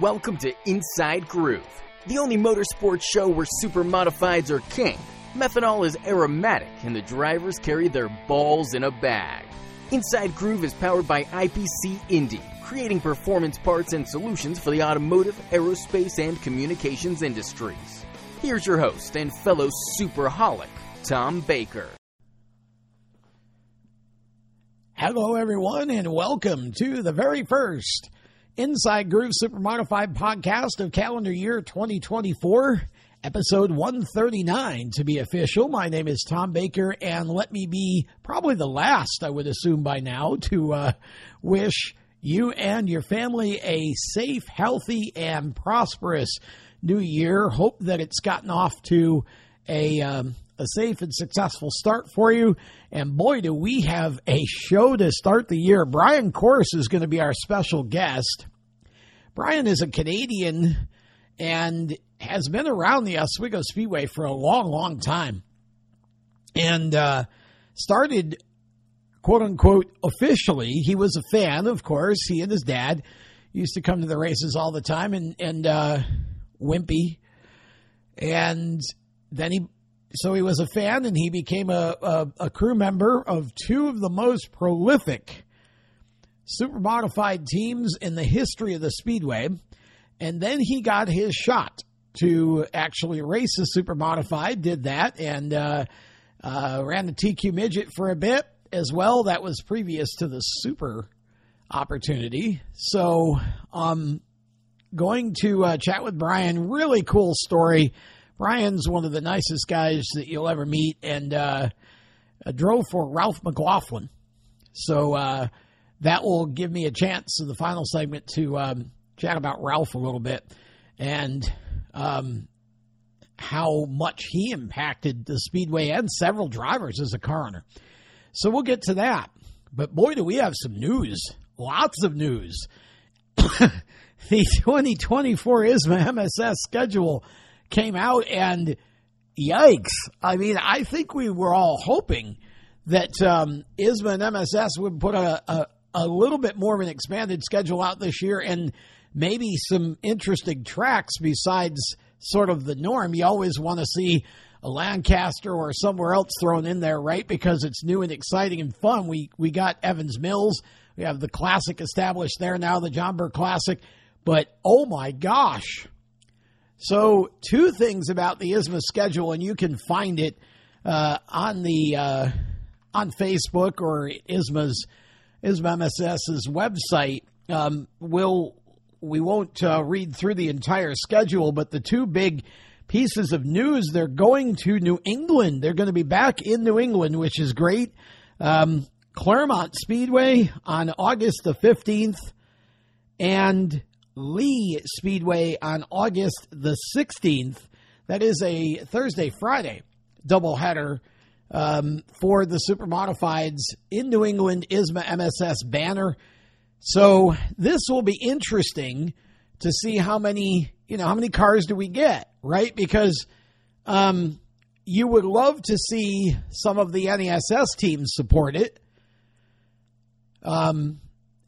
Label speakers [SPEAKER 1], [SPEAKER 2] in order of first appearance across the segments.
[SPEAKER 1] Welcome to Inside Groove, the only motorsports show where super modifieds are king. Methanol is aromatic, and the drivers carry their balls in a bag. Inside Groove is powered by IPC Indy, creating performance parts and solutions for the automotive, aerospace, and communications industries. Here's your host and fellow superholic, Tom Baker.
[SPEAKER 2] Hello, everyone, and welcome to the very first Inside Groove Super Modified podcast of calendar year 2024, episode 139 to be official. My name is Tom Baker, and let me be probably the last, I would assume by now, to uh, wish you and your family a safe, healthy, and prosperous new year. Hope that it's gotten off to a um, a safe and successful start for you. And boy, do we have a show to start the year. Brian Coerse is going to be our special guest. Brian is a Canadian and has been around the Oswego Speedway for a long, long time. And uh, started, quote unquote, officially. He was a fan, of course. He and his dad used to come to the races all the time and, and uh, wimpy. And then he so he was a fan and he became a, a, a, crew member of two of the most prolific super modified teams in the history of the Speedway. And then he got his shot to actually race the super modified, did that, and uh, uh, ran the TQ midget for a bit as well. That was previous to the super opportunity. So, um, going to uh, chat with Brian, really cool story Brian's one of the nicest guys that you'll ever meet, and uh, drove for Ralph McLaughlin. So uh, that will give me a chance in the final segment to um, chat about Ralph a little bit and um, how much he impacted the Speedway and several drivers as a car owner. So we'll get to that. But boy, do we have some news. Lots of news. the 2024 ISMA MSS schedule came out and yikes. I mean, I think we were all hoping that um, ISMA and MSS would put a, a, a little bit more of an expanded schedule out this year and maybe some interesting tracks besides sort of the norm. You always want to see a Lancaster or somewhere else thrown in there, right? Because it's new and exciting and fun. We we got Evans Mills. We have the classic established there now, the John Burke Classic. But oh my gosh, so, two things about the ISMA schedule, and you can find it uh, on the uh, on Facebook or ISMA's ISMA MSS's website. Um, we'll we won't uh, read through the entire schedule, but the two big pieces of news they're going to New England. They're going to be back in New England, which is great. Um, Claremont Speedway on August the 15th and Lee Speedway on August the 16th. That is a Thursday Friday doubleheader um, for the Super Modifieds in New England ISMA MSS banner. So this will be interesting to see how many you know how many cars do we get right because um, you would love to see some of the NESS teams support it. Um,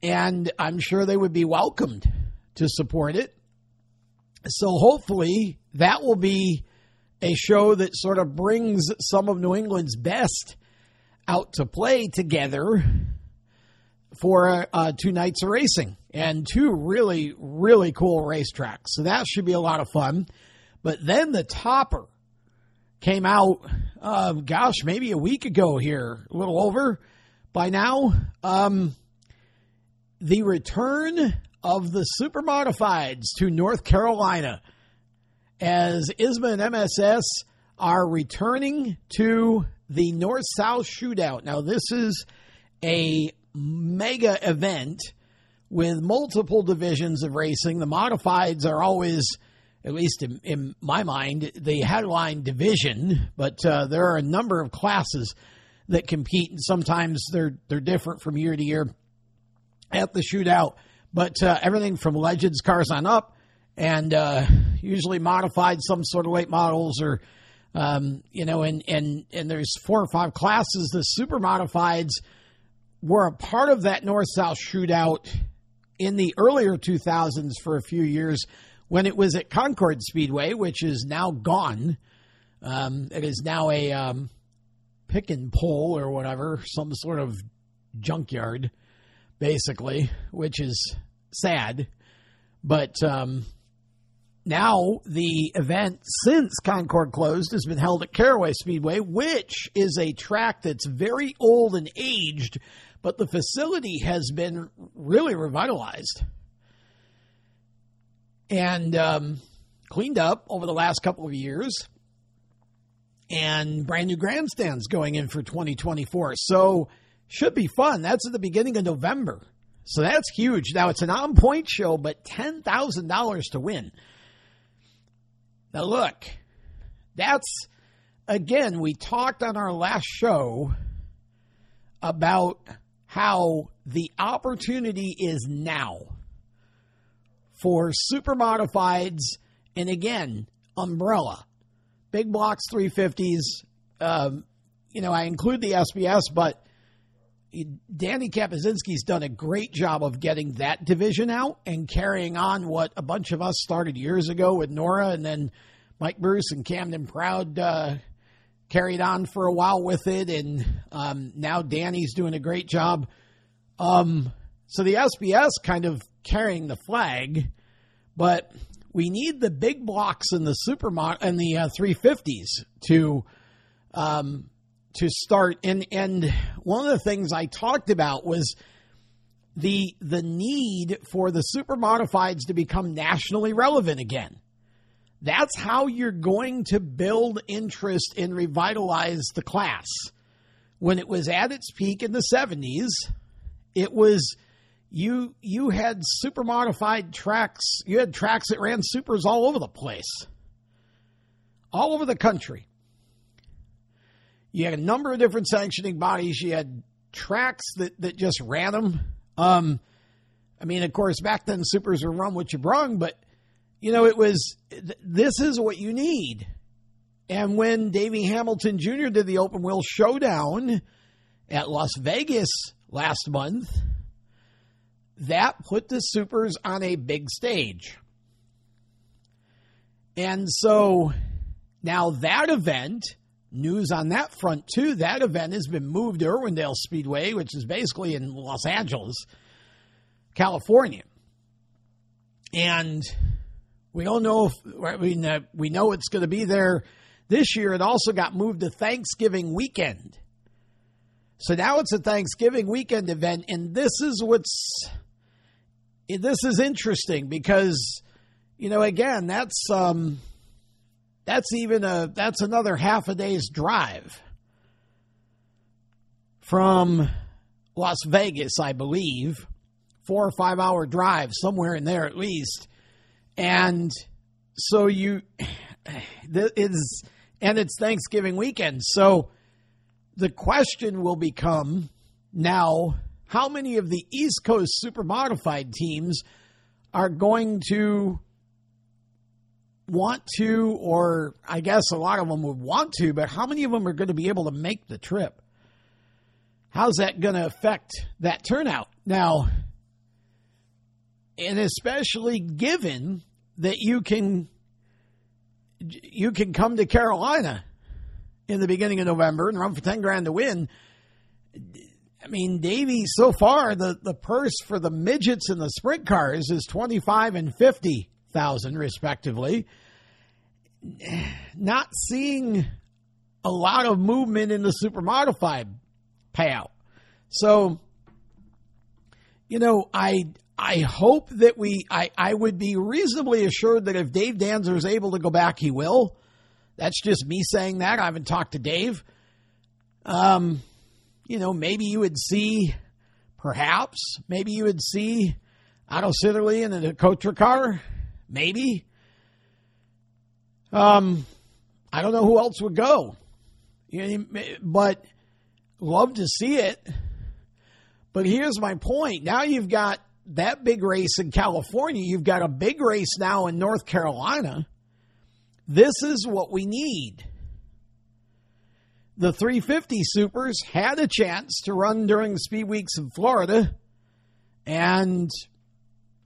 [SPEAKER 2] and I'm sure they would be welcomed to support it. So hopefully that will be a show that sort of brings some of New England's best out to play together for uh, two nights of racing and two really, really cool racetracks. So that should be a lot of fun. But then the topper came out, uh, gosh, maybe a week ago here, a little over by now. Um, the return of the super modifieds to North Carolina as ISMA and MSS are returning to the North South Shootout. Now, this is a mega event with multiple divisions of racing. The modifieds are always, at least in, in my mind, the headline division, but uh, there are a number of classes that compete, and sometimes they're they're different from year to year at the shootout. But uh, everything from Legends cars on up, and uh, usually modified some sort of late models or um, you know, and and and there's four or five classes. The super modifieds were a part of that north south shootout in the earlier 2000s for a few years when it was at Concord Speedway, which is now gone. Um, it is now a um, pick and pull or whatever, some sort of junkyard, basically, which is sad. But um, now the event since Concord closed has been held at Caraway Speedway, which is a track that's very old and aged, but the facility has been really revitalized and um, cleaned up over the last couple of years. And brand new grandstands going in for 2024. So, should be fun. That's at the beginning of November. So that's huge. Now it's an on point show, but $10,000 to win. Now, look, that's again, we talked on our last show about how the opportunity is now for super modifieds and again, umbrella, big blocks 350s. Um, you know, I include the SBS, but Danny Kapazinski's done a great job of getting that division out and carrying on what a bunch of us started years ago with Nora and then Mike Bruce and Camden Proud uh, carried on for a while with it. And um, now Danny's doing a great job. Um, so the SBS kind of carrying the flag, but we need the big blocks in the super and the uh, 350s to um, to start. And and one of the things I talked about was the the need for the super modifieds to become nationally relevant again. That's how you're going to build interest and revitalize the class. When it was at its peak in the 70s, it was you you had super modified tracks, you had tracks that ran supers all over the place. All over the country. You had a number of different sanctioning bodies. You had tracks that, that just ran them. Um, I mean, of course, back then supers were run what you brung, but you know, it was this is what you need. And when Davey Hamilton Jr. did the open wheel showdown at Las Vegas last month, that put the supers on a big stage. And so now that event news on that front, too. That event has been moved to Irwindale Speedway, which is basically in Los Angeles, California. And we don't know if, mean, uh, we know it's going to be there this year. It also got moved to Thanksgiving weekend. So now it's a Thanksgiving weekend event, and this is what's this is interesting because you know again that's um, that's even a that's another half a day's drive from Las Vegas, I believe. Four or five hour drive, somewhere in there at least. And so you is and it's Thanksgiving weekend. So the question will become now how many of the East Coast super modified teams are going to want to, or I guess a lot of them would want to, but how many of them are going to be able to make the trip? How's that going to affect that turnout? Now, and especially given that you can you can come to Carolina in the beginning of November and run for 10 grand to win. I mean, Davey, so far the, the purse for the midgets and the sprint cars is 25 and 50 thousand respectively. Not seeing a lot of movement in the super modified payout. So, you know, I I hope that we I, I would be reasonably assured that if Dave Danzer is able to go back, he will. That's just me saying that. I haven't talked to Dave. Um, you know, maybe you would see, perhaps, maybe you would see Otto Sitterly in the Dakota car Maybe. Um, I don't know who else would go. You know, but love to see it. But here's my point. Now you've got that big race in California. You've got a big race now in North Carolina. This is what we need. The 350 Supers had a chance to run during speed weeks in Florida, and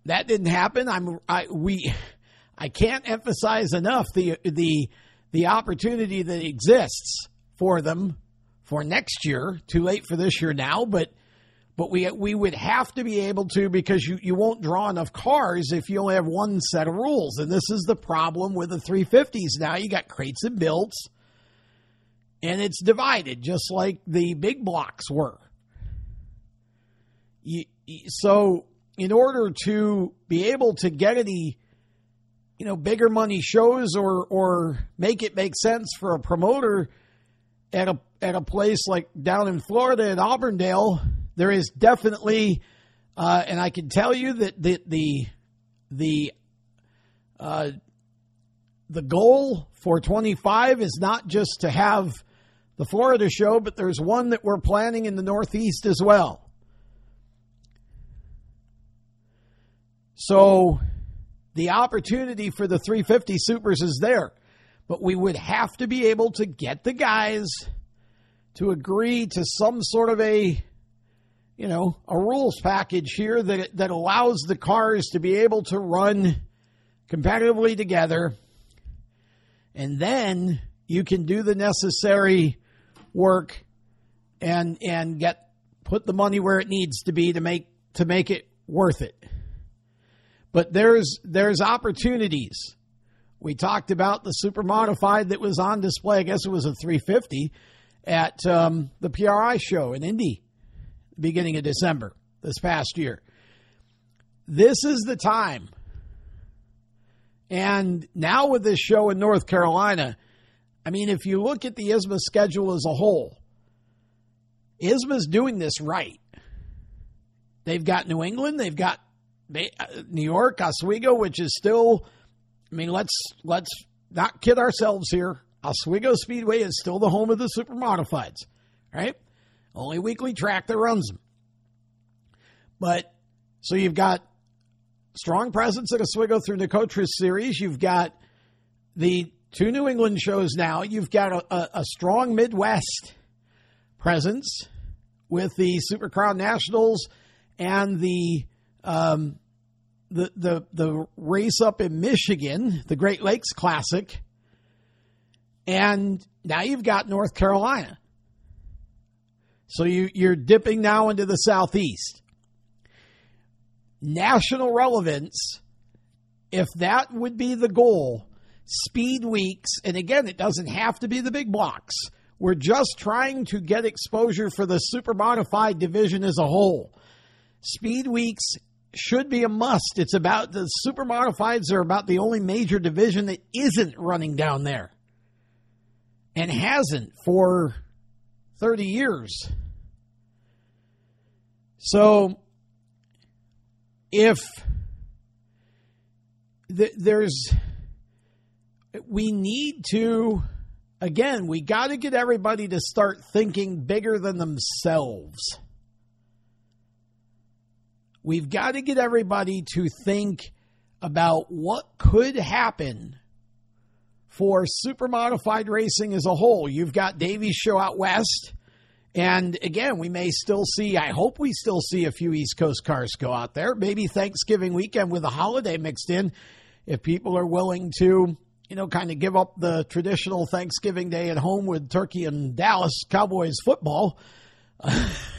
[SPEAKER 2] that didn't happen. I'm I we I can't emphasize enough the the the opportunity that exists for them for next year. Too late for this year now, but but we we would have to be able to because you, you won't draw enough cars if you only have one set of rules. And this is the problem with the 350s now. You got crates and builds, and it's divided just like the big blocks were. You, so in order to be able to get any you know bigger money shows or or make it make sense for a promoter at a at a place like down in Florida at Auburndale there is definitely, uh, and I can tell you that the the the uh, the goal for 25 is not just to have the Florida show, but there's one that we're planning in the Northeast as well. So the opportunity for the 350 Supers is there, but we would have to be able to get the guys to agree to some sort of a you know, a rules package here that that allows the cars to be able to run competitively together, and then you can do the necessary work and and get put the money where it needs to be to make to make it worth it. But there's there's opportunities. We talked about the super modified that was on display. I guess it was a 350 at um, the PRI show in Indy beginning of December this past year. This is the time. And now with this show in North Carolina, I mean, if you look at the ISMA schedule as a whole, ISMA's doing this right. They've got New England, they've got Uh, New York, Oswego, which is still. I mean, let's let's not kid ourselves here. Oswego Speedway is still the home of the super modifieds, right? Only weekly track that runs them. But so you've got strong presence at Oswego through the Nicotra's series. You've got the two New England shows now. You've got a, a, a strong Midwest presence with the Super Crown Nationals and the um, the the the race up in Michigan, the Great Lakes Classic, and now you've got North Carolina. So you, you're dipping now into the southeast. National relevance, if that would be the goal, speed weeks, and again, it doesn't have to be the big blocks. We're just trying to get exposure for the super modified division as a whole. Speed weeks should be a must. It's about the super modifieds are about the only major division that isn't running down there and hasn't for 30 years. So if th- there's, we need to, again, we got to get everybody to start thinking bigger than themselves. We've got to get everybody to think about what could happen for super modified racing as a whole. You've got Davey's Show out west. And again, we may still see, I hope we still see a few East Coast cars go out there. Maybe Thanksgiving weekend with a holiday mixed in. If people are willing to, you know, kind of give up the traditional Thanksgiving day at home with turkey and Dallas Cowboys football.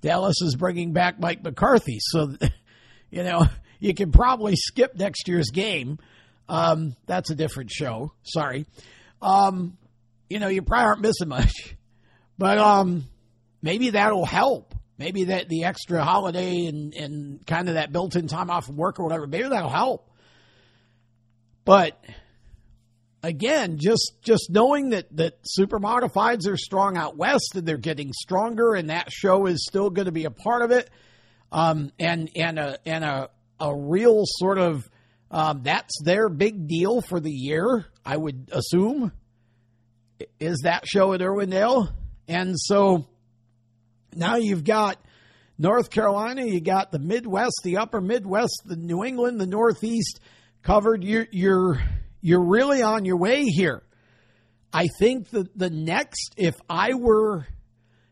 [SPEAKER 2] Dallas is bringing back Mike McCarthy. So, you know, you can probably skip next year's game um, that's a different show. Sorry. Um, you know, you probably aren't missing much, but um, maybe that'll help. Maybe that the extra holiday and, and kind of that built-in time off from work or whatever, maybe that'll help. But again, just just knowing that that super modifieds are strong out west and they're getting stronger, and that show is still going to be a part of it, um, and and a and a a real sort of um, that's their big deal for the year, I would assume, is that show at Irwindale. And so now you've got North Carolina, you got the Midwest, the upper Midwest, the New England, the Northeast covered. You're, you're, you're really on your way here. I think that the next, if I were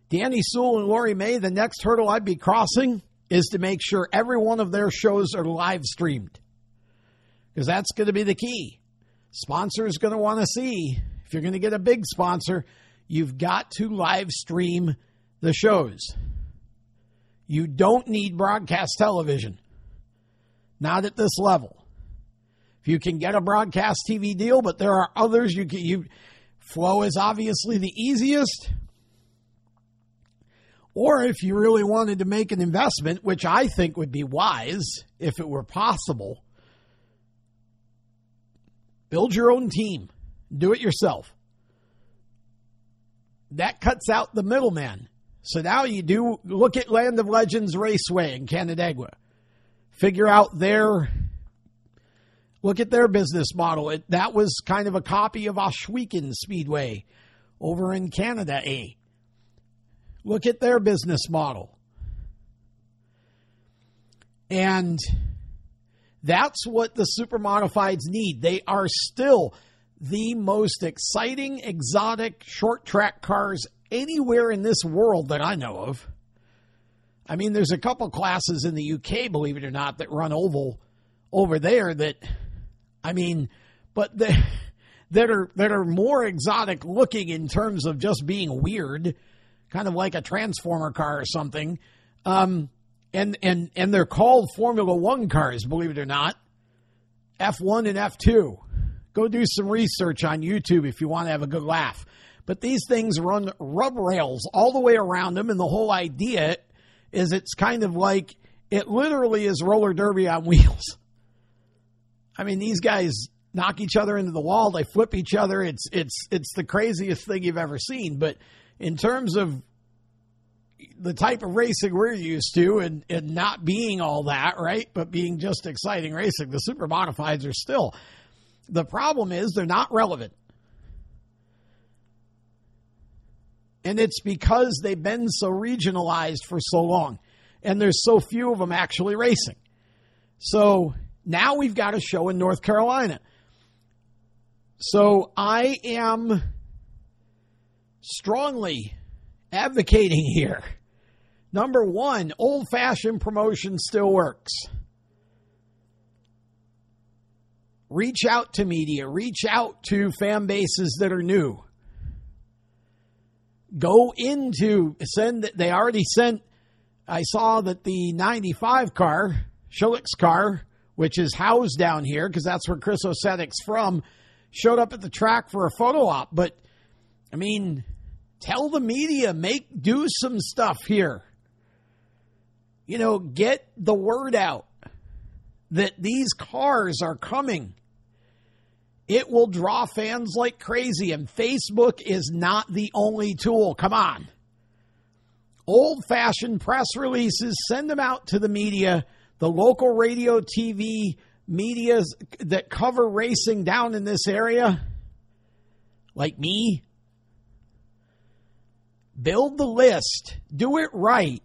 [SPEAKER 2] Danny Sewell and Lori May, the next hurdle I'd be crossing is to make sure every one of their shows are live streamed. Because that's going to be the key. Sponsors are going to want to see if you're going to get a big sponsor, you've got to live stream the shows. You don't need broadcast television. Not at this level. If you can get a broadcast TV deal, but there are others you can you Flow is obviously the easiest. Or if you really wanted to make an investment, which I think would be wise if it were possible, build your own team. Do it yourself. That cuts out the middleman. So now you do look at Land of Legends Raceway in Canandaigua. Figure out their look at their business model. It, that was kind of a copy of Ohsweken Speedway over in Canada, A. Look at their business model. And that's what the super modifieds need. They are still the most exciting, exotic short track cars anywhere in this world that I know of. I mean, there's a couple classes in the UK, believe it or not, that run oval over there that, I mean, but the, that are that are more exotic looking in terms of just being weird kind of like a transformer car or something. Um, and and and they're called Formula One cars, believe it or not. F1 and F2. Go do some research on YouTube if you want to have a good laugh. But these things run rub rails all the way around them, and the whole idea is it's kind of like it literally is roller derby on wheels. I mean, these guys knock each other into the wall, they flip each other. It's it's it's the craziest thing you've ever seen. But in terms of the type of racing we're used to and, and not being all that, right? But being just exciting racing, the super modifieds are still. The problem is they're not relevant. And it's because they've been so regionalized for so long. And there's so few of them actually racing. So now we've got a show in North Carolina. So I am strongly advocating here. Number one, old fashioned promotion still works. Reach out to media, reach out to fan bases that are new. Go into, send, they already sent, I saw that the 95 car, Schillick's car, which is housed down here because that's where Chris Osedek's from, showed up at the track for a photo op. But, I mean, Tell the media, make do some stuff here. You know, get the word out that these cars are coming. It will draw fans like crazy, and Facebook is not the only tool. Come on. Old fashioned press releases, send them out to the media, the local radio, TV, medias that cover racing down in this area, like me, build the list, do it right.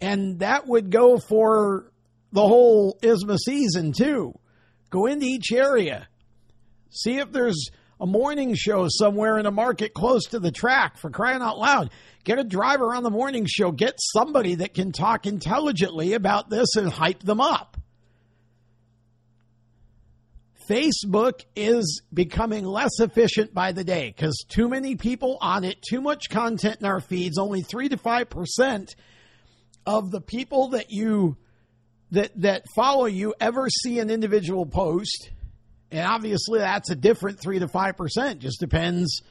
[SPEAKER 2] And that would go for the whole ISMA season too. Go into each area. See if there's a morning show somewhere in a market close to the track for crying out loud. Get a driver on the morning show. Get somebody that can talk intelligently about this and hype them up. Facebook is becoming less efficient by the day because too many people on it, too much content in our feeds. Only three to five percent of the people that you that that follow you ever see an individual post, and obviously that's a different three to five percent. Just depends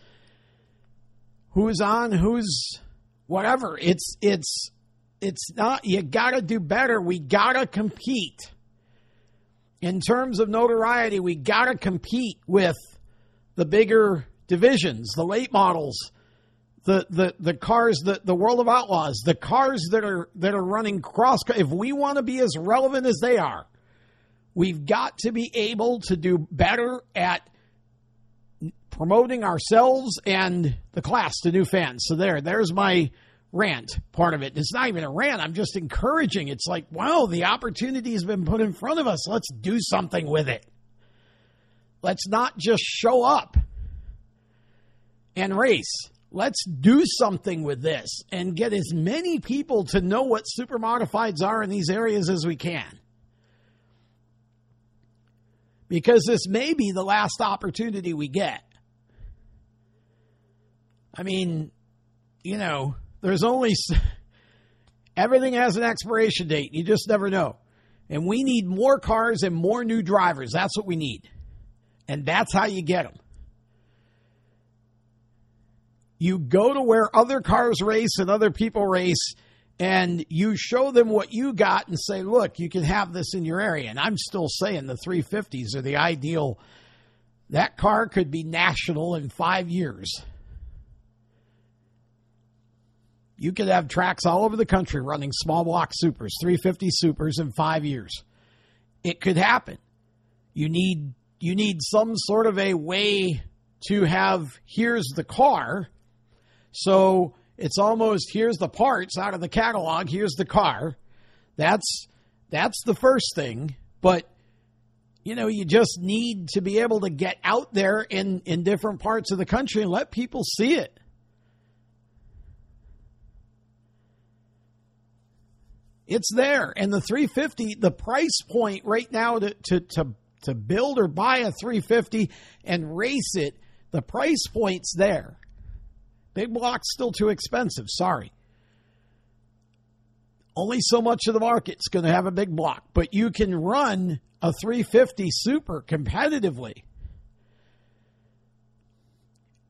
[SPEAKER 2] who's on, who's whatever. It's it's it's not. You got to do better. We got to compete in terms of notoriety, we got to compete with the bigger divisions, the late models, the the the cars, the the World of Outlaws, the cars that are that are running cross. If we want to be as relevant as they are, we've got to be able to do better at promoting ourselves and the class to new fans. So there, there's my rant part of it. It's not even a rant. I'm just encouraging. It's like, wow, the opportunity has been put in front of us. Let's do something with it. Let's not just show up and race. let's do something with this and get as many people to know what super modifieds are in these areas as we can. Because this may be the last opportunity we get. I mean, you know, there's only everything has an expiration date. You just never know. And we need more cars and more new drivers. That's what we need. And that's how you get them. You go to where other cars race and other people race, and you show them what you got and say, look, you can have this in your area. And I'm still saying the 350s are the ideal. That car could be national in five years. You could have tracks all over the country running small block supers, 350 supers in five years. It could happen. You need you need some sort of a way to have here's the car. So it's almost here's the parts out of the catalog, here's the car. That's that's the first thing, but you know, you just need to be able to get out there in in different parts of the country and let people see it. It's there. And the 350, the price point right now to, to, to, to build or buy a 350 and race it, the price point's there. Big block's still too expensive. Sorry. Only so much of the market's going to have a big block, but you can run a 350 super competitively.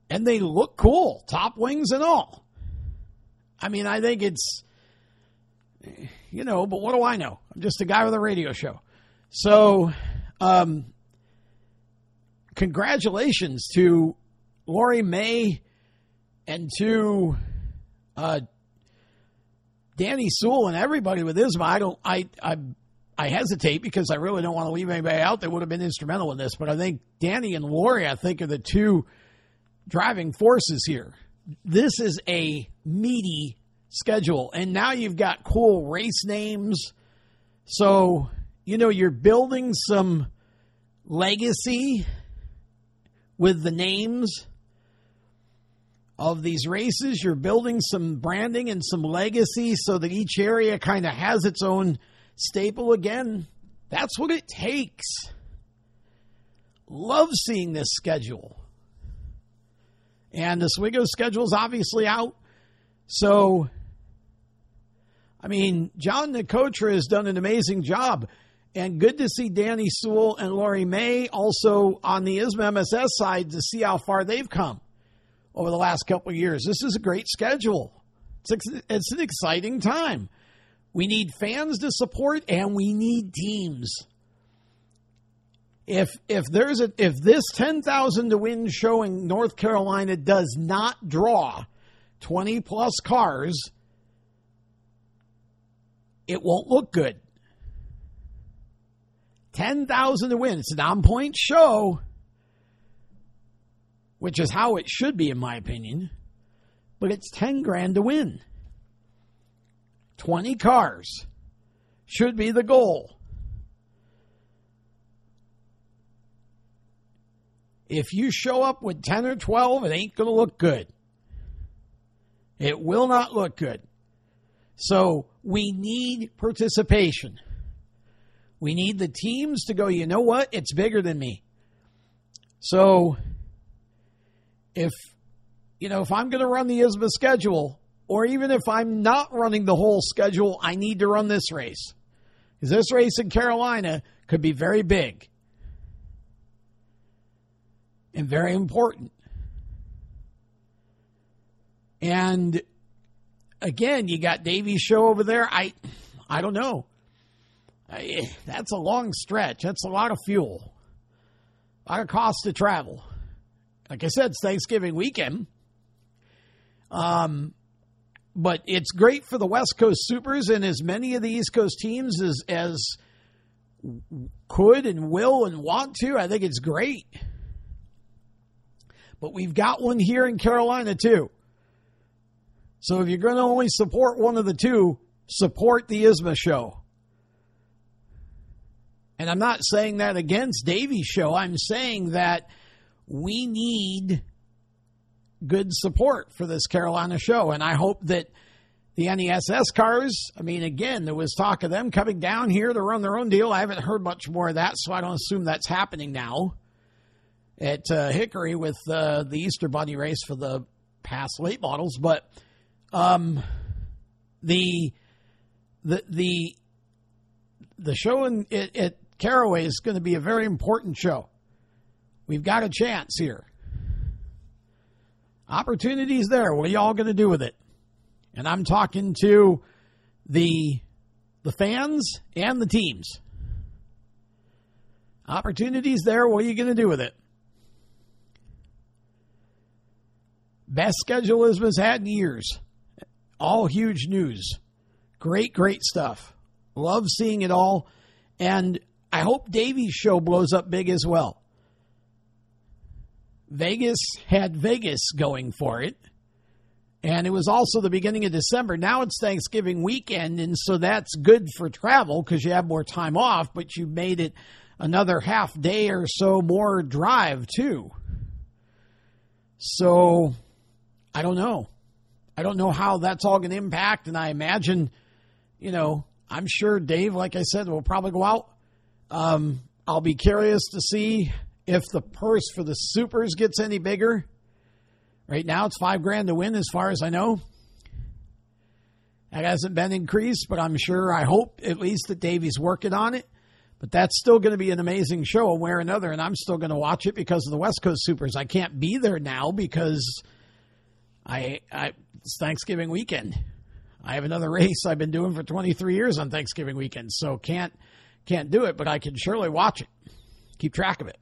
[SPEAKER 2] And they look cool, top wings and all. I mean, I think it's you know, but what do I know? I'm just a guy with a radio show. So, um, congratulations to Lori May and to uh, Danny Sewell and everybody with ISMA. I don't, I, I, I hesitate because I really don't want to leave anybody out that would have been instrumental in this. But I think Danny and Lori, I think, are the two driving forces here. This is a meaty schedule. And now you've got cool race names. So, you know, you're building some legacy with the names of these races. You're building some branding and some legacy so that each area kind of has its own staple again. That's what it takes. Love seeing this schedule. And the Oswego schedule is obviously out. So I mean, John Nicotra has done an amazing job. And good to see Danny Sewell and Lori May also on the ISMA MSS side to see how far they've come over the last couple years. This is a great schedule. It's, it's an exciting time. We need fans to support and we need teams. If if there's a if this 10,000 to win showing North Carolina does not draw 20 plus cars, it won't look good. 10,000 to win. It's an on point show, which is how it should be, in my opinion. But it's 10 grand to win. 20 cars should be the goal. If you show up with 10 or 12, it ain't going to look good. It will not look good. So we need participation. We need the teams to go, you know what? It's bigger than me. So if you know, if I'm going to run the ISMA schedule, or even if I'm not running the whole schedule, I need to run this race. Because this race in Carolina could be very big and very important. And again, you got Davy's show over there. I, I don't know. I, that's a long stretch. That's a lot of fuel, a lot of cost to travel. Like I said, it's Thanksgiving weekend. Um, but it's great for the West Coast Supers and as many of the East Coast teams as as could and will and want to. I think it's great. But we've got one here in Carolina too. So if you're going to only support one of the two, support the ISMA show. And I'm not saying that against Davy's show. I'm saying that we need good support for this Carolina show. And I hope that the NESS cars, I mean, again, there was talk of them coming down here to run their own deal. I haven't heard much more of that, so I don't assume that's happening now at uh, Hickory with uh, the Easter Bunny race for the past late models. But um, the the the the show in, at, at Caraway is going to be a very important show. We've got a chance here. Opportunities there. What are y'all going to do with it? And I'm talking to the the fans and the teams. Opportunities there. What are you going to do with it? Best schedule Lisbon's had in years. All huge news. Great, great stuff. Love seeing it all. And I hope Davy's show blows up big as well. Vegas had Vegas going for it. And it was also the beginning of December. Now it's Thanksgiving weekend, and so that's good for travel because you have more time off, but you made it another half day or so more drive, too. So I don't know. I don't know how that's all going to impact, and I imagine, you know, I'm sure Dave, like I said, will probably go out. Um, I'll be curious to see if the purse for the supers gets any bigger. Right now, it's five grand to win, as far as I know. That hasn't been increased, but I'm sure, I hope at least that Davy's working on it. But that's still going to be an amazing show, one way or another, and I'm still going to watch it because of the West Coast Supers. I can't be there now because I, I it's Thanksgiving weekend. I have another race I've been doing for 23 years on Thanksgiving weekend, so can't can't do it, but I can surely watch it, keep track of it.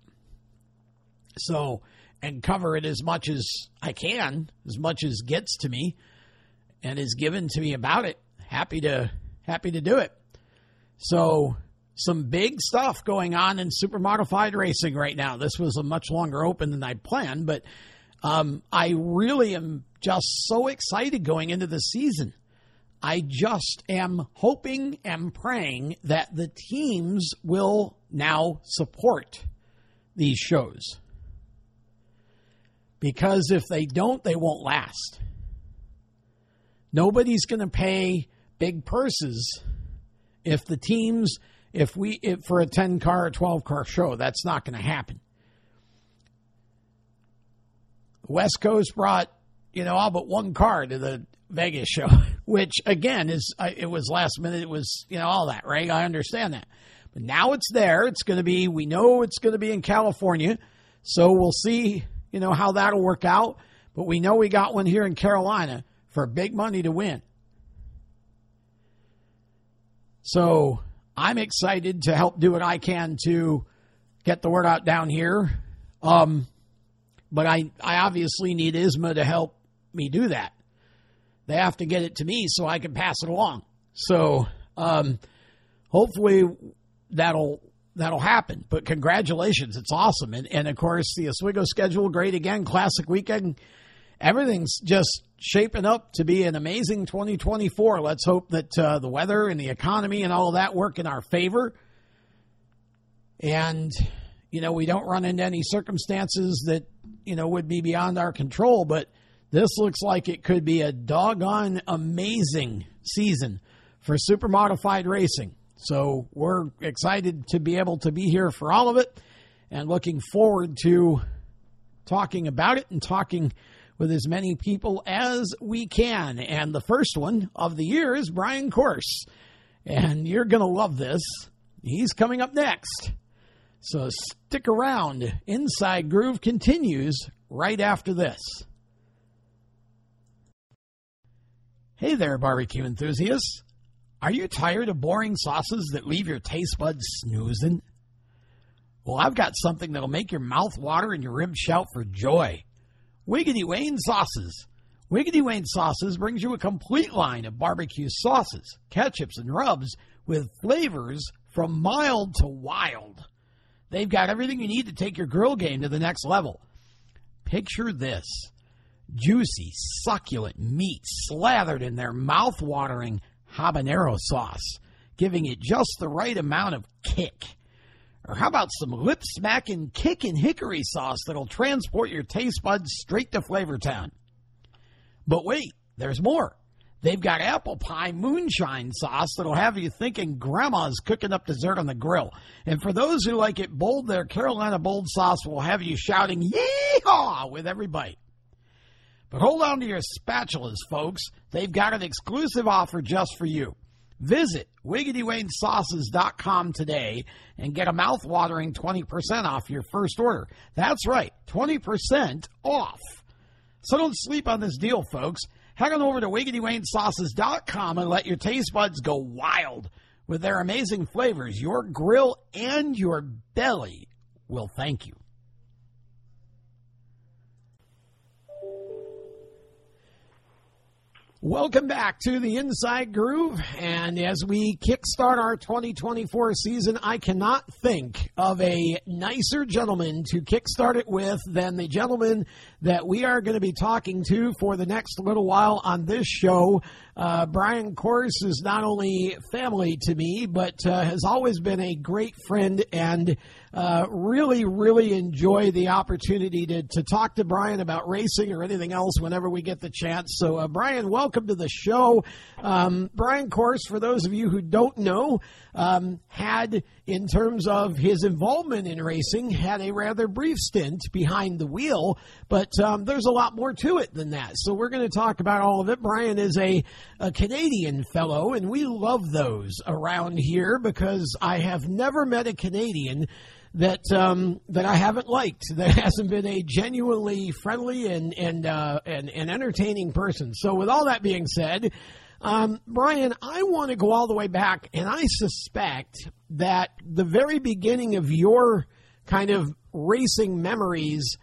[SPEAKER 2] So and cover it as much as I can, as much as gets to me and is given to me about it. Happy to happy to do it. So some big stuff going on in super modified racing right now. This was a much longer open than I planned, but um, I really am just so excited going into the season. I just am hoping and praying that the teams will now support these shows. Because if they don't, they won't last. Nobody's going to pay big purses if the teams, if we, if for a 10 car or 12 car show, that's not going to happen. West Coast brought, you know, all but one car to the Vegas show, which again is, uh, it was last minute. It was, you know, all that, right? I understand that. But now it's there. It's going to be, we know it's going to be in California. So we'll see you know, how that'll work out. But we know we got one here in Carolina for big money to win. So I'm excited to help do what I can to get the word out down here. Um, but I, I obviously need ISMA to help me do that. They have to get it to me so I can pass it along. So um, hopefully that'll that'll happen. But congratulations, it's awesome. And and of course the Oswego schedule great again, classic weekend. Everything's just shaping up to be an amazing 2024. Let's hope that uh, the weather and the economy and all of that work in our favor. And you know, we don't run into any circumstances that you know would be beyond our control, but this looks like it could be a doggone amazing season for super modified racing. So we're excited to be able to be here for all of it and looking forward to talking about it and talking with as many people as we can. And the first one of the year is Brian Coerse. And you're going to love this. He's coming up next. So stick around. Inside Groove continues right after this. Hey there, barbecue enthusiasts. Are you tired of boring sauces that leave your taste buds snoozing? Well, I've got something that'll make your mouth water and your ribs shout for joy. Wiggidy Wayne Sauces. Wiggidy Wayne Sauces brings you a complete line of barbecue sauces, ketchups, and rubs with flavors from mild to wild. They've got everything you need to take your grill game to the next level. Picture this juicy, succulent meat slathered in their mouth watering habanero sauce, giving it just the right amount of kick. Or how about some lip smacking kickin' hickory sauce that'll transport your taste buds straight to Flavortown? But wait, there's more. They've got apple pie moonshine sauce that'll have you thinking grandma's cooking up dessert on the grill. And for those who like it bold, their Carolina bold sauce will have you shouting yeehaw with every bite. But hold on to your spatulas, folks. They've got an exclusive offer just for you. Visit WiggidyWayneSauces.com today and get a mouth-watering 20% off your first order. That's right, 20% off. So don't sleep on this deal, folks. Head on over to WiggidyWayneSauces.com and let your taste buds go wild with their amazing flavors. Your grill and your belly will thank you. Welcome back to the Inside Groove. And as we kickstart our 2024 season, I cannot think of a nicer gentleman to kickstart it with than the gentleman that we are going to be talking to for the next little while on this show. Uh, Brian Coerse is not only family to me, but uh, has always been a great friend and uh, really, really enjoy the opportunity to, to talk to Brian about racing or anything else whenever we get the chance. So, uh, Brian, welcome to the show. Um, Brian Coerse, for those of you who don't know, um, had, in terms of his involvement in racing, had a rather brief stint behind the wheel, but um, there's a lot more to it than that. So we're going to talk about all of it. Brian is a, a Canadian fellow, and we love those around here because I have never met a Canadian that um, that I haven't liked. That hasn't been a genuinely friendly and and, uh, and and entertaining person. So, with all that being said, um, Brian, I want to go all the way back, and I suspect that the very beginning of your kind of racing memories,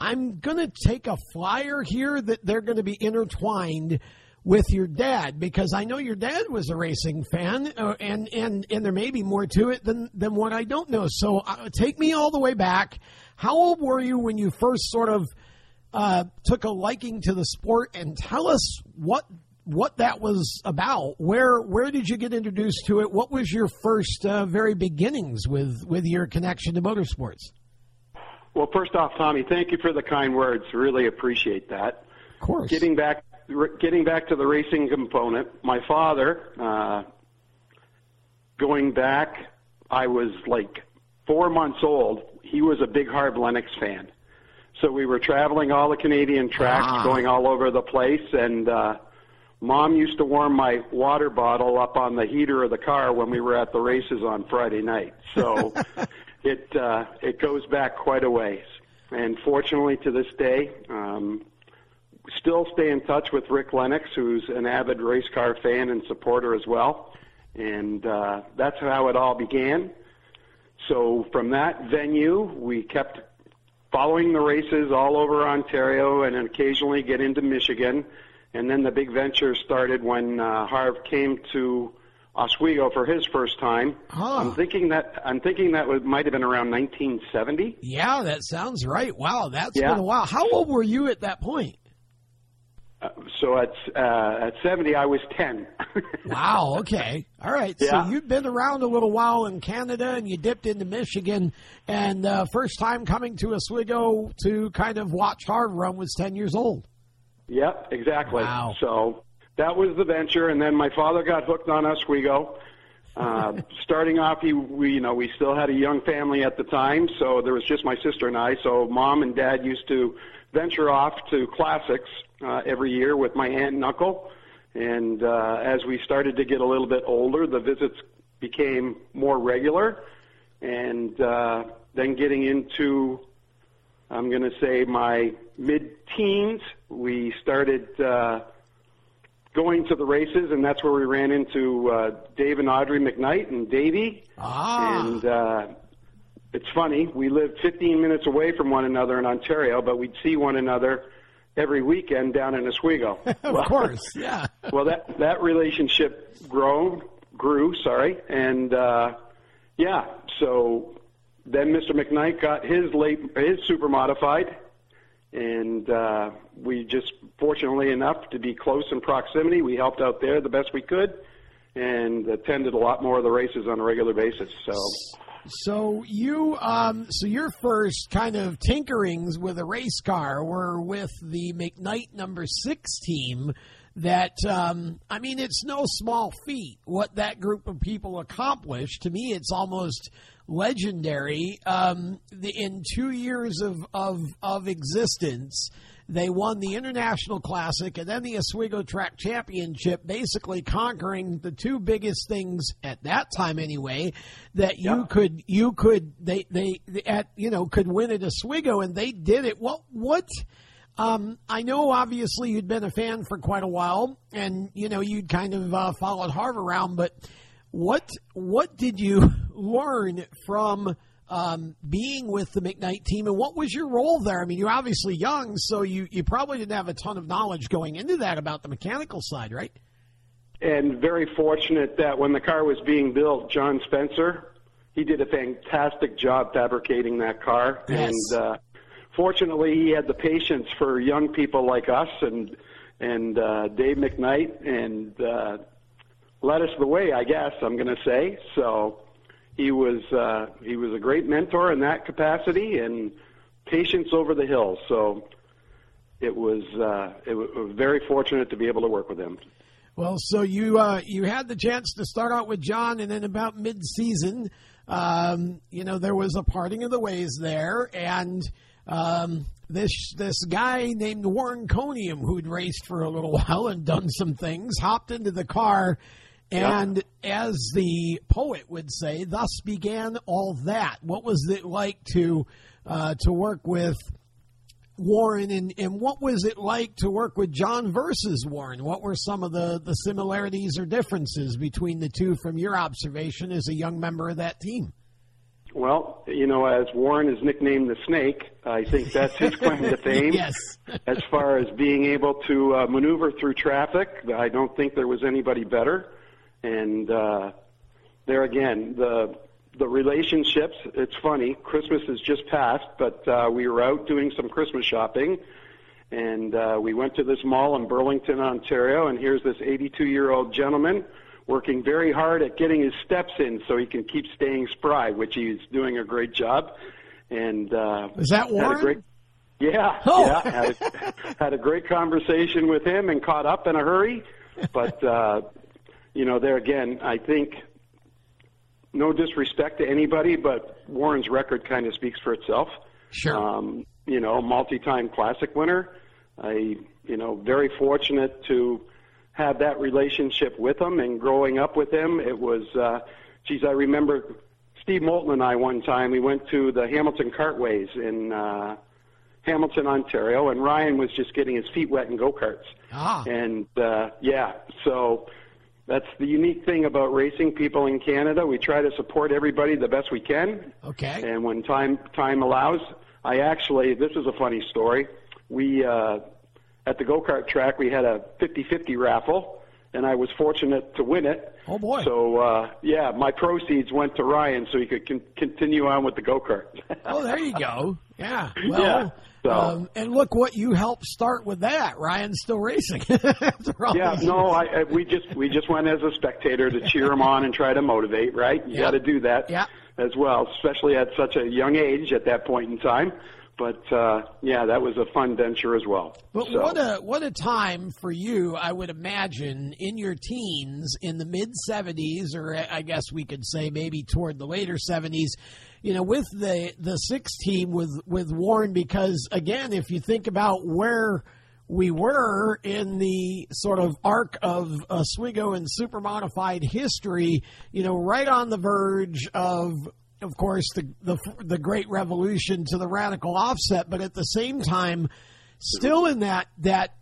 [SPEAKER 2] I'm going to take a flyer here that they're going to be intertwined with your dad because I know your dad was a racing fan, uh, and and and there may be more to it than than what I don't know. So uh, take me all the way back. How old were you when you first sort of uh, took a liking to the sport, and tell us what what that was about. Where where did you get introduced to it? What was your first uh, very beginnings with with your connection to motorsports?
[SPEAKER 3] Well, first off, Tommy, thank you for the kind words. Really appreciate that.
[SPEAKER 2] Of course.
[SPEAKER 3] Getting back getting back to the racing component, my father, uh, going back, I was like four months old. He was a big Harv Lennox fan. So we were traveling all the Canadian tracks, ah. going all over the place, and uh, mom used to warm my water bottle up on the heater of the car when we were at the races on Friday night. So it uh, it goes back quite a ways. And fortunately, to this day, um, still stay in touch with Rick Lennox, who's an avid race car fan and supporter as well. And uh, that's how it all began. So from that venue, we kept following the races all over Ontario and occasionally get into Michigan. And then the big venture started when uh, Harv came to Oswego for his first time.
[SPEAKER 2] Huh.
[SPEAKER 3] I'm thinking that I'm thinking that was, might have been around 1970.
[SPEAKER 2] Yeah, that sounds right. Wow, that's
[SPEAKER 3] yeah.
[SPEAKER 2] been a while. How old were you at that point?
[SPEAKER 3] Uh, so at uh, at 70, I was 10.
[SPEAKER 2] wow. Okay. All right.
[SPEAKER 3] Yeah.
[SPEAKER 2] So you've been around a little while in Canada, and you dipped into Michigan, and uh, first time coming to Oswego to kind of watch Harv run was 10 years old.
[SPEAKER 3] Yep. Exactly.
[SPEAKER 2] Wow.
[SPEAKER 3] So that was the venture, and then my father got hooked on Oswego. Uh, starting off, he, we, you know, we still had a young family at the time, so there was just my sister and I. So mom and dad used to venture off to classics uh, every year with my aunt and uncle. And uh, as we started to get a little bit older, the visits became more regular. And uh, then getting into, I'm going to say, my mid teens, we started uh, going to the races, and that's where we ran into uh, Dave and Audrey McKnight and Davey.
[SPEAKER 2] Ah.
[SPEAKER 3] And uh, it's funny, we lived 15 minutes away from one another in Ontario, but we'd see one another every weekend down in Oswego.
[SPEAKER 2] of well, course, yeah.
[SPEAKER 3] well, that that relationship grown grew, sorry, and uh, yeah. So then Mr. McKnight got his late his super modified, and uh, we just fortunately enough to be close in proximity, we helped out there the best we could, and attended a lot more of the races on a regular basis. So.
[SPEAKER 2] So you, um, so your first kind of tinkerings with a race car were with the McKnight number six team. That um, I mean, it's no small feat what that group of people accomplished. To me, it's almost legendary. Um, the, in two years of, of of existence, they won the International Classic and then the Oswego Track Championship, basically conquering the two biggest things at that time, anyway, that you could you could they they at you know could win at Oswego, and they did it. What what? Um, I know obviously you'd been a fan for quite a while, and you know you'd kind of uh, followed Harv around, but what what did you learn from um, being with the McKnight team, and what was your role there? I mean, you're obviously young, so you you probably didn't have a ton of knowledge going into that about the mechanical side, right?
[SPEAKER 3] and very fortunate that when the car was being built, John Spencer, he did a fantastic job fabricating that car,
[SPEAKER 2] Yes.
[SPEAKER 3] and uh, fortunately, he had the patience for young people like us and and uh, Dave McKnight, and uh, led us the way. I guess I'm going to say so. He was uh, he was a great mentor in that capacity, and patience over the hills. So. It was uh, it was very fortunate to be able to work with him.
[SPEAKER 2] Well, so you uh, you had the chance to start out with John, and then about mid-season, um, you know, there was a parting of the ways there, and um, this this guy named Warren Coniam, who'd raced for a little while and done some things, hopped into the car. And as the poet would say, thus began all that. What was it like to uh, to work with Warren, and, and what was it like to work with John versus Warren? What were some of the, the similarities or differences between the two from your observation as a young member of that team?
[SPEAKER 3] Well, you know, as Warren is nicknamed the Snake, I think that's his claim to fame.
[SPEAKER 2] Yes.
[SPEAKER 3] as far as being able to uh, maneuver through traffic, I don't think there was anybody better. And uh, there again, the the relationships. It's funny. Christmas has just passed, but uh, we were out doing some Christmas shopping, and uh, we went to this mall in Burlington, Ontario. And here's this 82 year old gentleman working very hard at getting his steps in so he can keep staying spry, which he's doing a great job. And uh,
[SPEAKER 2] Was that Warren?
[SPEAKER 3] great yeah,
[SPEAKER 2] Oh.
[SPEAKER 3] yeah. Had a, had a great conversation with him and caught up in a hurry. But uh, you know, there again, I think no disrespect to anybody, but Warren's record kind of speaks for itself.
[SPEAKER 2] Sure.
[SPEAKER 3] Um, you know, multi-time classic winner. I, you know, very fortunate to have that relationship with him and growing up with him. It was, uh, geez, I remember Steve Moulton and I one time, we went to the Hamilton Cartways in, uh, Hamilton, Ontario, and Ryan was just getting his feet wet in go-karts.
[SPEAKER 2] Ah.
[SPEAKER 3] And, uh, yeah, so that's the unique thing about racing people in Canada. We try to support everybody the best we can.
[SPEAKER 2] Okay.
[SPEAKER 3] And when time time allows, I actually this is a funny story. We uh, at the go kart track we had a 50-50 raffle, and I was fortunate to win it.
[SPEAKER 2] Oh, boy.
[SPEAKER 3] So uh, yeah, my proceeds went to Ryan so he could con- continue on with the go kart.
[SPEAKER 2] Oh, there you go. Yeah. Well,
[SPEAKER 3] Yeah, so-
[SPEAKER 2] um, and look what you helped start with that. Ryan's still racing.
[SPEAKER 3] Yeah, no. I, I we just we just went as a spectator to cheer him on and try to motivate, right? You
[SPEAKER 2] Yeah.
[SPEAKER 3] got to do that
[SPEAKER 2] Yeah.
[SPEAKER 3] as well, especially at such a young age at that point in time. But uh, yeah, that was a fun venture as well.
[SPEAKER 2] But
[SPEAKER 3] So-
[SPEAKER 2] what a what a time for you, I would imagine, in your teens, in the mid '70s, or I guess we could say maybe toward the later '70s. You know, with the the six team with with Warren, because again, if you think about where we were in the sort of arc of Oswego and super modified history, you know, right on the verge of of course, the, the the great revolution to the radical offset, but at the same time, still in that that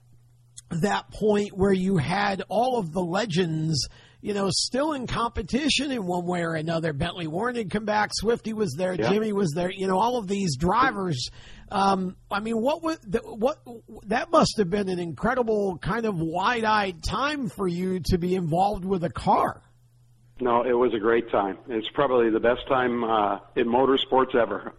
[SPEAKER 2] that point where you had all of the legends, you know, still in competition in one way or another. Bentley Warren had come back, Swifty was there,
[SPEAKER 3] Yeah.
[SPEAKER 2] Jimmy was there. You know, all of these drivers. Um, I mean, what was the, what that must have been an incredible kind of wide-eyed time for you to be involved with a car.
[SPEAKER 3] No, it was a great time. It's probably the best time uh, in motorsports ever.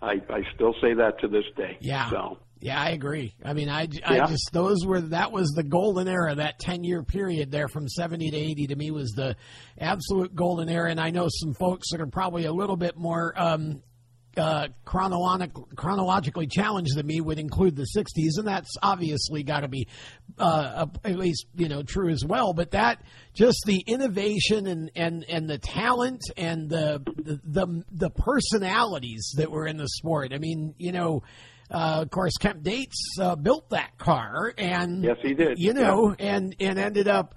[SPEAKER 3] I, I still say that to this day.
[SPEAKER 2] Yeah.
[SPEAKER 3] So
[SPEAKER 2] Yeah, I agree. I mean, I, I yeah. just those were that was the golden era. That ten year period there from seventy to eighty to me was the absolute golden era. And I know some folks that are probably a little bit more um, uh, chronologic, chronologically challenged than me would include the 60s, and that's obviously got to be uh, at least you know true as well. But that just the innovation and and and the talent and the the the, the personalities that were in the sport. I mean, you know. Uh, of course, Kemp Dates uh, built that car, and
[SPEAKER 3] yes, he did.
[SPEAKER 2] You know, yeah. and and ended up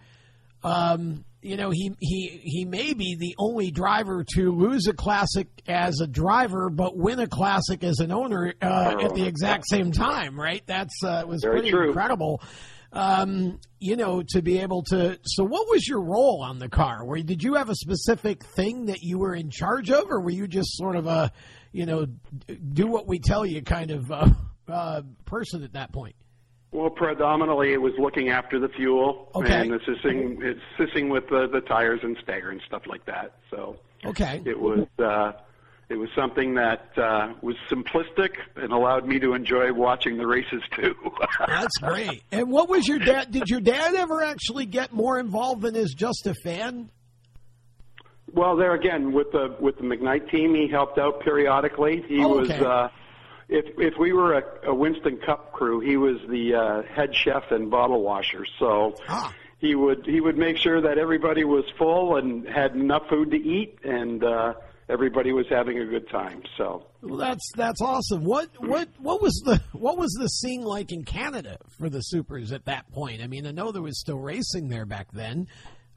[SPEAKER 2] um, you know, he, he, he may be the only driver to lose a classic as a driver, but win a classic as an owner uh, at the exact same time, right? That's uh, was
[SPEAKER 3] Very
[SPEAKER 2] pretty
[SPEAKER 3] true.
[SPEAKER 2] incredible. Um, you know, to be able to. So, what was your role on the car? Where did you have a specific thing that you were in charge of, or were you just sort of a, you know, do what we tell you kind of uh, uh person at that point?
[SPEAKER 3] Well, predominantly it was looking after the fuel
[SPEAKER 2] okay.
[SPEAKER 3] and assisting assisting with the, the tires and stagger and stuff like that. So
[SPEAKER 2] okay,
[SPEAKER 3] it was uh, it was something that uh, was simplistic and allowed me to enjoy watching the races too.
[SPEAKER 2] That's great. And what was your dad? Did your dad ever actually get more involved than as just a fan?
[SPEAKER 3] Well, there again with the with the McKnight team, he helped out periodically. He
[SPEAKER 2] oh, okay.
[SPEAKER 3] was. Uh, if if we were a, a Winston Cup crew, he was the uh, head chef and bottle washer. So
[SPEAKER 2] ah.
[SPEAKER 3] he would he would make sure that everybody was full and had enough food to eat, and uh, everybody was having a good time. So
[SPEAKER 2] well, that's that's awesome. What what what was the what was the scene like in Canada for the Supers at that point? I mean, I know there was still racing there back then.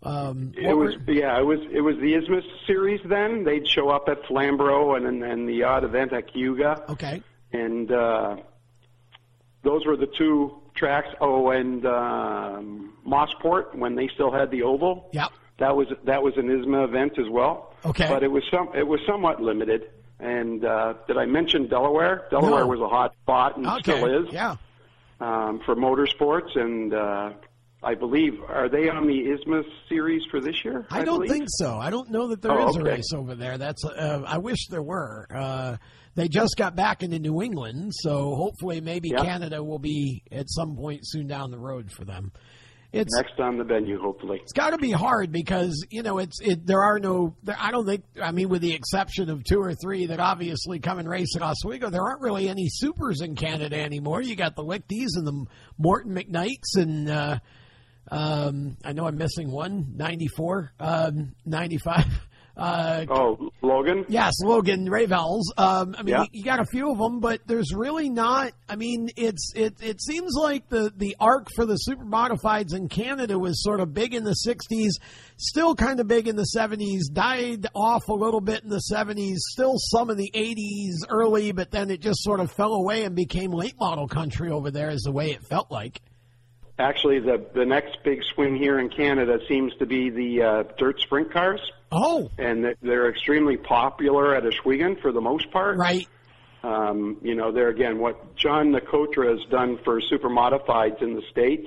[SPEAKER 2] Um,
[SPEAKER 3] it was
[SPEAKER 2] were...
[SPEAKER 3] yeah, it was it was the ISMA series. Then they'd show up at Flamborough and and, and the odd event at Cayuga.
[SPEAKER 2] Okay
[SPEAKER 3] and uh, those were the two tracks. Oh, and um, Mosport when they still had the oval.
[SPEAKER 2] Yep.
[SPEAKER 3] That was that was an ISMA event as well.
[SPEAKER 2] Okay.
[SPEAKER 3] But it was some it was somewhat limited. And uh, did I mention Delaware? Delaware
[SPEAKER 2] no.
[SPEAKER 3] was a hot spot and
[SPEAKER 2] okay.
[SPEAKER 3] still is.
[SPEAKER 2] Yeah.
[SPEAKER 3] Um, for motorsports, and uh, I believe are they on the ISMA series for this year?
[SPEAKER 2] I,
[SPEAKER 3] I
[SPEAKER 2] don't
[SPEAKER 3] believe?
[SPEAKER 2] think so. I don't know that there
[SPEAKER 3] oh,
[SPEAKER 2] is
[SPEAKER 3] okay.
[SPEAKER 2] a race over there. That's uh, I wish there were. Uh, they just got back into New England, so hopefully maybe
[SPEAKER 3] yep.
[SPEAKER 2] Canada will be at some point soon down the road for them. It's
[SPEAKER 3] next on the venue, hopefully.
[SPEAKER 2] It's got to be hard because you know it's it. There are no. There, I don't think. I mean, with the exception of two or three that obviously come and race at Oswego, there aren't really any supers in Canada anymore. You got the Lichties and the Morton McKnights and. Uh, um, I know I'm missing one, 94, um, 95. Uh,
[SPEAKER 3] oh, Logan?
[SPEAKER 2] Yes, Logan Revels. Um, I mean,
[SPEAKER 3] yeah.
[SPEAKER 2] you, you, got a few of them, but there's really not. I mean, it's it it seems like the the arc for the super modifieds in Canada was sort of big in the '60s, still kind of big in the '70s, died off a little bit in the '70s, still some in the '80s early, but then it just sort of fell away and became late model country over there, is the way it felt like.
[SPEAKER 3] Actually, the the next big swing here in Canada seems to be the uh, dirt sprint cars.
[SPEAKER 2] Oh,
[SPEAKER 3] and they're extremely popular at Ohsweken for the most part.
[SPEAKER 2] Right.
[SPEAKER 3] Um, you know, there again, what John Nicotra has done for super modifieds in the states.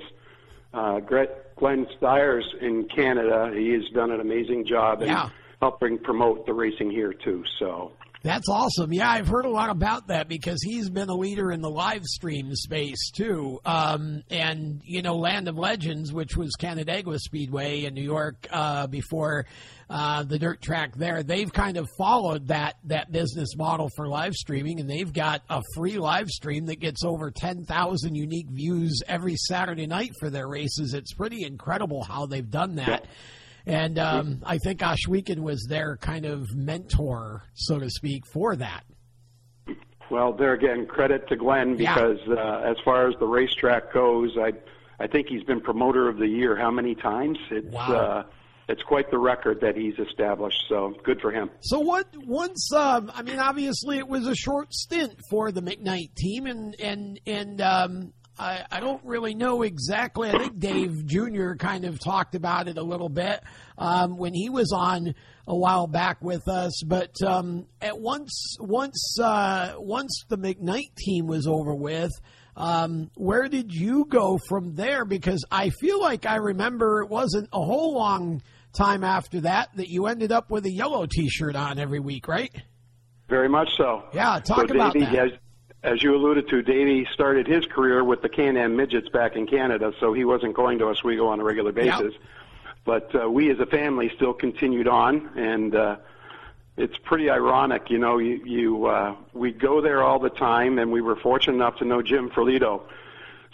[SPEAKER 3] Uh, Glenn Styres in Canada, he has done an amazing job
[SPEAKER 2] yeah.
[SPEAKER 3] in helping promote the racing here too. So
[SPEAKER 2] that's awesome. Yeah, I've heard a lot about that because he's been a leader in the live stream space too. Um, and you know, Land of Legends, which was Canandaigua Speedway in New York uh, before uh, the dirt track there, they've kind of followed that that business model for live streaming, and they've got a free live stream that gets over ten thousand unique views every Saturday night for their races. It's pretty incredible how they've done that.
[SPEAKER 3] Yeah.
[SPEAKER 2] And um, I think Ohsweken was their kind of mentor, so to speak, for that.
[SPEAKER 3] Well, there again, credit to Glenn because
[SPEAKER 2] yeah.
[SPEAKER 3] uh, as far as the racetrack goes, I I think he's been promoter of the year how many times? It's
[SPEAKER 2] wow.
[SPEAKER 3] uh, it's quite the record that he's established. So good for him.
[SPEAKER 2] So what? Once, um, I mean, obviously it was a short stint for the McKnight team, and and and um, I, I don't really know exactly. I think Dave Jr. kind of talked about it a little bit um, when he was on a while back with us. But um, at once, once, uh, once the McKnight team was over with, um, where did you go from there? Because I feel like I remember it wasn't a whole long time after that that you ended up with a yellow T-shirt on every week, right?
[SPEAKER 3] Very much so.
[SPEAKER 2] Yeah, talk
[SPEAKER 3] so
[SPEAKER 2] about
[SPEAKER 3] Davey,
[SPEAKER 2] that.
[SPEAKER 3] As, as you alluded to, Davey started his career with the Can-Am Midgets back in Canada, so he wasn't going to Oswego on a regular basis.
[SPEAKER 2] Yep.
[SPEAKER 3] But uh, we as a family still continued on, and uh, it's pretty ironic, you know. You, you uh, we'd go there all the time, and we were fortunate enough to know Jim Ferlito.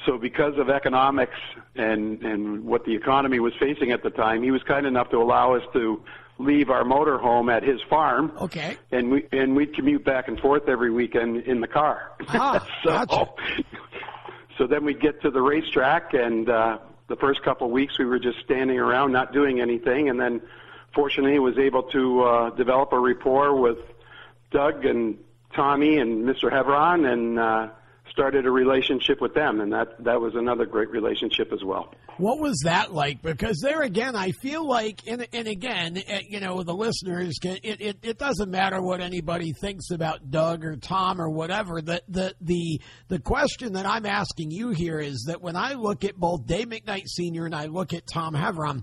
[SPEAKER 3] So because of economics and and what the economy was facing at the time, he was kind enough to allow us to leave our motor home at his farm.
[SPEAKER 2] Okay.
[SPEAKER 3] And we and we'd commute back and forth every weekend in the car.
[SPEAKER 2] Ah,
[SPEAKER 3] so,
[SPEAKER 2] gotcha.
[SPEAKER 3] so then we'd get to the racetrack, and uh, the first couple of weeks we were just standing around, not doing anything, and then fortunately was able to uh, develop a rapport with Doug and Tommy and Mr. Heveron, and uh, started a relationship with them, and that that was another great relationship as well.
[SPEAKER 2] What was that like? Because there again, I feel like, and, and again, eh, you know, the listeners, can, it, it, it doesn't matter what anybody thinks about Doug or Tom or whatever. The, the, the, the question that I'm asking you here is that when I look at both Dave McKnight Sr. and I look at Tom Heveron,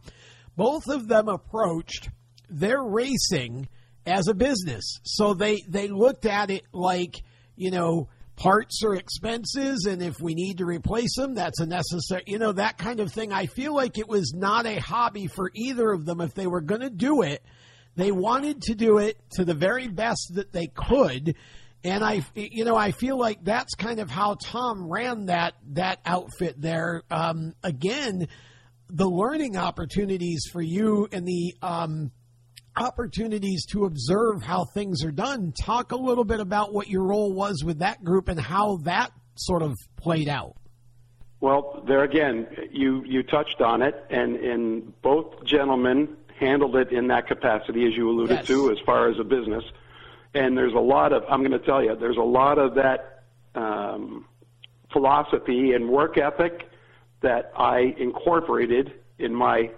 [SPEAKER 2] both of them approached their racing as a business. So they, they looked at it like, you know, parts are expenses and if we need to replace them that's a necessary you know that kind of thing. I feel like it was not a hobby for either of them. If they were going to do it they wanted to do it to the very best that they could and i you know i feel like that's kind of how tom ran that that outfit there. Um, again the learning opportunities for you and the um, opportunities to observe how things are done. Talk a little bit about what your role was with that group and how that sort of played out.
[SPEAKER 3] Well, there again, you you touched on it, and and both gentlemen handled it in that capacity, as you alluded
[SPEAKER 2] Yes.
[SPEAKER 3] to, as far as a business. And there's a lot of I'm going to tell you, there's a lot of that um, philosophy and work ethic that I incorporated in my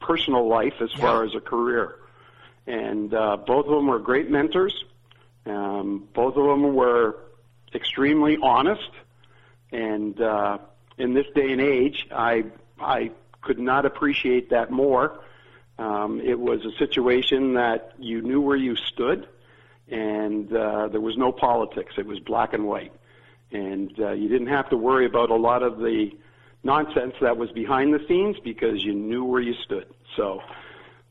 [SPEAKER 3] personal life as far as a career. And uh, both of them were great mentors. Um, both of them were extremely honest. And uh, in this day and age, I I could not appreciate that more. Um, it was a situation that you knew where you stood, and uh, there was no politics. It was black and white, and uh, you didn't have to worry about a lot of the nonsense that was behind the scenes because you knew where you stood. So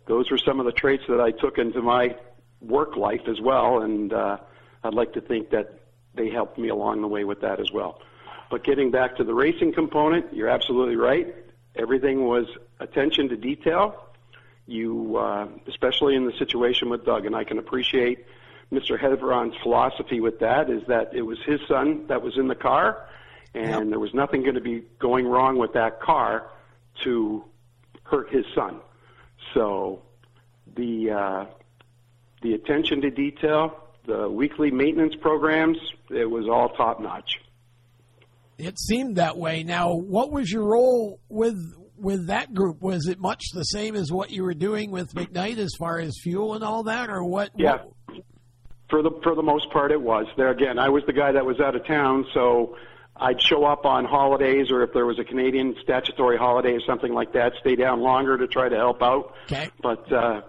[SPEAKER 3] those were some of the traits that I took into my work life as well, and uh, I'd like to think that they helped me along the way with that as well. But getting back to the racing component, you're absolutely right. Everything was attention to detail. You, uh, especially in the situation with Doug, and I can appreciate Mr. Heveron's philosophy with that is that it was his son that was in the car, and
[SPEAKER 2] Yep.
[SPEAKER 3] there was nothing going to be going wrong with that car to hurt his son. So the uh, the attention to detail, the weekly maintenance programs, it was all top notch.
[SPEAKER 2] It seemed that way. Now, what was your role with with that group? Was it much the same as what you were doing with McKnight as far as fuel and all that, or what?
[SPEAKER 3] Yeah.
[SPEAKER 2] what-
[SPEAKER 3] For the for the most part, it was there again. I was the guy that was out of town, so I'd show up on holidays or if there was a Canadian statutory holiday or something like that, stay down longer to try to help out.
[SPEAKER 2] Okay.
[SPEAKER 3] But uh,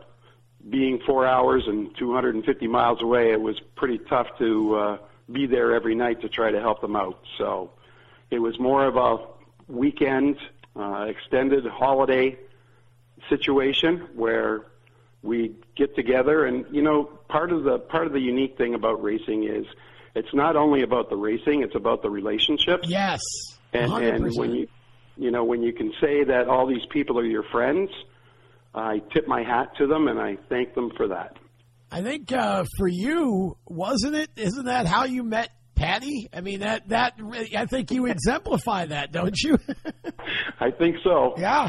[SPEAKER 3] being four hours and 250 miles away, it was pretty tough to uh, be there every night to try to help them out. So it was more of a weekend, uh, extended holiday situation where we get together and you know part of the part of the unique thing about racing is it's not only about the racing it's about the relationships
[SPEAKER 2] Yes.
[SPEAKER 3] and,
[SPEAKER 2] 100%.
[SPEAKER 3] and when you you know when you can say that all these people are your friends i tip my hat to them and i thank them for that
[SPEAKER 2] I think uh, for you, wasn't it? Isn't that how you met Patty? I mean, that that really, I think you exemplify that, don't you?
[SPEAKER 3] i think so
[SPEAKER 2] yeah.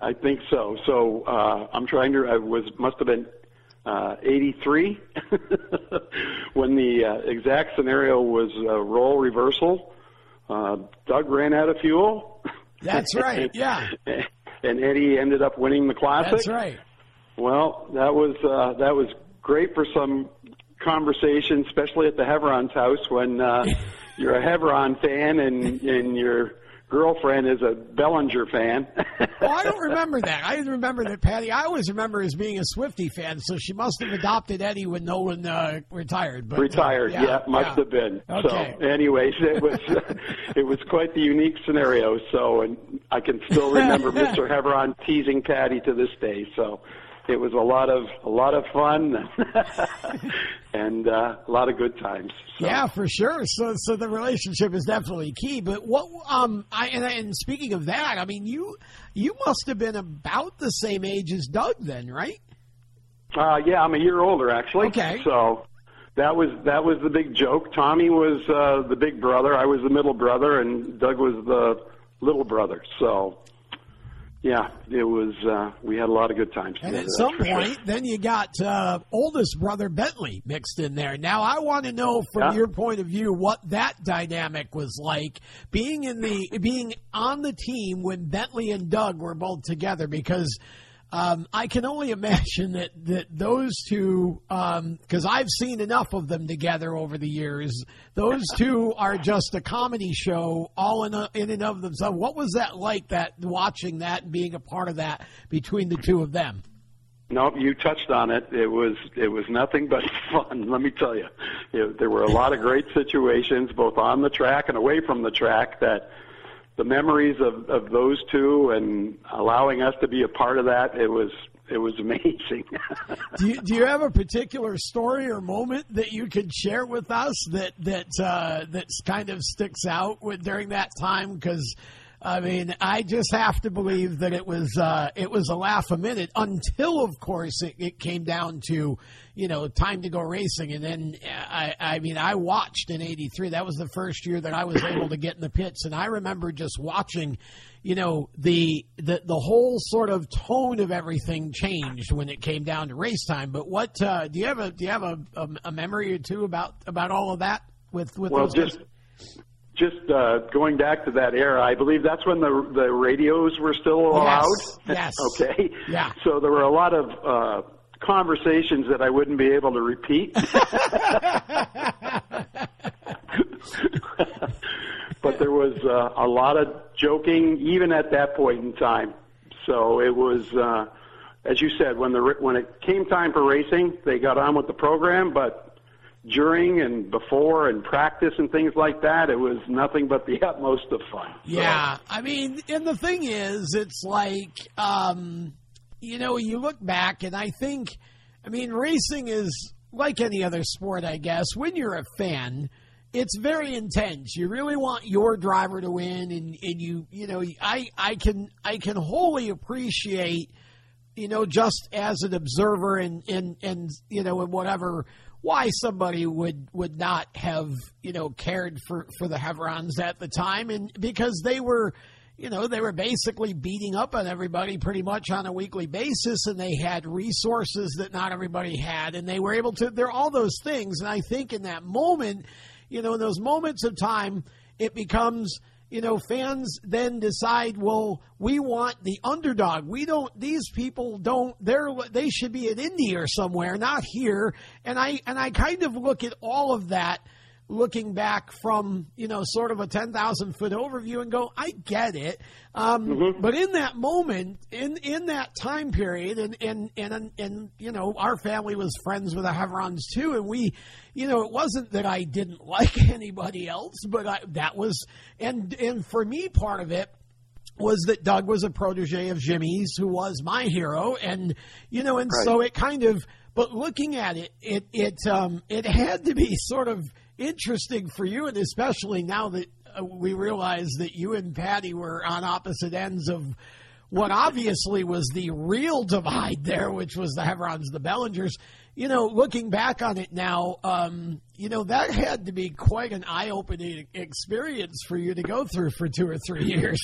[SPEAKER 3] i think so so uh i'm trying to i was must have been uh 83 when the uh, exact scenario was uh, role reversal uh doug ran out of fuel
[SPEAKER 2] That's right. Yeah.
[SPEAKER 3] and Eddie ended up winning the classic.
[SPEAKER 2] That's right.
[SPEAKER 3] Well, that was uh, that was great for some conversation, especially at the Heveron's house when uh, you're a Heveron fan and and your girlfriend is a Bellinger fan.
[SPEAKER 2] oh, I don't remember that. I didn't remember that Patty. I always remember as being a Swifty fan, so she must have adopted Eddie when Nolan uh, retired. But,
[SPEAKER 3] retired,
[SPEAKER 2] uh,
[SPEAKER 3] yeah, must
[SPEAKER 2] yeah.
[SPEAKER 3] have been.
[SPEAKER 2] Okay.
[SPEAKER 3] So, anyways, it was it was quite the unique scenario. So, and I can still remember Mr. Heveron teasing Patty to this day. So, it was a lot of a lot of fun and uh, a lot of good times. So.
[SPEAKER 2] Yeah, for sure. So, so the relationship is definitely key. But what, um, I and, and speaking of that, I mean, you you must have been about the same age as Doug then, right?
[SPEAKER 3] Uh, yeah, I'm a year older actually.
[SPEAKER 2] Okay.
[SPEAKER 3] So that was that was the big joke. Tommy was uh, the big brother. I was the middle brother, and Doug was the little brother. So yeah, it was. Uh, we had a lot of good times.
[SPEAKER 2] And at some point,
[SPEAKER 3] sure.
[SPEAKER 2] then you got uh, oldest brother Bentley mixed in there. Now, I want to know from
[SPEAKER 3] Yeah.
[SPEAKER 2] your point of view what that dynamic was like being in the being on the team when Bentley and Doug were both together because. Um, I can only imagine that, that those two, because I've seen enough of them together over the years, those two are just a comedy show all in, a, in and of themselves. What was that like? That watching that and being a part of that between the two of them?
[SPEAKER 3] Nope, you touched on it. It was it was nothing but fun. Let me tell you, It- there were a lot of great situations, both on the track and away from the track. That the memories of of those two and allowing us to be a part of that, it was it was amazing.
[SPEAKER 2] do you, do you have a particular story or moment that you could share with us that that uh, that's kind of sticks out with, during that time? Because I mean, I just have to believe that it was uh, it was a laugh a minute until, of course, it, it came down to you know time to go racing, and then uh, I I mean I watched in '83. That was the first year that I was able to get in the pits, and I remember just watching you know the the the whole sort of tone of everything changed when it came down to race time. But what uh, do you have a do you have a, a, a memory or two about about all of that with with
[SPEAKER 3] well,
[SPEAKER 2] those
[SPEAKER 3] just
[SPEAKER 2] guys?
[SPEAKER 3] just uh, going back to that era, I believe that's when the the radios were still allowed.
[SPEAKER 2] yes.
[SPEAKER 3] okay.
[SPEAKER 2] Yeah.
[SPEAKER 3] So there were a lot of uh, conversations that I wouldn't be able to repeat. but there was uh, a lot of joking even at that point in time. So it was, uh, as you said, when the when it came time for racing, they got on with the program. But during and before and practice and things like that, it was nothing but the utmost of fun. So-
[SPEAKER 2] Yeah, I mean, and the thing is, it's like, um, you know, you look back, and I think, I mean, racing is like any other sport, I guess. When you're a fan, it's very intense. You really want your driver to win, and, and you, you know, I, I can, I can wholly appreciate, you know, just as an observer and, and, and, you know, and whatever, why somebody would, would not have, you know, cared for, for the Heverons at the time. And because they were, you know, they were basically beating up on everybody pretty much on a weekly basis and they had resources that not everybody had and they were able to, They're all those things. And I think in that moment, you know, in those moments of time, it becomes, you know, fans then decide, well, we want the underdog. We don't, these people don't, they're, they should be in India or somewhere, not here. And I, and I kind of look at all of that looking back from, you know, sort of a 10,000 foot overview and go, I get it. Um, But in that moment, in, in that time period, and, and, and, and, you know, our family was friends with the Heverons too. And we, you know, it wasn't that I didn't like anybody else, but I, that was, and, and for me, part of it, was that Doug was a protege of Jimmy's, who was my hero, and you know, and
[SPEAKER 3] Right.
[SPEAKER 2] so it kind of. But looking at it, it it um, it had to be sort of interesting for you, and especially now that uh, we realize that you and Patty were on opposite ends of what obviously was the real divide there, which was the Heverons, the Bellingers. You know, looking back on it now, um, you know that had to be quite an eye-opening experience for you to go through for two or three years.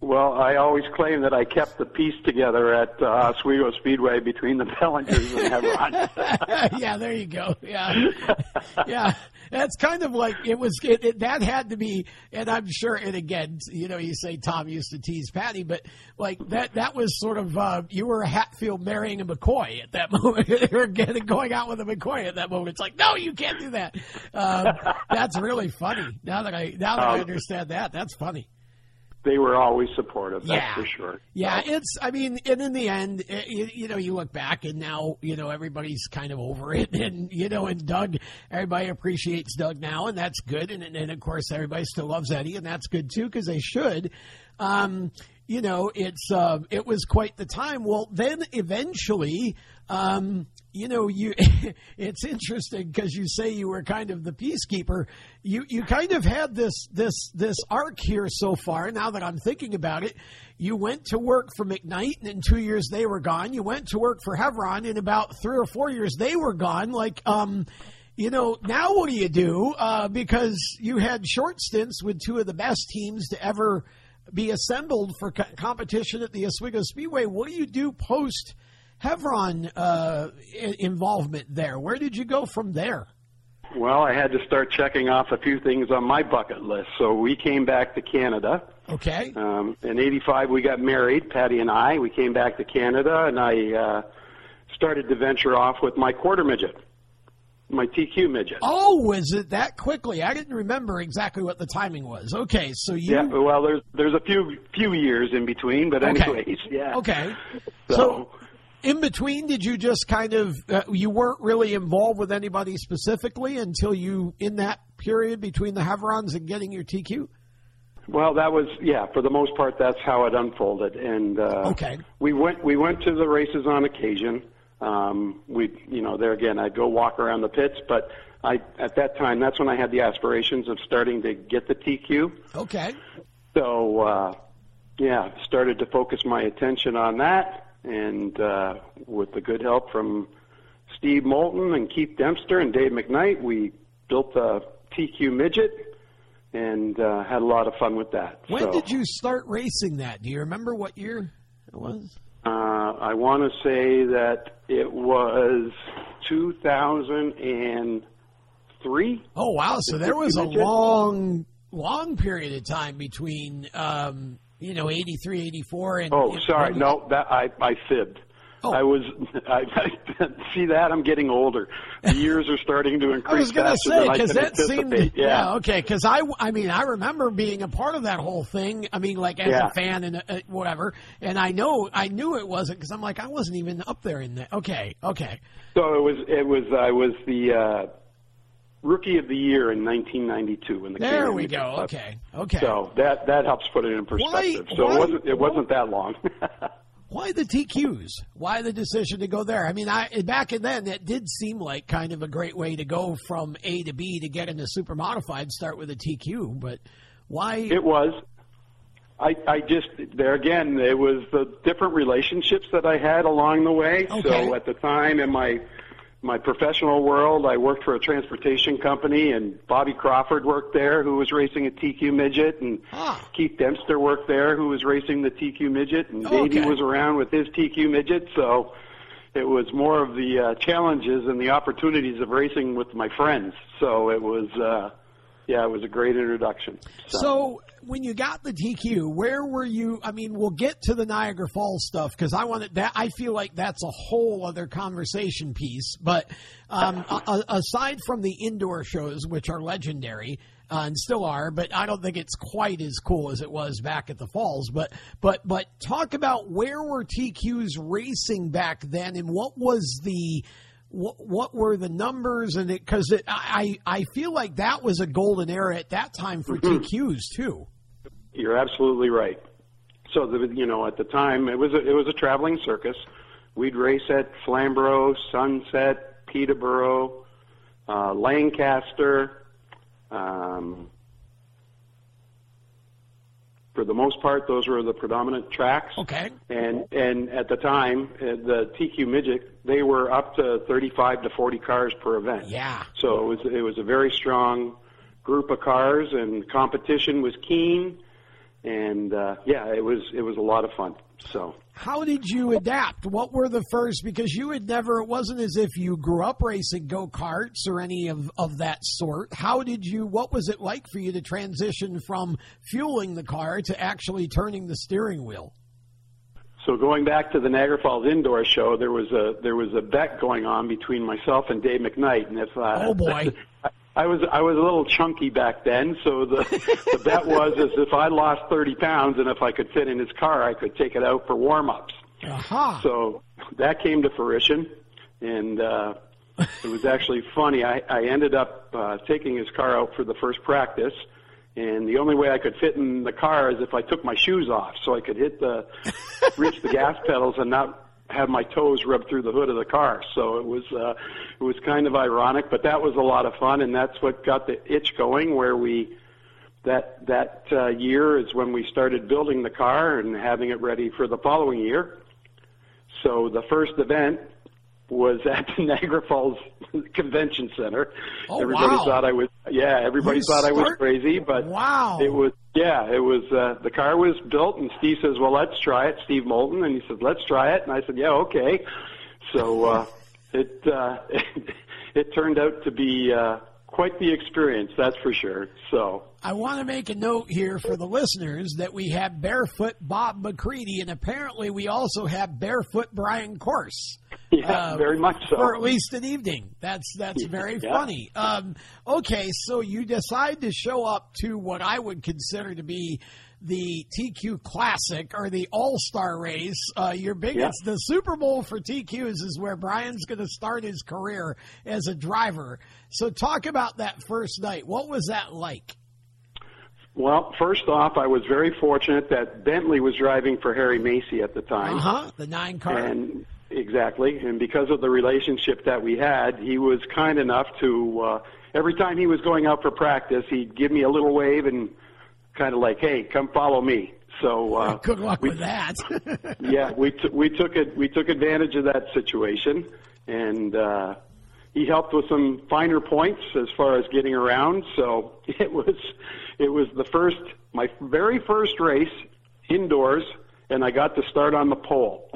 [SPEAKER 3] Well, I always claim that I kept the peace together at uh, Oswego Speedway between the Bellingers and Heveron.
[SPEAKER 2] yeah, there you go. Yeah, yeah. That's kind of like it was. It, it, that had to be, and I'm sure. And again, you know, you say Tom used to tease Patty, but like that. That was sort of uh, you were a Hatfield marrying a McCoy at that moment, or getting going out with a McCoy at that moment. It's like, no, you can't do that. Um, that's really funny. Now that I now that I
[SPEAKER 3] Um,
[SPEAKER 2] understand that, that's funny.
[SPEAKER 3] They were always supportive. That's
[SPEAKER 2] Yeah.
[SPEAKER 3] for sure.
[SPEAKER 2] Yeah, it's. I mean, and in the end, eh, you, you know, you look back and now, you know, everybody's kind of over it, and you know, and Doug, everybody appreciates Doug now, and that's good, and and of course, everybody still loves Eddie, and that's good too because they should. Um, you know, it's uh, it was quite the time. Well, then eventually, um, you know, you it's interesting because you say you were kind of the peacekeeper. You you kind of had this this this arc here so far. Now that I'm thinking about it, you went to work for McKnight, and in two years they were gone. You went to work for Heveron, in about three or four years they were gone. Like, um, you know, now what do you do? Uh, because you had short stints with two of the best teams to ever be assembled for co- competition at the Oswego Speedway. What do you do post Heveron uh, involvement there? Where did you go from there?
[SPEAKER 3] Well, I had to start checking off a few things on my bucket list. So we came back to Canada.
[SPEAKER 2] Okay.
[SPEAKER 3] Um, in '85, we got married, Patty and I. We came back to Canada, and I uh, started to venture off with my quarter midget, my TQ midget.
[SPEAKER 2] Oh, was it that quickly? I didn't remember exactly what the timing was. Okay, so you.
[SPEAKER 3] Yeah, well, there's there's a few few years in between, but
[SPEAKER 2] Okay.
[SPEAKER 3] anyways, yeah.
[SPEAKER 2] Okay.
[SPEAKER 3] So,
[SPEAKER 2] So, in between, did you just kind of uh, you weren't really involved with anybody specifically until you in that period between the Heverons and getting your TQ?
[SPEAKER 3] well, that was yeah. For the most part, that's how it unfolded, and uh,
[SPEAKER 2] Okay.
[SPEAKER 3] we went we went to the races on occasion. Um, we you know there again, I'd go walk around the pits, but I at that time that's when I had the aspirations of starting to get the TQ.
[SPEAKER 2] Okay.
[SPEAKER 3] So uh, yeah, started to focus my attention on that, and uh, with the good help from Steve Moulton and Keith Dempster and Dave McKnight, we built a TQ midget and uh, had a lot of fun with that.
[SPEAKER 2] When
[SPEAKER 3] so,
[SPEAKER 2] did you start racing that? Do you remember what year it was?
[SPEAKER 3] Uh, I want to say that it was 2003.
[SPEAKER 2] Oh wow! So there was a
[SPEAKER 3] Midget?
[SPEAKER 2] long, long period of time between, um, you know, 83, 84, and.
[SPEAKER 3] Oh,
[SPEAKER 2] and-
[SPEAKER 3] sorry. No, that I I fibbed.
[SPEAKER 2] Oh.
[SPEAKER 3] I was. I, I see that I'm getting older. The years are starting to increase.
[SPEAKER 2] I was going to say because that seemed
[SPEAKER 3] anticipate.
[SPEAKER 2] yeah, okay because I I mean I remember being a part of that whole thing I mean like as
[SPEAKER 3] Yeah.
[SPEAKER 2] a fan and uh, whatever and I know I knew it wasn't because I'm like I wasn't even up there in that okay okay
[SPEAKER 3] So it was. It was. I was the uh, rookie of the year in 1992 in the
[SPEAKER 2] there we go
[SPEAKER 3] Club.
[SPEAKER 2] okay okay
[SPEAKER 3] So that that helps put it in perspective. so
[SPEAKER 2] why-
[SPEAKER 3] it wasn't. It wasn't that long.
[SPEAKER 2] why the TQs why the decision to go there I mean I back in then it did seem like kind of a great way to go from A to B to get into super modified start with a TQ but why
[SPEAKER 3] It was. I, I just there again. It was the different relationships that I had along the way.
[SPEAKER 2] Okay.
[SPEAKER 3] So at the time in my my professional world, I worked for a transportation company, and Bobby Crawford worked there, who was racing a TQ midget, and
[SPEAKER 2] Ah.
[SPEAKER 3] Keith Dempster worked there, who was racing the TQ midget, and
[SPEAKER 2] Oh,
[SPEAKER 3] Davey
[SPEAKER 2] okay.
[SPEAKER 3] was around with his TQ midget. So it was more of the uh, challenges and the opportunities of racing with my friends. So it was. Uh, yeah, it was a great introduction.
[SPEAKER 2] So when you got the TQ, where were you? I mean, we'll get to the Niagara Falls stuff because I wanted that. I feel like that's a whole other conversation piece. But um, a- aside from the indoor shows, which are legendary uh, and still are, but I don't think it's quite as cool as it was back at the Falls. But but but talk about where were TQs racing back then, and what was the what, what were the numbers and it because it, I I feel like that was a golden era at that time for TQs too.
[SPEAKER 3] You're absolutely right. So the you know at the time it was a, it was a traveling circus. We'd race at Flamborough, Sunset, Peterborough, uh, Lancaster. Um, for the most part, those were the predominant tracks.
[SPEAKER 2] Okay.
[SPEAKER 3] And and at the time, uh, the TQ midget they were up to 35 to 40 cars per event.
[SPEAKER 2] Yeah.
[SPEAKER 3] So it was it was a very strong group of cars, and competition was keen, and uh, yeah, it was it was a lot of fun. So
[SPEAKER 2] How did you adapt? What were the first? Because you had never. It wasn't as if you grew up racing go karts or any of of that sort. How did you? What was it like for you to transition from fueling the car to actually turning the steering wheel?
[SPEAKER 3] so going back to the Niagara Falls indoor show, there was a there was a bet going on between myself and Dave McKnight, and if uh,
[SPEAKER 2] Oh, boy.
[SPEAKER 3] I was I was a little chunky back then, so the the bet was as if I lost 30 pounds and if I could fit in his car, I could take it out for warm ups.
[SPEAKER 2] Aha.
[SPEAKER 3] So that came to fruition, and uh, it was actually funny. I, I ended up uh, taking his car out for the first practice, and the only way I could fit in the car is if I took my shoes off, so I could hit the reach the gas pedals and not have my toes rub through the hood of the car. So it was uh, it was kind of ironic, but that was a lot of fun, and that's what got the itch going. Where we that that uh, year is when we started building the car and having it ready for the following year. So the first event was at the Niagara Falls Convention Center.
[SPEAKER 2] Oh,
[SPEAKER 3] everybody
[SPEAKER 2] wow.
[SPEAKER 3] thought I was yeah, everybody
[SPEAKER 2] You
[SPEAKER 3] thought I was crazy, but
[SPEAKER 2] Wow.
[SPEAKER 3] it was yeah, it was uh the car was built and Steve says, "Well, let's try it." Steve Moulton and he said, "Let's try it." And I said, "Yeah, okay." So uh it uh it, it turned out to be uh quite the experience, that's for sure. So
[SPEAKER 2] I want to make a note here for the listeners that we have barefoot Bob McCready, and apparently we also have barefoot Brian Coerse.
[SPEAKER 3] yeah,
[SPEAKER 2] Uh,
[SPEAKER 3] very much so.
[SPEAKER 2] or at least an evening. That's that's very
[SPEAKER 3] Yeah.
[SPEAKER 2] funny. Um, okay, so you decide to show up to what I would consider to be the TQ Classic or the All Star Race. Uh, your biggest, the Super Bowl for TQs is where Brian's going to start his career as a driver. So talk about that first night. What was that like?
[SPEAKER 3] Well, first off, I was very fortunate that Bentley was driving for Harry Macy at the time.
[SPEAKER 2] Uh huh. The nine car.
[SPEAKER 3] And exactly, and because of the relationship that we had, he was kind enough to uh, every time he was going out for practice, he'd give me a little wave and kind of like, "Hey, come follow me." So uh,
[SPEAKER 2] Good luck
[SPEAKER 3] we-
[SPEAKER 2] with that.
[SPEAKER 3] yeah, we t- we took it we took advantage of that situation, and uh, he helped with some finer points as far as getting around. So it was it was the first my very first race indoors, and I got to start on the pole.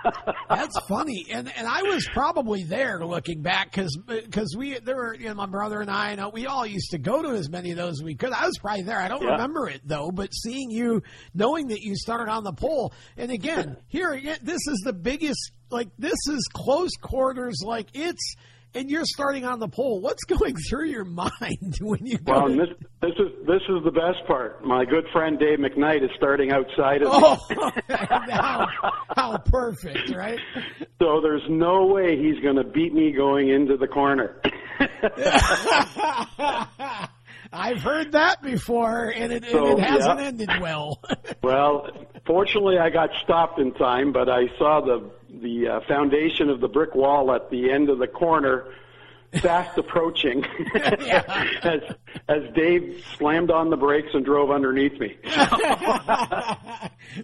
[SPEAKER 2] That's funny, and and I was probably there looking back because we there were you know my brother and I and we all used to go to as many of those as we could. I was probably there. I don't
[SPEAKER 3] Yeah.
[SPEAKER 2] remember it though, but seeing you, knowing that you started on the pole, and again here again, this is the biggest like this is close quarters. Like it's. And you're starting on the pole. What's going through your mind when you go?
[SPEAKER 3] well, this this is this is the best part. My good friend Dave McKnight is starting outside of
[SPEAKER 2] oh, how, how perfect, right?
[SPEAKER 3] So there's no way he's going to beat me going into the corner.
[SPEAKER 2] I've heard that before, and it, and it hasn't
[SPEAKER 3] yeah.
[SPEAKER 2] ended well.
[SPEAKER 3] well, fortunately, I got stopped in time, but I saw the the uh, foundation of the brick wall at the end of the corner fast approaching as as Dave slammed on the brakes and drove underneath me.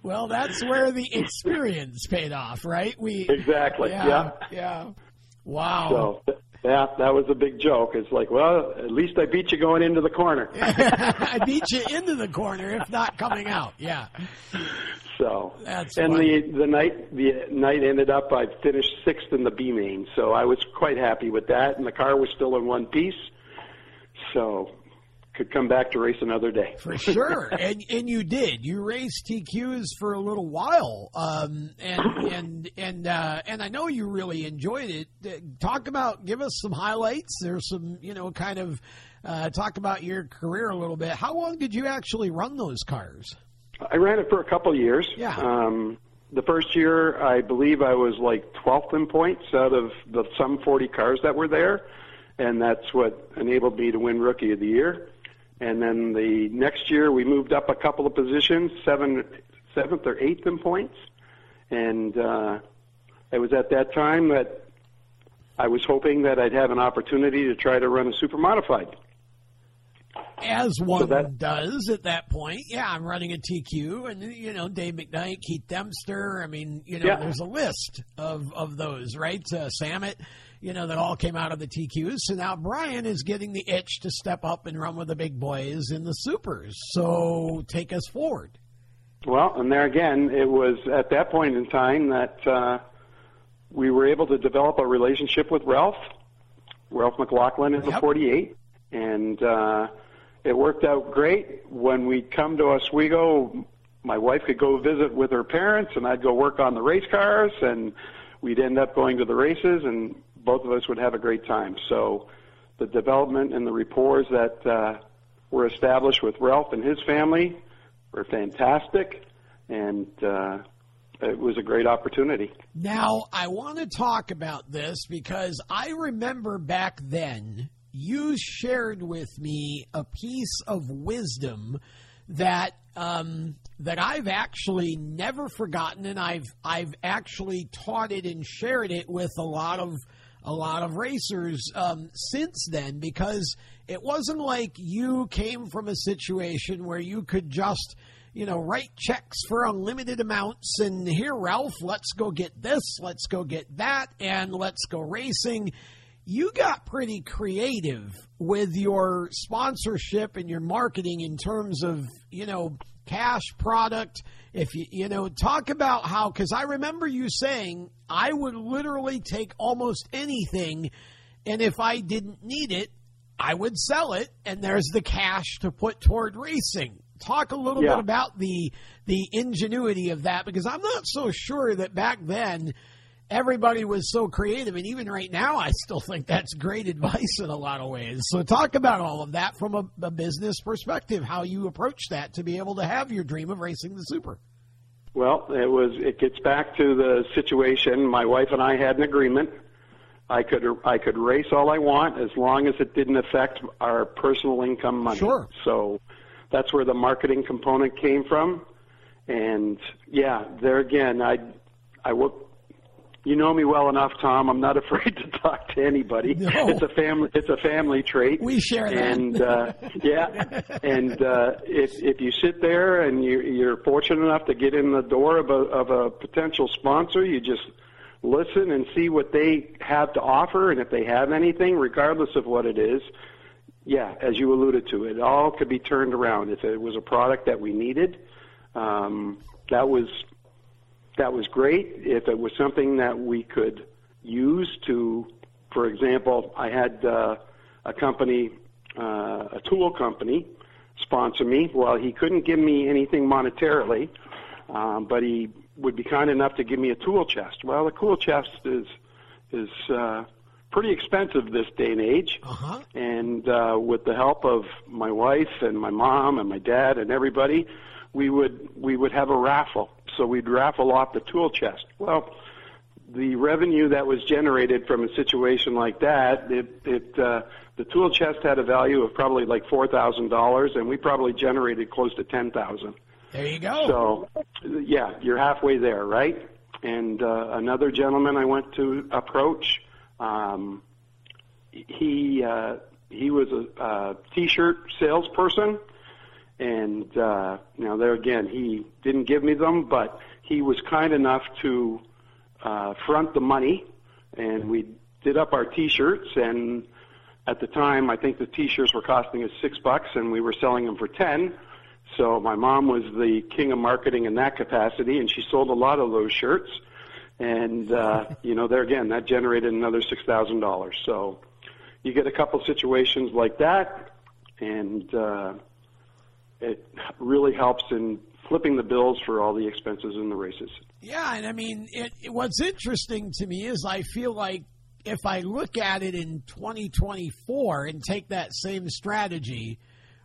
[SPEAKER 2] well, that's where the experience paid off, right? We
[SPEAKER 3] Exactly,
[SPEAKER 2] Yeah,
[SPEAKER 3] yeah.
[SPEAKER 2] yeah. Wow.
[SPEAKER 3] So that that was a big joke. It's like, well, at least I beat you going into the corner.
[SPEAKER 2] I beat you into the corner, if not coming out. Yeah.
[SPEAKER 3] So
[SPEAKER 2] That's
[SPEAKER 3] and
[SPEAKER 2] funny.
[SPEAKER 3] the the night the night ended up I finished sixth in the B main, so I was quite happy with that, and the car was still in one piece, so could come back to race another day.
[SPEAKER 2] For sure, and and you did. You raced TQs for a little while, um, and and and uh, and I know you really enjoyed it. Uh, Talk about, give us some highlights. There's some, you know, kind of uh, talk about your career a little bit. How long did you actually run those cars?
[SPEAKER 3] I ran it for a couple of years.
[SPEAKER 2] Yeah.
[SPEAKER 3] Um, the first year, I believe I was like 12th in points out of the some 40 cars that were there, and that's what enabled me to win Rookie of the Year. And then the next year, we moved up a couple of positions, seven, seventh or eighth in points, and uh, it was at that time that I was hoping that I'd have an opportunity to try to run a super modified.
[SPEAKER 2] As one
[SPEAKER 3] that-
[SPEAKER 2] does at that point. Yeah, I'm running a TQ, and you know Dave McKnight, Keith Dempster. I mean, you know,
[SPEAKER 3] Yeah.
[SPEAKER 2] there's a list of of those, right? Uh, Samet, you know, that all came out of the TQs. So now Brian is getting the itch to step up and run with the big boys in the supers. So take us forward.
[SPEAKER 3] Well, and there again, it was at that point in time that uh, we were able to develop a relationship with Ralph, Ralph McLaughlin in the
[SPEAKER 2] Yep.
[SPEAKER 3] 48, and uh, it worked out great. When we'd come to Oswego, my wife could go visit with her parents, and I'd go work on the race cars, and we'd end up going to the races, and both of us would have a great time. So the development and the rapport that uh, were established with Ralph and his family were fantastic, and uh, it was a great opportunity.
[SPEAKER 2] Now, I want to talk about this because I remember back then you shared with me a piece of wisdom that um, that I've actually never forgotten, and I've I've actually taught it and shared it with a lot of a lot of racers um, since then because it wasn't like you came from a situation where you could just you know write checks for unlimited amounts and here Ralph let's go get this let's go get that and let's go racing. You got pretty creative with your sponsorship and your marketing in terms of you know cash product if you you know talk about how because i remember you saying i would literally take almost anything and if i didn't need it i would sell it and there's the cash to put toward racing talk a little
[SPEAKER 3] Yeah.
[SPEAKER 2] bit about the the ingenuity of that because i'm not so sure that back then everybody was so creative and even right now i still think that's great advice in a lot of ways so talk about all of that from a, a business perspective how you approach that to be able to have your dream of racing the super
[SPEAKER 3] Well, it was. It gets back to the situation. My wife and I had an agreement. I could I could race all I want as long as it didn't affect our personal income money.
[SPEAKER 2] Sure.
[SPEAKER 3] So that's where the marketing component came from. And yeah, there again, I I will. You know me well enough, Tom. I'm not afraid to talk to anybody.
[SPEAKER 2] No.
[SPEAKER 3] It's a family. It's a family trait.
[SPEAKER 2] We share that.
[SPEAKER 3] And uh, yeah, and uh, if if you sit there and you, you're fortunate enough to get in the door of a of a potential sponsor, you just listen and see what they have to offer, and if they have anything, regardless of what it is. Yeah, as you alluded to, it all could be turned around. If it was a product that we needed, um, that was that was great. If it was something that we could use to, for example, I had uh, a company, uh, a tool company, sponsor me. Well, he couldn't give me anything monetarily, um, but he would be kind enough to give me a tool chest. Well, a tool chest is is uh, pretty expensive this day and age
[SPEAKER 2] uh-huh
[SPEAKER 3] and uh, with the help of my wife and my mom and my dad and everybody, we would we would have a raffle. So we'd raffle off the tool chest. Well, the revenue that was generated from a situation like that, it, it uh, the tool chest had a value of probably like four thousand dollars, and we probably generated close to ten thousand.
[SPEAKER 2] there you go
[SPEAKER 3] So, yeah, you're halfway there, right? And uh, another gentleman I went to approach, um, he uh, he was a uh, t-shirt salesperson, and uh, now there again, he didn't give me them, but he was kind enough to uh, front the money, and we did up our t-shirts and. At the time, I think the T-shirts were costing us six bucks, and we were selling them for ten. So my mom was the king of marketing in that capacity, and she sold a lot of those shirts. And uh, you know, there again, that generated another six thousand dollars. So you get a couple situations like that, and uh, it really helps in flipping the bills for all the expenses in the races.
[SPEAKER 2] Yeah, and I mean, it, it- what's interesting to me is I feel like if I look at it in 2024 and take that same strategy,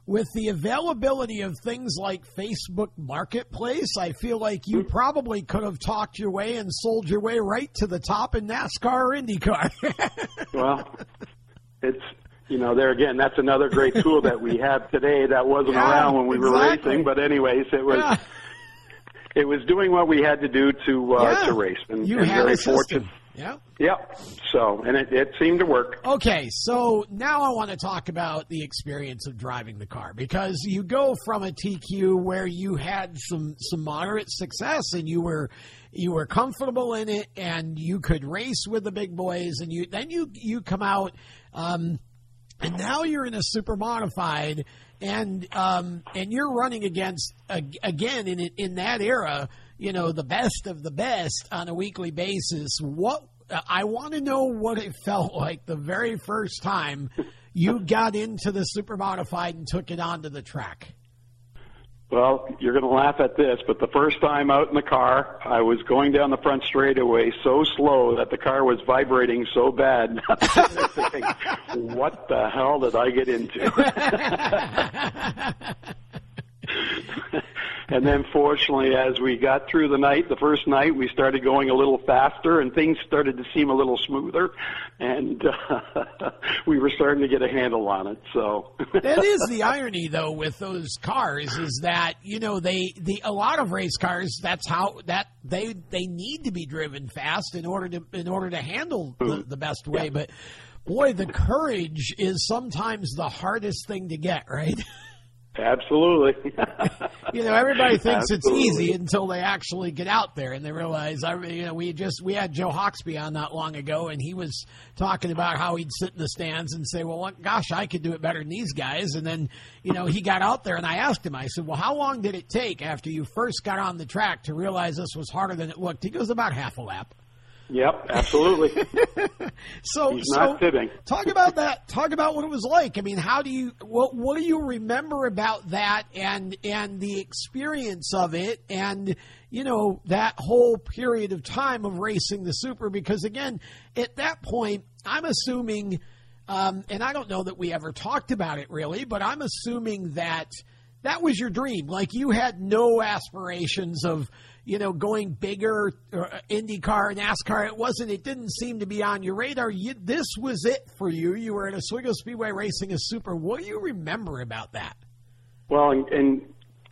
[SPEAKER 2] with the availability of things like Facebook Marketplace, I feel like you mm-hmm. probably could have talked your way and sold your way right to the top in NASCAR or IndyCar.
[SPEAKER 3] Well, it's you know there again, that's another great tool that we have today that wasn't
[SPEAKER 2] Yeah,
[SPEAKER 3] around when we were racing. But anyways, it was.
[SPEAKER 2] Yeah.
[SPEAKER 3] It was doing what we had to do to uh,
[SPEAKER 2] Yeah.
[SPEAKER 3] to race, and,
[SPEAKER 2] you
[SPEAKER 3] and
[SPEAKER 2] had
[SPEAKER 3] very fortunate.
[SPEAKER 2] Yeah.
[SPEAKER 3] Yep. So, and it, it seemed to work.
[SPEAKER 2] Okay, so now I want to talk about the experience of driving the car because you go from a TQ where you had some some moderate success and you were you were comfortable in it and you could race with the big boys and you then you you come out um, and now you're in a super modified and um, and you're running against again in in that era you know the best of the best on a weekly basis. What I want to know what it felt like the very first time you got into the super modified and took it onto the track
[SPEAKER 3] Well, you're going to laugh at this, but the first time out in the car, I was going down the front straightaway so slow that the car was vibrating so bad. what the hell did I get into? and then fortunately as we got through the night the first night we started going a little faster and things started to seem a little smoother and uh, we were starting to get a handle on it so
[SPEAKER 2] that is the irony though with those cars is that you know they the a lot of race cars that's how that they they need to be driven fast in order to in order to handle the, mm-hmm. the best way yeah. but boy the courage is sometimes the hardest thing to get right
[SPEAKER 3] Absolutely.
[SPEAKER 2] you know, everybody thinks Absolutely. it's easy until they actually get out there and they realize. I, you know, we just we had Joe Hawksby on not long ago, and he was talking about how he'd sit in the stands and say, "Well, gosh, I could do it better than these guys." And then, you know, he got out there, and I asked him. I said, "Well, how long did it take after you first got on the track to realize this was harder than it looked?" He goes, "About half a lap."
[SPEAKER 3] Yep, absolutely.
[SPEAKER 2] so,
[SPEAKER 3] He's
[SPEAKER 2] so
[SPEAKER 3] not fibbing.
[SPEAKER 2] talk about that. Talk about what it was like. I mean, how do you what what do you remember about that and and the experience of it and you know that whole period of time of racing the super? Because again, at that point, I'm assuming, um, and I don't know that we ever talked about it really, but I'm assuming that that was your dream. Like you had no aspirations of you know, going bigger, uh, IndyCar, NASCAR. It wasn't. It didn't seem to be on your radar. You, this was it for you. You were at Oswego Speedway racing a Super. What do you remember about that?
[SPEAKER 3] Well, and, and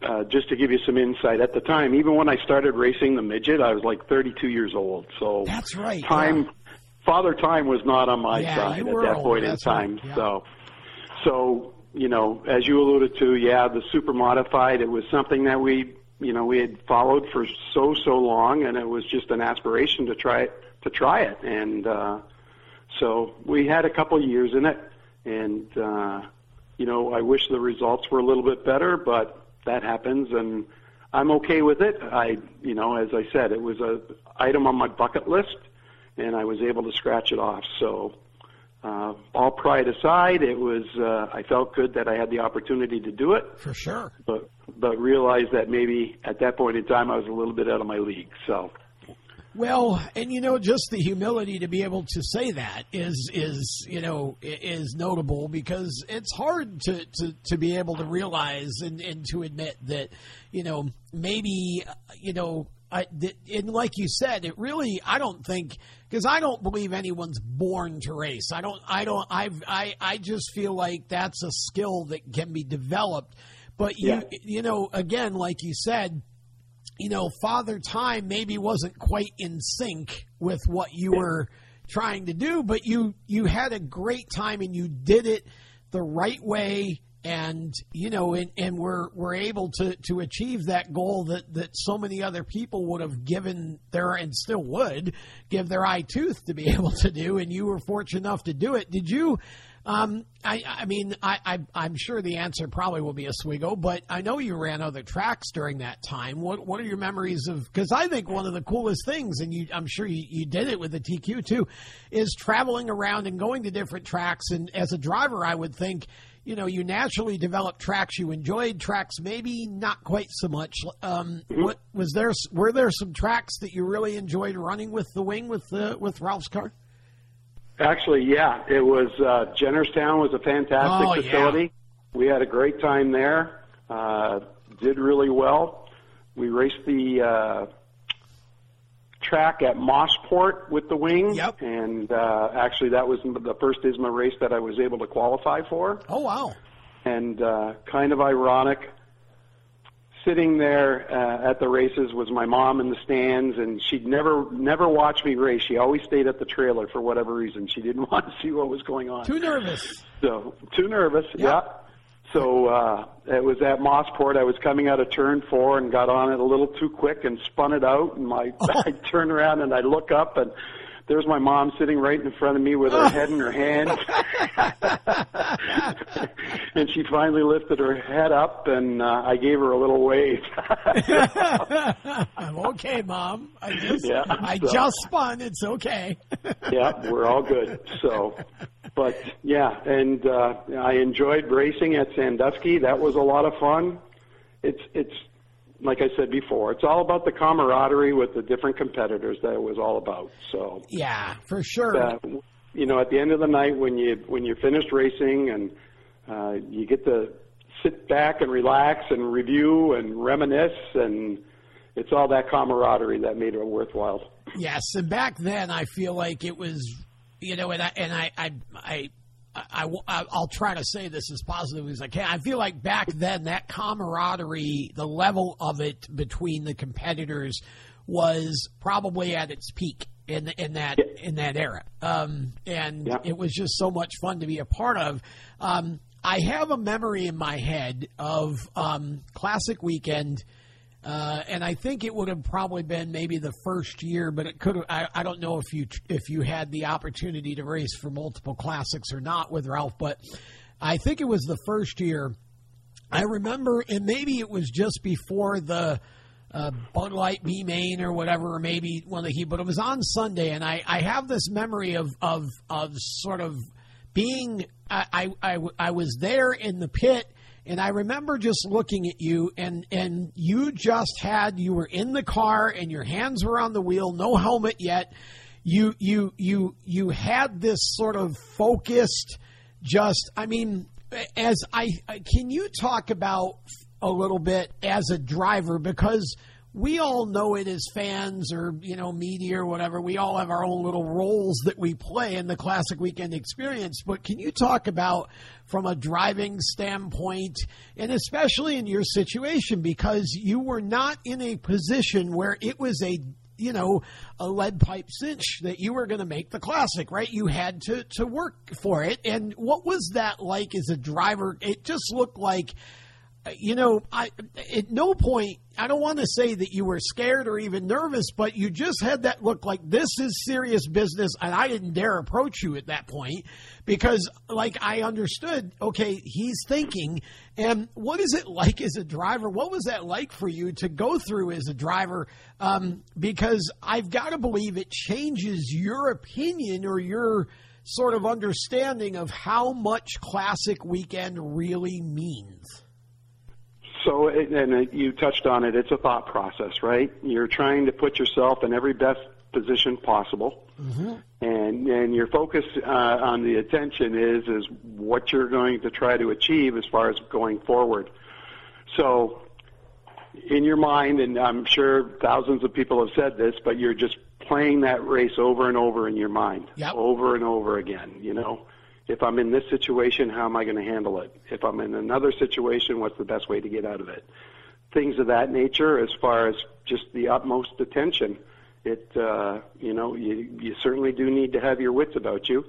[SPEAKER 3] uh, just to give you some insight, at the time, even when I started racing the midget, I was like 32 years old. So
[SPEAKER 2] that's right.
[SPEAKER 3] Time,
[SPEAKER 2] yeah.
[SPEAKER 3] Father Time was not on my
[SPEAKER 2] yeah,
[SPEAKER 3] side at
[SPEAKER 2] that
[SPEAKER 3] old. point in time.
[SPEAKER 2] Right. Yeah.
[SPEAKER 3] So, so you know, as you alluded to, yeah, the super modified. It was something that we you know we had followed for so so long, and it was just an aspiration to try it to try it, and uh, so we had a couple years in it, and uh, you know I wish the results were a little bit better, but that happens, and I'm okay with it. I you know as I said, it was a item on my bucket list, and I was able to scratch it off. So uh, all pride aside, it was uh, I felt good that I had the opportunity to do it.
[SPEAKER 2] For sure.
[SPEAKER 3] But but realized that maybe at that point in time I was a little bit out of my league. So.
[SPEAKER 2] Well, and you know, just the humility to be able to say that is is you know is notable because it's hard to to, to be able to realize and, and to admit that you know maybe you know I, and like you said, it really I don't think because I don't believe anyone's born to race. I don't. I don't. I've. I. I just feel like that's a skill that can be developed. But you. Yeah. You know, again, like you said, you know, Father Time maybe wasn't quite in sync with what you yeah. were trying to do, but you you had a great time and you did it the right way and you know and, and we're we're able to to achieve that goal that that so many other people would have given their and still would give their eye tooth to be able to do and you were fortunate enough to do it did you um, I, I mean, I, I, I'm sure the answer probably will be Oswego, but I know you ran other tracks during that time. What What are your memories of? Because I think one of the coolest things, and you, I'm sure you, you did it with the TQ too, is traveling around and going to different tracks. And as a driver, I would think you know, you naturally develop tracks you enjoyed, tracks maybe not quite so much. Um, mm-hmm. What was there? Were there some tracks that you really enjoyed running with the wing with the with Ralph's car?
[SPEAKER 3] Actually, yeah, it was uh, Jennerstown was a fantastic
[SPEAKER 2] oh,
[SPEAKER 3] facility.
[SPEAKER 2] Yeah.
[SPEAKER 3] We had a great time there. Uh, did really well. We raced the uh, track at Mosport with the wing.
[SPEAKER 2] Yep.
[SPEAKER 3] And uh, actually, that was the first ISMA race that I was able to qualify for.
[SPEAKER 2] Oh wow!
[SPEAKER 3] And uh, kind of ironic, sitting there uh, at the races was my mom in the stands, and she'd never never watched me race. She always stayed at the trailer for whatever reason. She didn't want to see what was going on.
[SPEAKER 2] Too nervous.
[SPEAKER 3] So too nervous.
[SPEAKER 2] Yep.
[SPEAKER 3] Yeah. So uh, it was at Mosport. I was coming out of turn four and got on it a little too quick and spun it out. And my
[SPEAKER 2] oh.
[SPEAKER 3] I turn around and I look up and there's my mom sitting right in front of me with her head in her hands. and she finally lifted her head up and uh, I gave her a little wave.
[SPEAKER 2] I'm okay, mom. I just
[SPEAKER 3] yeah,
[SPEAKER 2] I
[SPEAKER 3] so.
[SPEAKER 2] just spun. It's okay.
[SPEAKER 3] yeah, we're all good. So but yeah, and uh, I enjoyed racing at Sandusky. That was a lot of fun. it's it's like I said before, it's all about the camaraderie with the different competitors that it was all about. So
[SPEAKER 2] yeah, for sure.
[SPEAKER 3] Uh, you know, at the end of the night, when you when you're finished racing and uh, you get to sit back and relax and review and reminisce, and it's all that camaraderie that made it worthwhile.
[SPEAKER 2] Yes, and back then I feel like it was, you know, and I and I I. I I, will try to say this as positively as I can. I feel like back then that camaraderie, the level of it between the competitors was probably at its peak in in that in that era, um, and yeah. it was just so much fun to be a part of. Um, I have a memory in my head of um, Classic Weekend. Uh, and I think it would have probably been maybe the first year, but it could. I, I don't know if you if you had the opportunity to race for multiple classics or not with Ralph, but I think it was the first year. I remember, and maybe it was just before the uh, Bud Light B Main or whatever, or maybe one of the heat, but it was on Sunday, and I, I have this memory of of of sort of being I, I, I was there in the pit and I remember just looking at you and and you just had you were in the car and your hands were on the wheel, no helmet yet. You you you you had this sort of focused just I mean as I can you talk about a little bit as a driver because we all know it as fans or you know media or whatever. We all have our own little roles that we play in the classic weekend experience. But can you talk about from a driving standpoint and especially in your situation because you were not in a position where it was a you know a lead pipe cinch that you were going to make the classic right? You had to to work for it. And what was that like as a driver? It just looked like you know, I at no point I don't want to say that you were scared or even nervous, but you just had that look like this is serious business, and I didn't dare approach you at that point because, like, I understood. Okay, he's thinking, and what is it like as a driver? What was that like for you to go through as a driver? Um, because I've got to believe it changes your opinion or your sort of understanding of how much classic weekend really means.
[SPEAKER 3] So, it, and it, you touched on it. It's a thought process, right? You're trying to put yourself in every best position possible, mm-hmm. and and your focus uh, on the attention is is what you're going to try to achieve as far as going forward. So, in your mind, and I'm sure thousands of people have said this, but you're just playing that race over and over in your mind,
[SPEAKER 2] yep.
[SPEAKER 3] over and over again. You know if I'm in this situation, how am I going to handle it? If I'm in another situation, what's the best way to get out of it? Things of that nature, as far as just the utmost attention. It, uh, you know, you, you certainly do need to have your wits about you,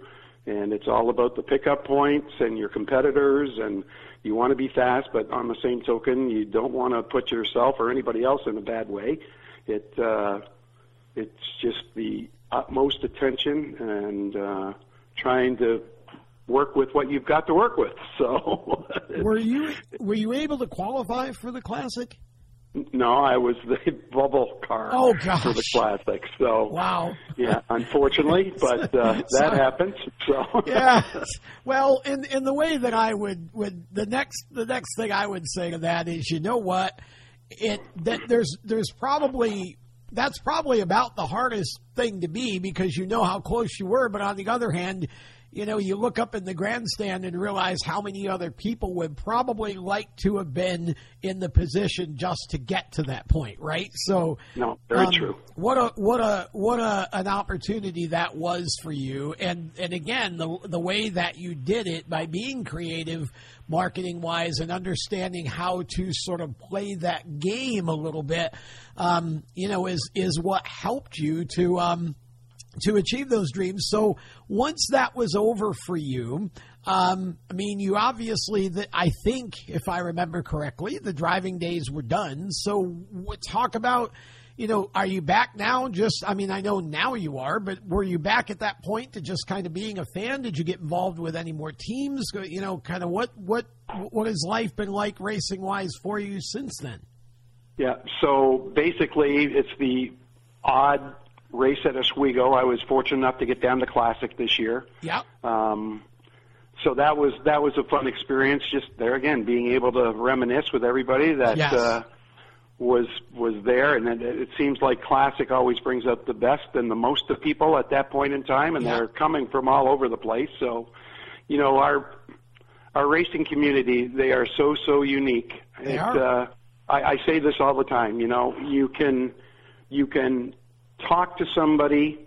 [SPEAKER 3] and it's all about the pickup points and your competitors, and you want to be fast, but on the same token, you don't want to put yourself or anybody else in a bad way. It, uh, it's just the utmost attention and uh, trying to work with what you've got to work with. So,
[SPEAKER 2] were you were you able to qualify for the classic?
[SPEAKER 3] No, I was the bubble car
[SPEAKER 2] oh, gosh.
[SPEAKER 3] for the classic. So
[SPEAKER 2] wow,
[SPEAKER 3] yeah, unfortunately, but uh, that happens. So
[SPEAKER 2] yeah, well, in in the way that I would would the next the next thing I would say to that is, you know what, it that there's there's probably that's probably about the hardest thing to be because you know how close you were, but on the other hand, you know, you look up in the grandstand and realize how many other people would probably like to have been in the position just to get to that point, right? So,
[SPEAKER 3] no, very um, true.
[SPEAKER 2] What a what a what a an opportunity that was for you, and and again, the the way that you did it by being creative, marketing wise, and understanding how to sort of play that game a little bit, um, you know, is is what helped you to. Um, to achieve those dreams. So once that was over for you, um, I mean, you obviously, the, I think, if I remember correctly, the driving days were done. So talk about, you know, are you back now? Just, I mean, I know now you are, but were you back at that point to just kind of being a fan? Did you get involved with any more teams? You know, kind of what what what has life been like racing wise for you since then?
[SPEAKER 3] Yeah. So basically, it's the odd race at Oswego. I was fortunate enough to get down to Classic this year.
[SPEAKER 2] Yeah.
[SPEAKER 3] Um, so that was that was a fun experience. Just there again, being able to reminisce with everybody that
[SPEAKER 2] Yes.
[SPEAKER 3] uh, was was there, and it, it seems like classic always brings out the best and the most of people at that point in time, and
[SPEAKER 2] Yeah.
[SPEAKER 3] they're coming from all over the place. So, you know, our our racing community they are so so unique.
[SPEAKER 2] They
[SPEAKER 3] It,
[SPEAKER 2] are.
[SPEAKER 3] Uh, I, I say this all the time. You know, you can you can talk to somebody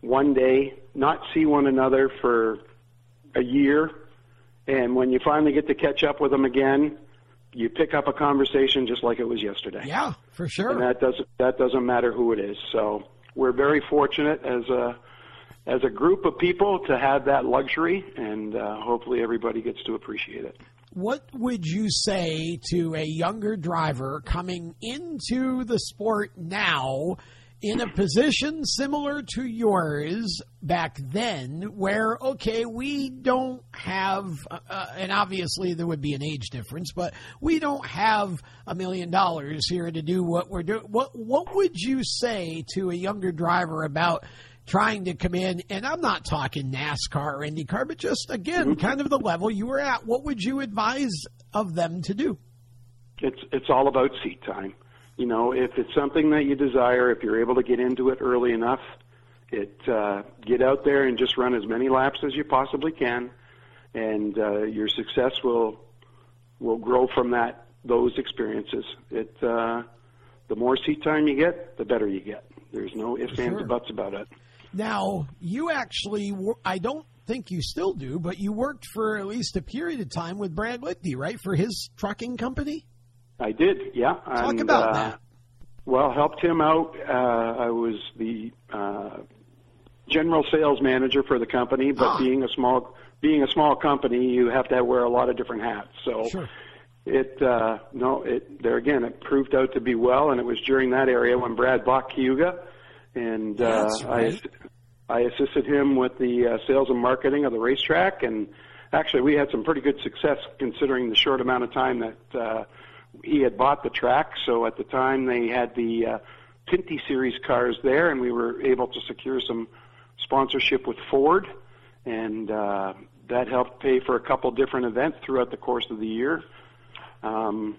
[SPEAKER 3] one day, not see one another for a year, and when you finally get to catch up with them again, you pick up a conversation just like it was yesterday.
[SPEAKER 2] Yeah, for sure.
[SPEAKER 3] And that doesn't that doesn't matter who it is. So we're very fortunate as a as a group of people to have that luxury, and uh, hopefully everybody gets to appreciate it.
[SPEAKER 2] What would you say to a younger driver coming into the sport now in a position similar to yours back then, where, okay, we don't have, uh, uh, and obviously there would be an age difference, but we don't have a million dollars here to do what we're doing. What, what would you say to a younger driver about trying to come in, and I'm not talking NASCAR or IndyCar, but just again, kind of the level you were at. What would you advise of them to do?
[SPEAKER 3] It's it's all about seat time. You know, if it's something that you desire, if you're able to get into it early enough, it uh, get out there and just run as many laps as you possibly can, and uh, your success will will grow from that those experiences. It uh, the more seat time you get, the better you get. There's no ifs, ands, or buts about it.
[SPEAKER 2] Now, you actually, I don't think you still do, but you worked for at least a period of time with Brad Lichty, right, for his trucking company?
[SPEAKER 3] I did, yeah.
[SPEAKER 2] Talk
[SPEAKER 3] and,
[SPEAKER 2] about
[SPEAKER 3] uh,
[SPEAKER 2] that.
[SPEAKER 3] Well, helped him out. Uh, I was the uh, general sales manager for the company, but
[SPEAKER 2] Ah.
[SPEAKER 3] being a small being a small company, you have to wear a lot of different hats. So
[SPEAKER 2] Sure.
[SPEAKER 3] it uh, no, it there again, it proved out to be well, and it was during that area when Brad bought Cayuga, and uh,
[SPEAKER 2] right.
[SPEAKER 3] I I assisted him with the uh, sales and marketing of the racetrack, and actually we had some pretty good success considering the short amount of time that uh, he had bought the track. So at the time they had the uh, Pinty Series cars there, and we were able to secure some sponsorship with Ford, and uh, that helped pay for a couple different events throughout the course of the year. Um,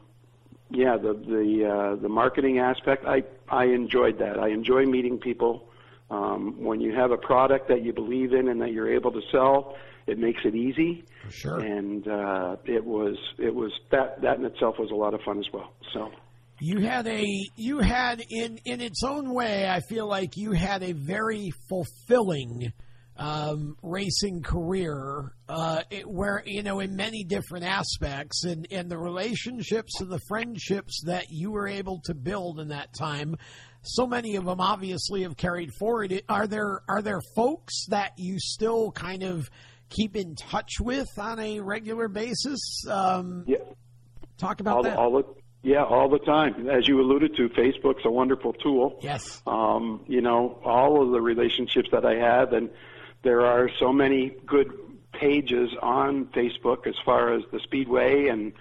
[SPEAKER 3] yeah, the the uh, the marketing aspect, I I enjoyed that. I enjoy meeting people. Um, when you have a product that you believe in and that you're able to sell, it makes it easy.
[SPEAKER 2] For sure.
[SPEAKER 3] And uh, it was it was that that in itself was a lot of fun as well. So
[SPEAKER 2] You had a you had in in its own way. I feel like you had a very fulfilling um, racing career, uh, it, where you know in many different aspects, and and the relationships and the friendships that you were able to build in that time. So many of them obviously have carried forward. Are there are there folks that you still kind of keep in touch with on a regular basis? Um,
[SPEAKER 3] yeah,
[SPEAKER 2] talk about
[SPEAKER 3] all,
[SPEAKER 2] that.
[SPEAKER 3] all the yeah all the time. As you alluded to, Facebook's a wonderful tool.
[SPEAKER 2] yes.
[SPEAKER 3] um, you know, all of the relationships that I have, and there are so many good pages on Facebook as far as the Speedway and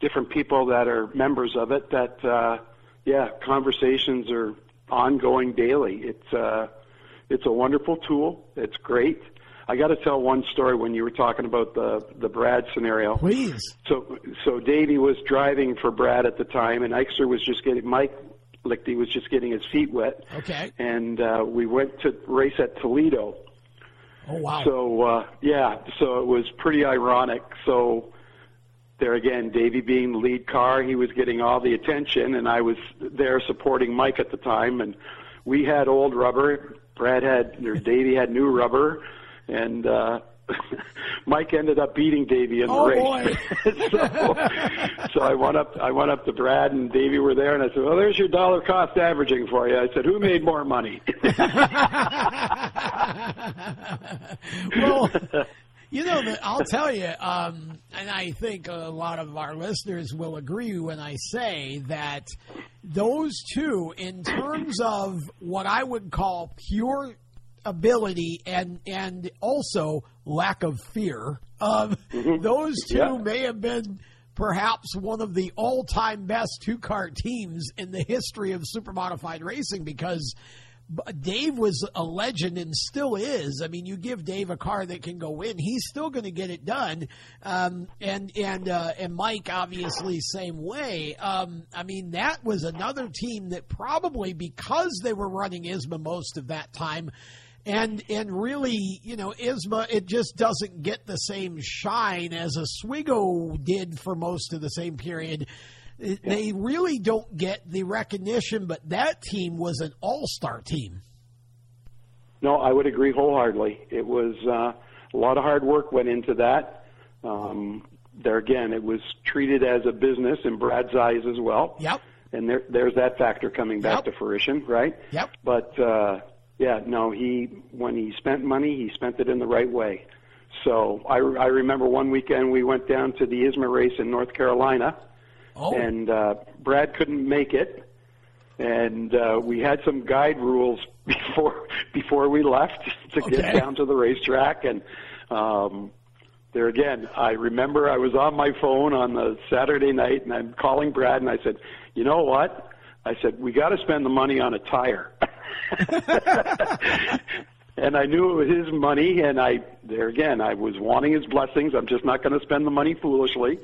[SPEAKER 3] different people that are members of it. That uh, yeah, conversations are ongoing daily. It's uh, it's a wonderful tool. It's great. I got to tell one story when you were talking about the the Brad scenario.
[SPEAKER 2] Please.
[SPEAKER 3] So, so Davey was driving for Brad at the time, and Eichster was just getting Mike Lichty was just getting his feet wet.
[SPEAKER 2] Okay.
[SPEAKER 3] And uh, we went to race at Toledo.
[SPEAKER 2] Oh wow.
[SPEAKER 3] So uh, yeah, so it was pretty ironic. So there again, Davey being the lead car, he was getting all the attention, and I was there supporting Mike at the time. And we had old rubber. Brad had, or Davey had new rubber, and uh, Mike ended up beating Davey in the
[SPEAKER 2] Oh,
[SPEAKER 3] race. so, so I went up. I went up to Brad and Davey were there, and I said, "Well, there's your dollar cost averaging for you." I said, "Who made more money?"
[SPEAKER 2] well, you know, that I'll tell you, um, and I think a lot of our listeners will agree when I say that those two, in terms of what I would call pure ability and and also lack of fear, um, those two
[SPEAKER 3] Yeah.
[SPEAKER 2] may have been perhaps one of the all-time best two-car teams in the history of super modified racing because Dave was a legend and still is. I mean, you give Dave a car that can go in, he's still going to get it done. Um, and and uh, and Mike obviously same way. Um, I mean, that was another team that probably because they were running ISMA most of that time. And and really, you know, ISMA it just doesn't get the same shine as Oswego did for most of the same period they really don't get the recognition, but that team was an all star team.
[SPEAKER 3] No, I would agree wholeheartedly. It was uh, a lot of hard work went into that. Um, there again, it was treated as a business in Brad's eyes as well.
[SPEAKER 2] Yep.
[SPEAKER 3] And there, there's that factor coming back
[SPEAKER 2] yep.
[SPEAKER 3] to fruition, right?
[SPEAKER 2] Yep.
[SPEAKER 3] But uh, yeah, no, he when he spent money, he spent it in the right way. So I, I remember one weekend we went down to the ISMA race in North Carolina
[SPEAKER 2] Oh.
[SPEAKER 3] And uh, Brad couldn't make it, and uh, we had some guide rules before before we left to
[SPEAKER 2] okay.
[SPEAKER 3] get down to the racetrack. And um, there again, I remember I was on my phone on the Saturday night, and I'm calling Brad, and I said, "You know what?" I said, "We got to spend the money on a tire." and I knew it was his money, and I there again, I was wanting his blessings. I'm just not going to spend the money foolishly.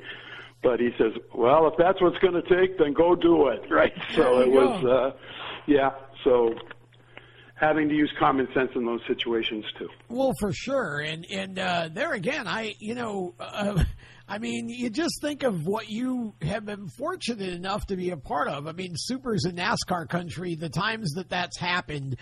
[SPEAKER 3] But he says, "Well, if that's what's going to take, then go do it." Right? So it was, uh, yeah. So having to use common sense in those situations too.
[SPEAKER 2] Well, for sure, and and uh, there again, I you know, uh, I mean, you just think of what you have been fortunate enough to be a part of. I mean, Supers in NASCAR country, the times that that's happened.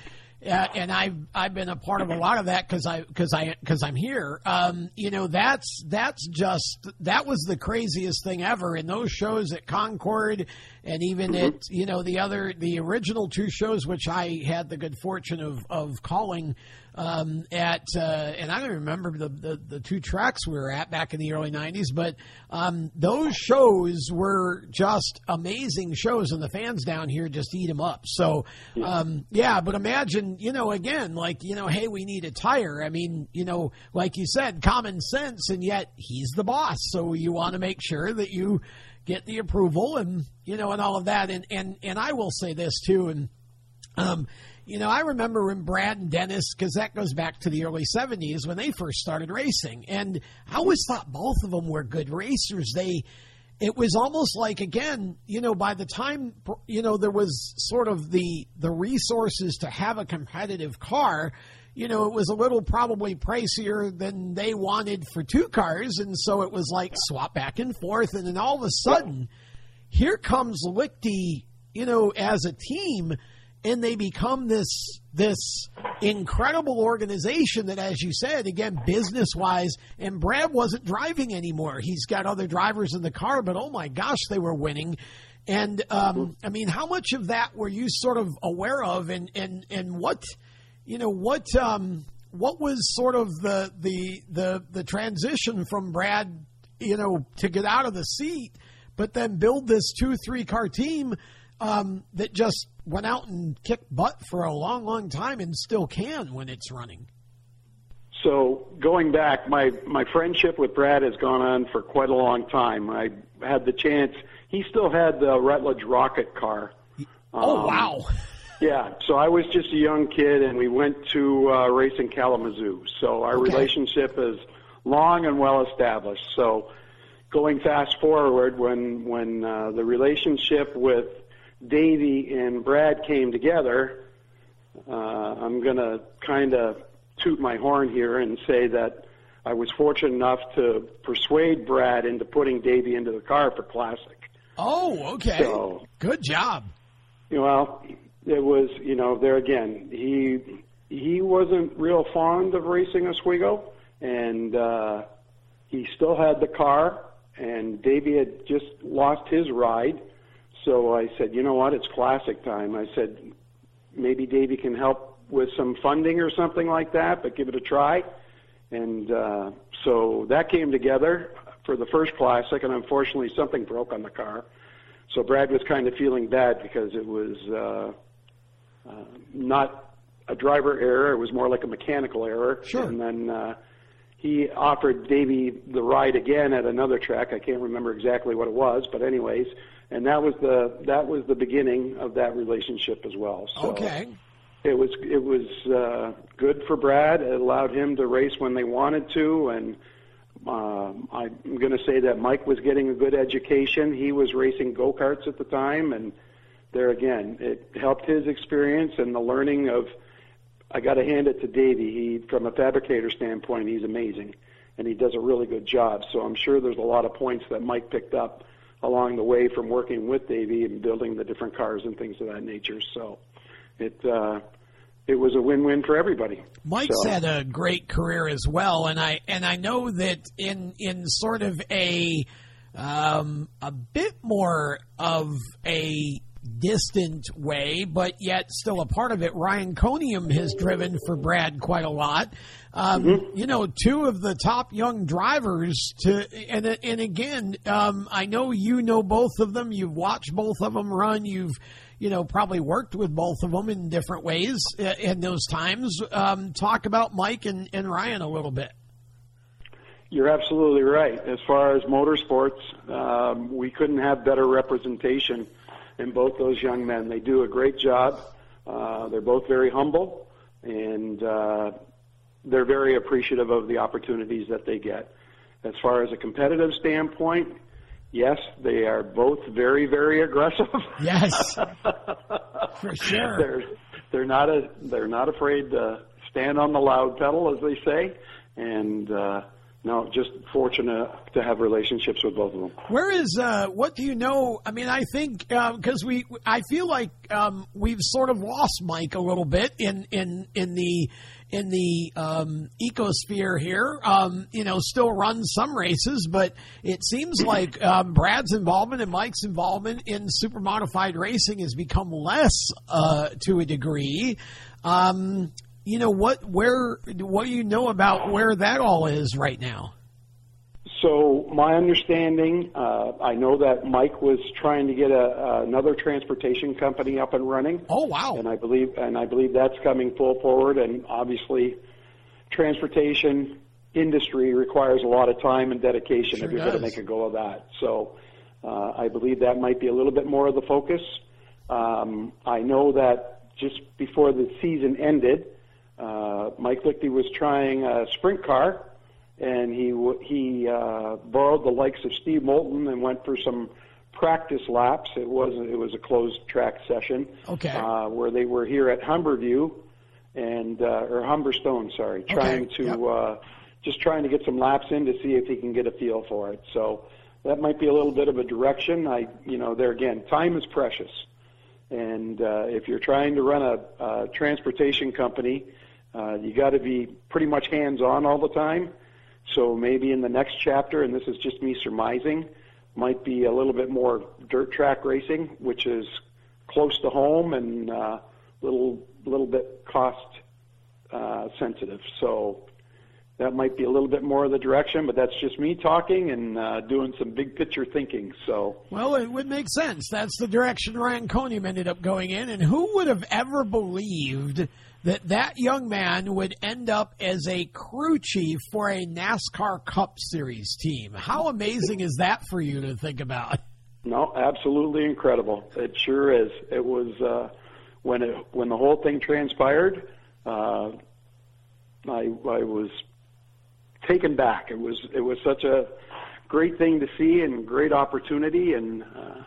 [SPEAKER 2] Uh, and I've I've been a part of a lot of that because I because I because I'm here. Um, you know that's that's just that was the craziest thing ever in those shows at Concord and even mm-hmm. at you know the other the original two shows which I had the good fortune of of calling um, at uh, and I don't remember the, the, the two tracks we were at back in the early '90s, but um, those shows were just amazing shows, and the fans down here just eat them up. So um, yeah, but imagine you know again like you know hey we need a tire. I mean you know like you said common sense, and yet he's the boss, so you want to make sure that you get the approval and you know and all of that. And and and I will say this too and. Um, you know, I remember when Brad and Dennis, because that goes back to the early 70s when they first started racing. And I always thought both of them were good racers. They, it was almost like, again, you know, by the time, you know, there was sort of the, the resources to have a competitive car, you know, it was a little probably pricier than they wanted for two cars. And so it was like swap back and forth. And then all of a sudden, here comes Lichty, you know, as a team and they become this this incredible organization that, as you said, again, business wise, and Brad wasn't driving anymore. He's got other drivers in the car, but oh my gosh, they were winning. And um, I mean, how much of that were you sort of aware of, and and and what, you know, what um, what was sort of the the the the transition from Brad, you know, to get out of the seat, but then build this two three car team um, that just went out and kicked butt for a long, long time and still can when it's running.
[SPEAKER 3] So going back, my my friendship with Brad has gone on for quite a long time. I had the chance. He still had the Rutledge rocket car.
[SPEAKER 2] Oh um, wow!
[SPEAKER 3] Yeah, so I was just a young kid, and we went to uh, race in Kalamazoo. So our okay. relationship is long and well established. So going fast forward, when when uh, the relationship with Davey and Brad came together, uh, I'm going to kind of toot my horn here and say that I was fortunate enough to persuade Brad into putting Davey into the car for Classic.
[SPEAKER 2] Oh, okay. So, Good job.
[SPEAKER 3] Well, it was, you know, there again, he he wasn't real fond of racing Oswego, and uh, he still had the car, and Davey had just lost his ride, so I said, you know what, it's classic time. I said, maybe Davey can help with some funding or something like that, but give it a try. And uh, so that came together for the first classic, and unfortunately something broke on the car. So Brad was kind of feeling bad because it was uh, uh, not a driver error; it was more like a mechanical error.
[SPEAKER 2] Sure.
[SPEAKER 3] And then uh, he offered Davey the ride again at another track. I can't remember exactly what it was, but anyways, and that was the that was the beginning of that relationship as well. So,
[SPEAKER 2] okay.
[SPEAKER 3] it was it was uh, good for Brad. It allowed him to race when they wanted to, and uh, I'm going to say that Mike was getting a good education. He was racing go karts at the time, and there again, it helped his experience and the learning of. I got to hand it to Davey. He, from a fabricator standpoint, he's amazing, and he does a really good job. So I'm sure there's a lot of points that Mike picked up along the way from working with Davey and building the different cars and things of that nature. So it uh, it was a win-win for everybody.
[SPEAKER 2] Mike's
[SPEAKER 3] so.
[SPEAKER 2] had a great career as well, and I and I know that in in sort of a um, a bit more of a distant way, but yet still a part of it. Ryan Coniam has driven for Brad quite a lot. Um, mm-hmm. You know, two of the top young drivers to, and and again, um, I know you know both of them. You've watched both of them run. You've you know, probably worked with both of them in different ways uh, in those times. Um, talk about Mike and, and Ryan a little bit.
[SPEAKER 3] You're absolutely right. As far as motorsports, um, we couldn't have better representation in both those young men. They do a great job. Uh, they're both very humble, and uh, they're very appreciative of the opportunities that they get. As far as a competitive standpoint, yes, they are both very, very aggressive.
[SPEAKER 2] Yes, for sure.
[SPEAKER 3] They're they're not a they're not afraid to stand on the loud pedal, as they say, and uh, no, just fortunate to have relationships with both of them.
[SPEAKER 2] Where is uh, what do you know? I mean, I think because uh, we, I feel like um, we've sort of lost Mike a little bit in in in the in the um, ecosphere here. Um, you know, still runs some races, but it seems like um, Brad's involvement and Mike's involvement in super modified racing has become less uh, to a degree. Um, you know what? Where what do you know about where that all is right now?
[SPEAKER 3] So my understanding, uh, I know that Mike was trying to get a, another transportation company up and running.
[SPEAKER 2] Oh wow!
[SPEAKER 3] And I believe, and I believe that's coming full forward. And obviously, transportation industry requires a lot of time and dedication
[SPEAKER 2] sure
[SPEAKER 3] if you're
[SPEAKER 2] going
[SPEAKER 3] to make a go of that. So uh, I believe that might be a little bit more of the focus. Um, I know that just before the season ended, uh, Mike Lichty was trying a sprint car and he he uh, borrowed the likes of Steve Moulton and went for some practice laps. It wasn't it was a closed track session.
[SPEAKER 2] Okay.
[SPEAKER 3] Uh, where they were here at Humberview and uh, or Humberstone, sorry, trying
[SPEAKER 2] okay.
[SPEAKER 3] to
[SPEAKER 2] yep.
[SPEAKER 3] uh, just trying to get some laps in to see if he can get a feel for it. So that might be a little bit of a direction. I you know there again, time is precious, and uh, if you're trying to run a, a transportation company. Uh, you got to be pretty much hands on all the time so maybe in the next chapter, and this is just me surmising, might be a little bit more dirt track racing, which is close to home and a uh, little little bit cost uh, sensitive. So that might be a little bit more of the direction, but that's just me talking and uh, doing some big picture thinking. So,
[SPEAKER 2] well, it would make sense. That's the direction Ryan Coniam ended up going in, and who would have ever believed that that young man would end up as a crew chief for a NASCAR Cup Series team. How amazing is that for you to think about?
[SPEAKER 3] No, absolutely incredible. It sure is. It was uh, when it when the whole thing transpired. Uh, I I was taken back. It was it was such a great thing to see and great opportunity and. Uh,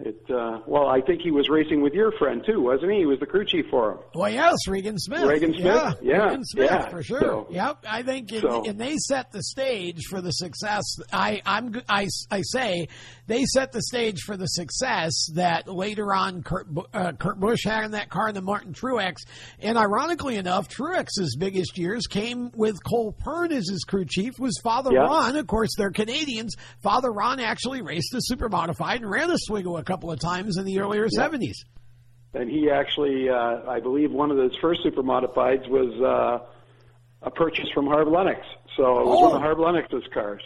[SPEAKER 3] it uh, well, I think he was racing with your friend too, wasn't he? He was the crew chief for him.
[SPEAKER 2] Well, yes, Regan Smith.
[SPEAKER 3] Regan Smith,
[SPEAKER 2] yeah,
[SPEAKER 3] yeah,
[SPEAKER 2] Regan Smith
[SPEAKER 3] yeah.
[SPEAKER 2] for sure.
[SPEAKER 3] So,
[SPEAKER 2] yep, I think, in,
[SPEAKER 3] so.
[SPEAKER 2] and they set the stage for the success. I, I'm, I, I say they set the stage for the success that later on Kurt, uh, Kurt Busch had in that car, and the Martin Truex. And ironically enough, Truex's biggest years came with Cole Pearn as his crew chief. Was Father
[SPEAKER 3] yeah.
[SPEAKER 2] Ron? Of course, they're Canadians. Father Ron actually raced a super modified and ran a Swiggle a couple of times in the earlier
[SPEAKER 3] yeah.
[SPEAKER 2] 70s.
[SPEAKER 3] And he actually, uh, I believe, one of his first super modifieds was uh, a purchase from Harv Lennox. So it was
[SPEAKER 2] Oh.
[SPEAKER 3] one of Harv Lennox's cars.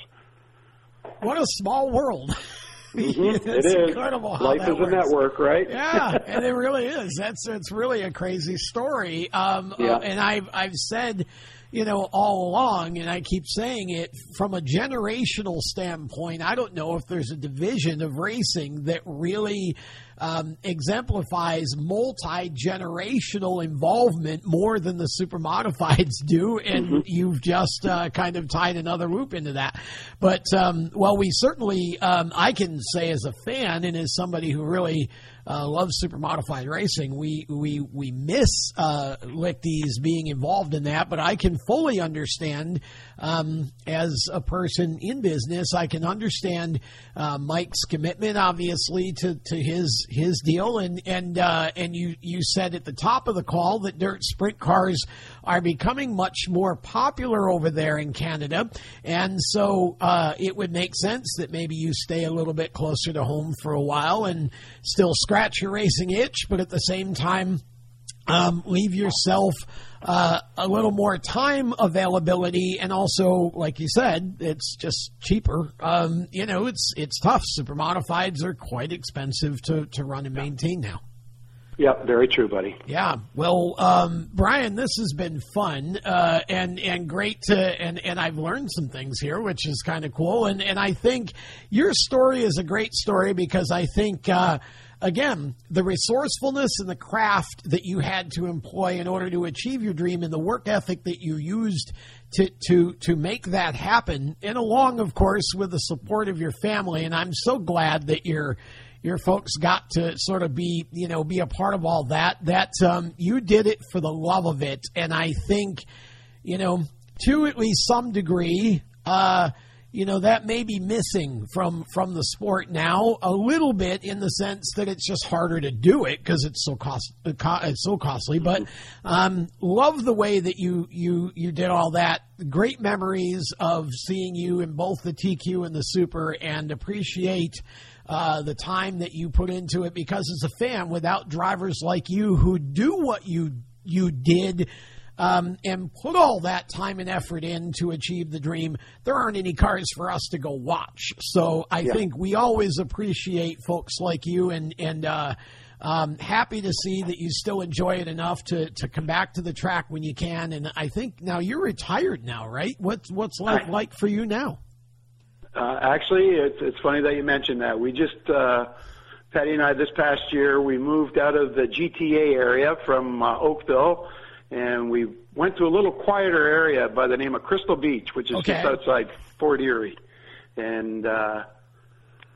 [SPEAKER 2] What a small world.
[SPEAKER 3] Mhm,
[SPEAKER 2] it's
[SPEAKER 3] it is.
[SPEAKER 2] incredible how
[SPEAKER 3] Life
[SPEAKER 2] that
[SPEAKER 3] is
[SPEAKER 2] works.
[SPEAKER 3] a network, right?
[SPEAKER 2] yeah, and it really is. That's it's really a crazy story. Um, uh, and I've I've said, you know, all along, and I keep saying it from a generational standpoint, I don't know if there's a division of racing that really um, exemplifies multi generational involvement more than the super modifieds do, and mm-hmm. you've just uh, kind of tied another loop into that. But um, well, we certainly, um, I can say as a fan and as somebody who really uh, loves super modified racing. We we we miss uh, Lichty's being involved in that, but I can fully understand um, as a person in business. I can understand uh, Mike's commitment, obviously, to, to his his deal, and and uh, and you you said at the top of the call that dirt sprint cars are becoming much more popular over there in Canada, and so uh, it would make sense that maybe you stay a little bit closer to home for a while and still scratch your racing itch, but at the same time, um, leave yourself uh, a little more time availability, and also, like you said, it's just cheaper. Um, you know, it's it's tough. Super modifieds are quite expensive to, to run and maintain now.
[SPEAKER 3] Yep, very true, buddy.
[SPEAKER 2] Yeah. Well, um, Brian, this has been fun uh, and and great to and and I've learned some things here, which is kind of cool. And and I think your story is a great story because I think. Uh, again, the resourcefulness and the craft that you had to employ in order to achieve your dream and the work ethic that you used to, to, to make that happen, and along, of course, with the support of your family. And I'm so glad that your your folks got to sort of be, you know, be a part of all that. That um, you did it for the love of it, and I think, you know, to at least some degree, uh, you know that may be missing from from the sport now a little bit in the sense that it's just harder to do it because it's so cost uh, it's so costly. But um, love the way that you you you did all that. Great memories of seeing you in both the TQ and the Super and appreciate uh, the time that you put into it because as a fan without drivers like you who do what you you did um, and put all that time and effort in to achieve the dream, there aren't any cars for us to go watch. So I yeah. think we always appreciate folks like you and and uh, um, happy to see that you still enjoy it enough to, to come back to the track when you can. And I think now you're retired now, right? What's what's life like for you now?
[SPEAKER 3] Uh, actually, it's it's funny that you mentioned that. We just uh, Patty and I this past year we moved out of the GTA area from uh, Oakville and we went to a little quieter area by the name of Crystal Beach, which is okay. just outside Fort Erie. And uh,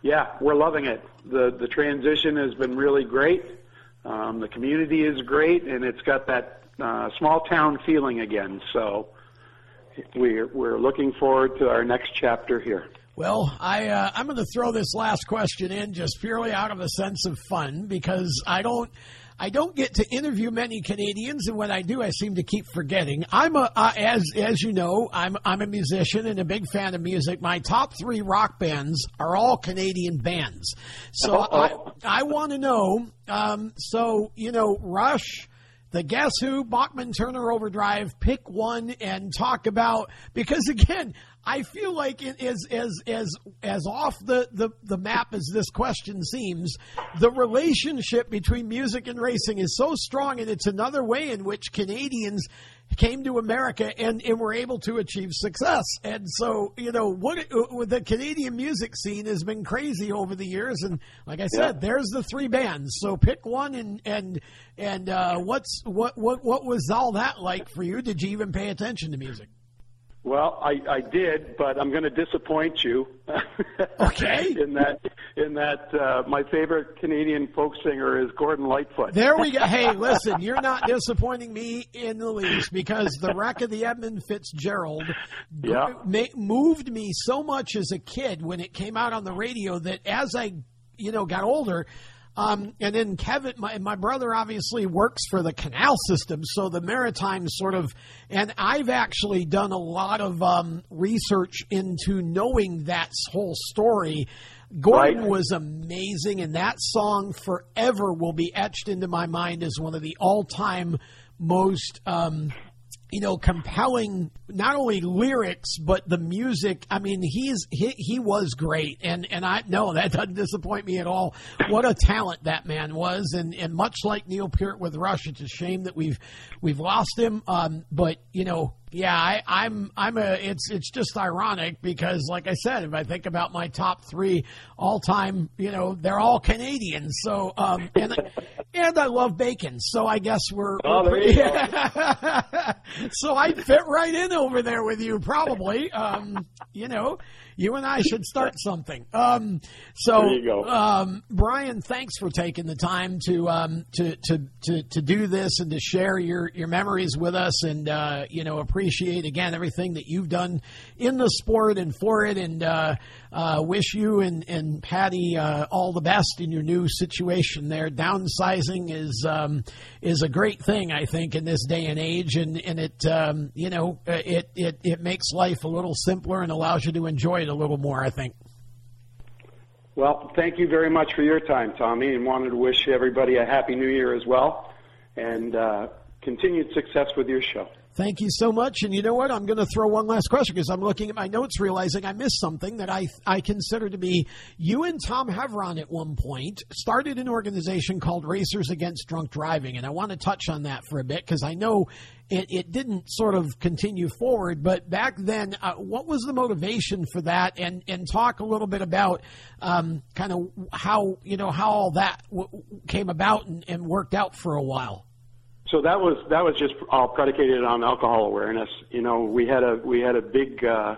[SPEAKER 3] yeah, we're loving it. The the transition has been really great. Um, the community is great, and it's got that uh, small town feeling again. So we're we're looking forward to our next chapter here.
[SPEAKER 2] Well, I uh, I'm going to throw this last question in just purely out of a sense of fun because I don't I don't get to interview many Canadians, and when I do, I seem to keep forgetting. I'm a uh, as as you know, I'm I'm a musician and a big fan of music. My top three rock bands are all Canadian bands, so I I want to know. Um, so you know, Rush the Guess Who, Bachman Turner Overdrive, pick one and talk about because again, I feel like it is as as as off the, the, the map as this question seems, the relationship between music and racing is so strong, and it's another way in which Canadians came to America and, and were able to achieve success. And so, you know, what uh, the Canadian music scene has been crazy over the years. And like I said, yeah. there's the three bands. So pick one and and and uh, what's what what what was all that like for you? Did you even pay attention to music?
[SPEAKER 3] Well, I, I did, but I'm going to disappoint you.
[SPEAKER 2] Okay.
[SPEAKER 3] in that, in that, uh, my favorite Canadian folk singer is Gordon Lightfoot.
[SPEAKER 2] There we go. Hey, listen, you're not disappointing me in the least because the wreck of the Edmund Fitzgerald
[SPEAKER 3] yeah.
[SPEAKER 2] moved me so much as a kid when it came out on the radio that as I, you know, got older, um, and then Kevin, my, my brother obviously works for the canal system, so the maritime sort of, and I've actually done a lot of um, research into knowing that whole story. Gordon right. was amazing, and that song forever will be etched into my mind as one of the all time most. Um, you know, compelling not only lyrics but the music. I mean, he's he, he was great, and and I no, that doesn't disappoint me at all. What a talent that man was, and and much like Neil Peart with Rush, it's a shame that we've we've lost him. Um, but you know, yeah, I, I'm I'm a it's it's just ironic because like I said, if I think about my top three all time, you know, they're all Canadians. So um and and I love bacon, so I guess we're,
[SPEAKER 3] oh,
[SPEAKER 2] we're so I fit right in over there with you probably. Um, you know, you and I should start something. Um, so,
[SPEAKER 3] there you go.
[SPEAKER 2] Um, Brian, thanks for taking the time to, um, to, to, to, to, do this and to share your, your memories with us and, uh, you know, appreciate again everything that you've done in the sport and for it. And, uh, uh, wish you and, and Patty uh, all the best in your new situation there. Downsizing is um, is a great thing, I think, in this day and age, and and it um, you know it, it it makes life a little simpler and allows you to enjoy it a little more. I think.
[SPEAKER 3] Well, thank you very much for your time, Tommy, and wanted to wish everybody a happy New Year as well, and uh, continued success with your show.
[SPEAKER 2] Thank you so much. And you know what? I'm going to throw one last question because I'm looking at my notes, realizing I missed something that I I consider to be you and Tom Heveron at one point started an organization called Racers Against Drunk Driving, and I want to touch on that for a bit because I know it, it didn't sort of continue forward. But back then, uh, what was the motivation for that? And and talk a little bit about um, kind of how you know how all that w- came about and, and worked out for a while.
[SPEAKER 3] So that was that was just all predicated on alcohol awareness. You know, we had a we had a big uh,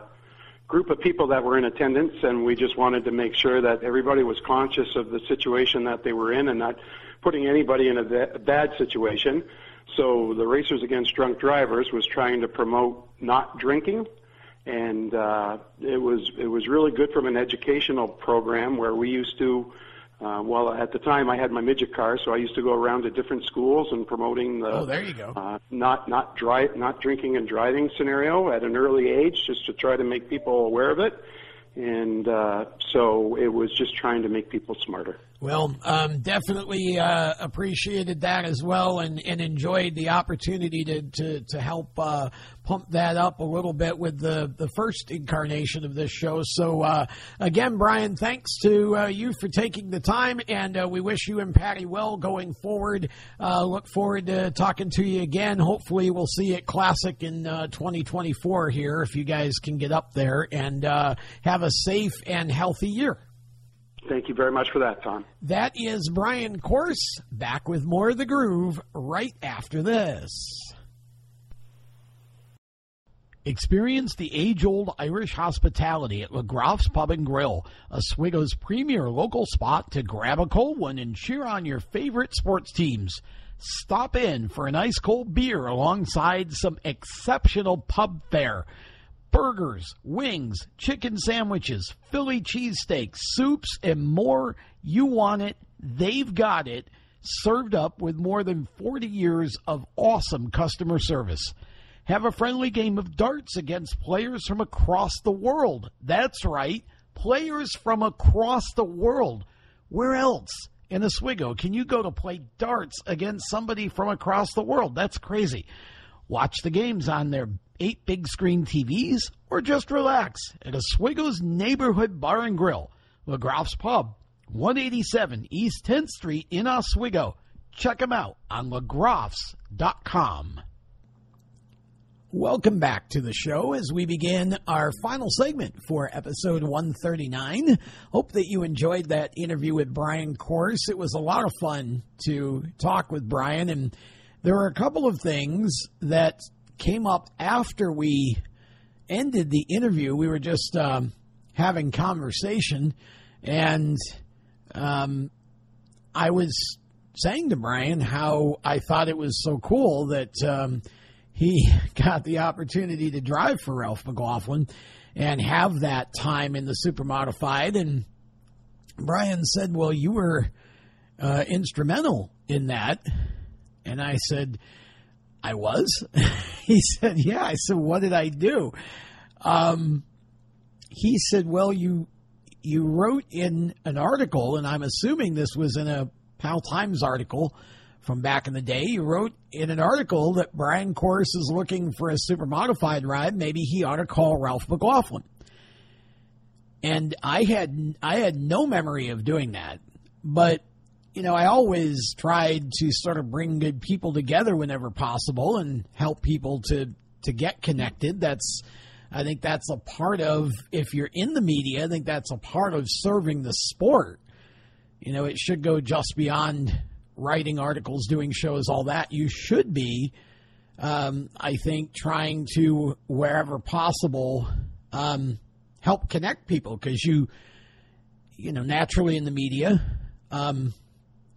[SPEAKER 3] group of people that were in attendance, and we just wanted to make sure that everybody was conscious of the situation that they were in, and not putting anybody in a, a bad situation. So the Racers Against Drunk Drivers was trying to promote not drinking, and uh, it was it was really good from an educational program where we used to uh, well, at the time I had my midget car, so I used to go around to different schools and promoting the
[SPEAKER 2] oh, there you go.
[SPEAKER 3] Uh, not not dry, not drinking and driving scenario at an early age, just to try to make people aware of it. And uh, so it was just trying to make people smarter.
[SPEAKER 2] Well, um, definitely uh, appreciated that as well, and, and enjoyed the opportunity to to, to help uh, pump that up a little bit with the the first incarnation of this show. So uh, again, Brian, thanks to uh, you for taking the time, and uh, we wish you and Patty well going forward. Uh, look forward to talking to you again. Hopefully, we'll see at Classic in 2024 here if you guys can get up there and have a safe and healthy year.
[SPEAKER 3] Thank you very much for that, Tom.
[SPEAKER 2] That is Brian Coerse back with more of the groove right after this. Experience the age-old Irish hospitality at LaGraf's Pub and Grill, Oswego's premier local spot to grab a cold one and cheer on your favorite sports teams. Stop in for an ice cold beer alongside some exceptional pub fare burgers, wings, chicken sandwiches, Philly cheesesteaks, soups, and more. You want it, they've got it, served up with more than 40 years of awesome customer service. Have a friendly game of darts against players from across the world. That's right, players from across the world. Where else in Oswego can you go to play darts against somebody from across the world? That's crazy. Watch the games on their eight big screen TVs, or just relax at Oswego's Neighborhood Bar and Grill, LaGraf's Pub, 187 East 10th Street in Oswego. Check them out on legroffs.com. Welcome back to the show as we begin our final segment for episode 139. Hope that you enjoyed that interview with Brian Coerse. It was a lot of fun to talk with Brian, and there were a couple of things that came up after we ended the interview. We were just um, having conversation, and um, I was saying to Brian how I thought it was so cool that um, he got the opportunity to drive for Ralph McLaughlin and have that time in the super modified. And Brian said, Well, you were uh, instrumental in that. And I said, I was. he said, Yeah. I said, What did I do? Um, he said, Well, you you wrote in an article, and I'm assuming this was in a Pal Times article from back in the day. You wrote in an article that Brian Coerse is looking for a super modified ride. Maybe he ought to call Ralph McLaughlin. And I had I had no memory of doing that, but you know I always tried to sort of bring good people together whenever possible and help people to to get connected. That's I think that's a part of if you're in the media. I think that's a part of serving the sport. You know, it should go just beyond writing articles, doing shows, all that. You should be, um, I think, trying to wherever possible um, help connect people because you, you know, naturally in the media, um,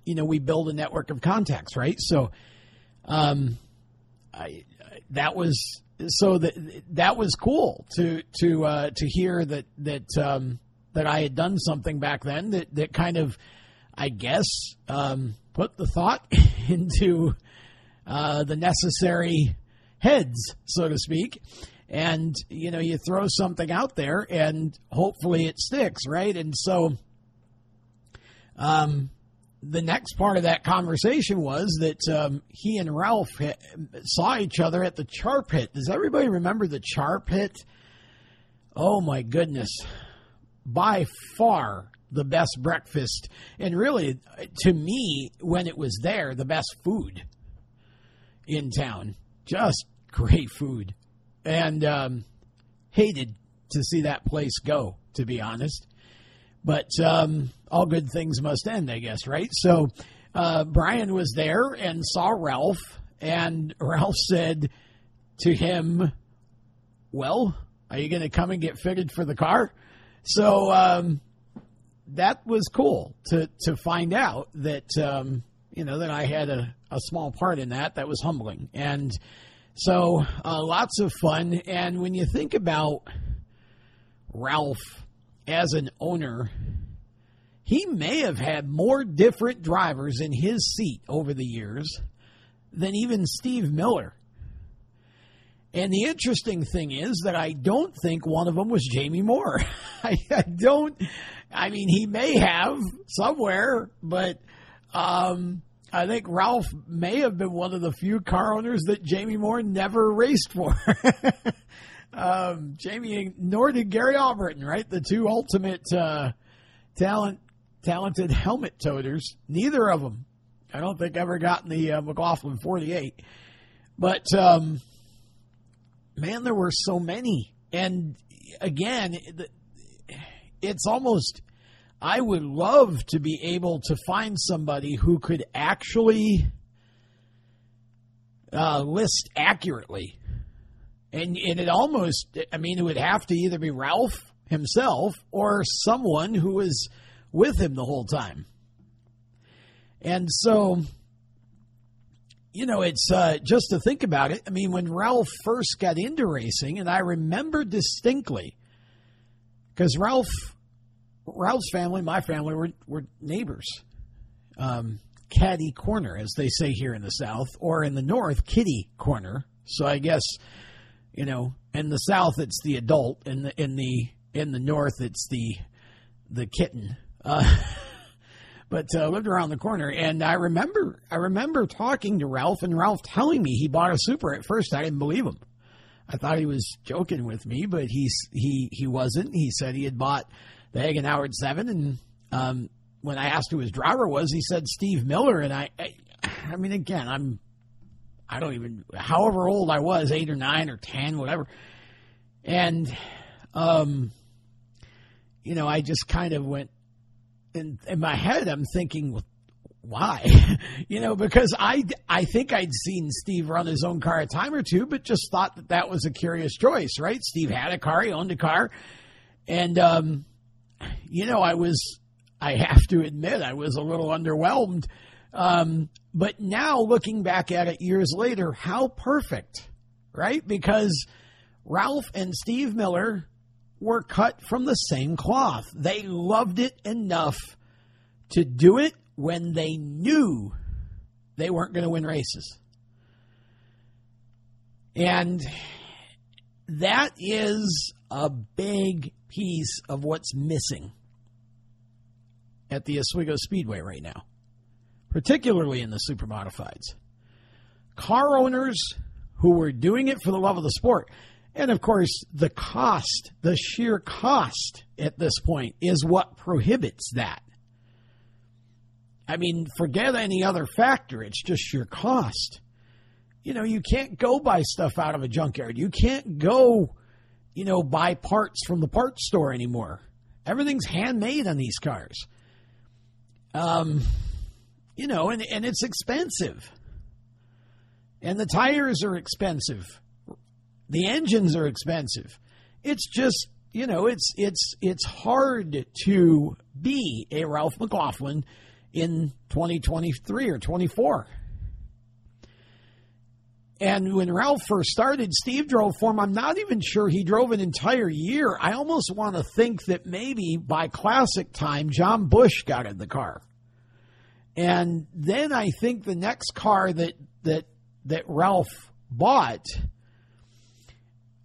[SPEAKER 2] you know, we build a network of contacts, right? So, um, I that was so that that was cool to to uh, to hear that that um, that I had done something back then that that kind of, I guess, um, put the thought into uh, the necessary heads, so to speak and you know you throw something out there and hopefully it sticks right and so um, the next part of that conversation was that um, he and ralph saw each other at the char pit. Does everybody remember the char pit? Oh my goodness. By far the best breakfast and really to me when it was there the best food in town. Just great food. And um, hated to see that place go, to be honest. But um, all good things must end, I guess, right? So uh, Brian was there and saw Ralph, and Ralph said to him, Well, are you going to come and get fitted for the car? So um, that was cool to, to find out that, um, you know, that I had a, a small part in that. That was humbling. And so uh, lots of fun. And when you think about Ralph as an owner, he may have had more different drivers in his seat over the years than even Steve Miller. And the interesting thing is that I don't think one of them was Jamie Moore. I, I, don't. I mean, he may have somewhere, but um, I think Ralph may have been one of the few car owners that Jamie Moore never raced for. um, Jamie, nor did Gary Albritton, right? The two ultimate uh, talent, talented helmet toters. Neither of them, I don't think, ever got in the uh, McLaughlin 48. But um, man, there were so many, and again, it's almost I would love to be able to find somebody who could actually uh, list accurately. And, and it almost, I mean, it would have to either be Ralph himself or someone who was with him the whole time. And so, you know, it's uh, just to think about it. I mean, when Ralph first got into racing, and I remember distinctly, because Ralph Ralph's family, my family, were, were neighbors. Um, caddy corner, as they say here in the South, or in the North, kitty corner. So I guess, you know, in the South it's the adult, in the in the in the North it's the the kitten. Uh, but uh, lived around the corner, and I remember I remember talking to Ralph, and Ralph telling me he bought a Super. At first, I didn't believe him. I thought he was joking with me, but he's he he wasn't. He said he had bought the Hagen Howard Seven, and um, when I asked who his driver was, he said Steve Miller, and I, I, I mean, again, I'm, I don't even, however old I was, eight or nine or ten, whatever, and, um, you know, I just kind of went in in my head. I'm thinking, why? you know, because I, I think I'd seen Steve run his own car a time or two, but just thought that that was a curious choice, right? Steve had a car, he owned a car, and um, you know, I was, I have to admit, I was a little underwhelmed. Um, but now looking back at it years later, how perfect, right? Because Ralph and Steve Miller were cut from the same cloth. They loved it enough to do it when they knew they weren't going to win races. And that is a big piece of what's missing at the Oswego Speedway right now. particularly in the super modifieds. Car owners who were doing it for the love of the sport. And of course, the cost, the sheer cost at this point is what prohibits that. I mean, forget any other factor, it's just sheer cost. You know, you can't go buy stuff out of a junkyard. You can't go, you know, buy parts from the parts store anymore. Everything's handmade on these cars. Um, you know, and, and it's expensive. And the tires are expensive. The engines are expensive. It's just, you know, it's it's it's hard to be a Ralph McLaughlin in 2023 or 24. And when Ralph first started, Steve drove for him. I'm not even sure he drove an entire year. I almost want to think that maybe by classic time, John Bush got in the car. And then I think the next car that that that Ralph bought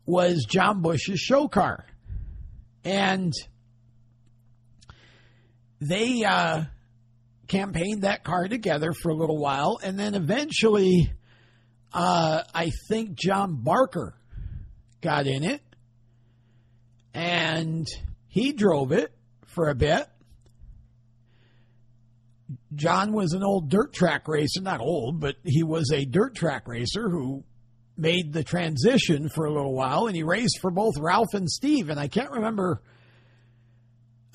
[SPEAKER 2] was John Bush's show car. And they uh, campaigned that car together for a little while. And then eventually, uh, I think John Barker got in it. And he drove it for a bit. John was an old dirt track racer, not old, but he was a dirt track racer who made the transition for a little while, and he raced for both Ralph and Steve. And I can't remember,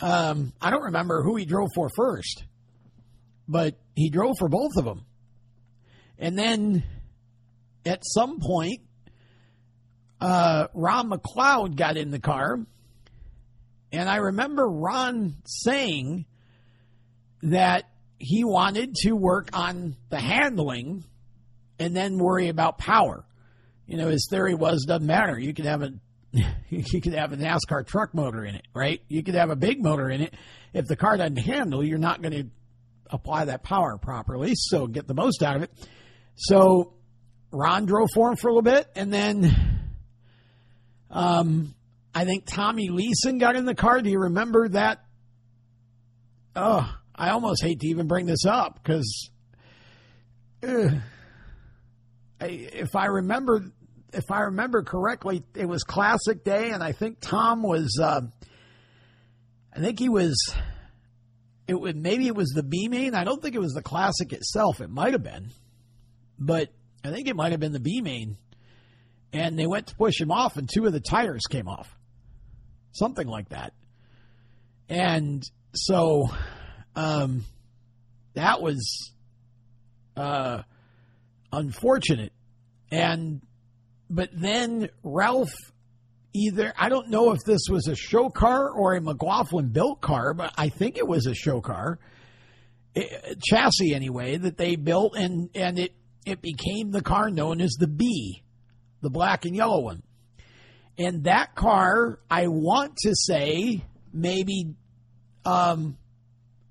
[SPEAKER 2] um, I don't remember who he drove for first, but he drove for both of them. And then at some point, uh, Ron McLeod got in the car, and I remember Ron saying that he wanted to work on the handling and then worry about power. You know, his theory was doesn't matter. You could have a you could have a NASCAR truck motor in it, right? You could have a big motor in it. If the car doesn't handle, you're not going to apply that power properly, so get the most out of it. So Ron drove for him for a little bit, and then um, I think Tommy Leeson got in the car. Do you remember that? Oh, I almost hate to even bring this up because if I remember, if I remember correctly, it was Classic Day, and I think Tom was, uh, I think he was, it would maybe it was the B main. I don't think it was the Classic itself. It might have been, but I think it might have been the B main. And they went to push him off, and two of the tires came off, something like that. And so um, that was uh, unfortunate. And but then Ralph either I don't know if this was a show car or a McLaughlin built car, but I think it was a show car it, chassis anyway that they built, and and it it became the car known as the B, the black and yellow one. And that car, I want to say, maybe um,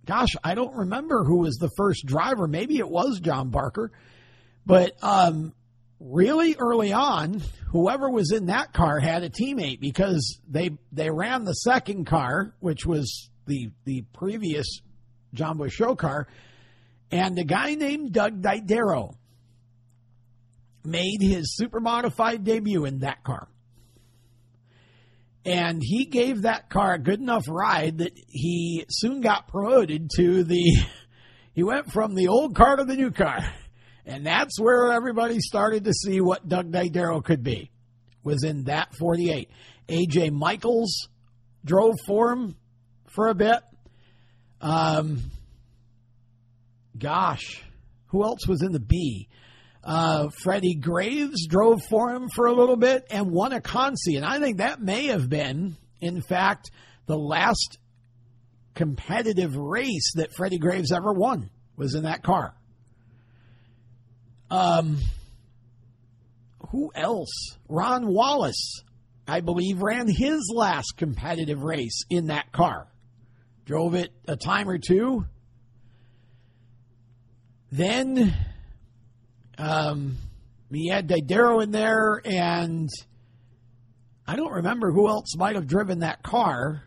[SPEAKER 2] gosh, I don't remember who was the first driver. Maybe it was John Barker. But um, really early on, whoever was in that car had a teammate because they they ran the second car, which was the the previous John show car, and a guy named Doug Didero made his super modified debut in that car. And he gave that car a good enough ride that he soon got promoted to the, he went from the old car to the new car. And that's where everybody started to see what Doug Didero could be, was in that 48. AJ Michaels drove for him for a bit. Um, gosh, who else was in the B? Uh, Freddie Graves drove for him for a little bit and won a Consi. And I think that may have been, in fact, the last competitive race that Freddie Graves ever won was in that car. Um, who else? Ron Wallace, I believe, ran his last competitive race in that car. Drove it a time or two. Then um, he had Didero in there, and I don't remember who else might have driven that car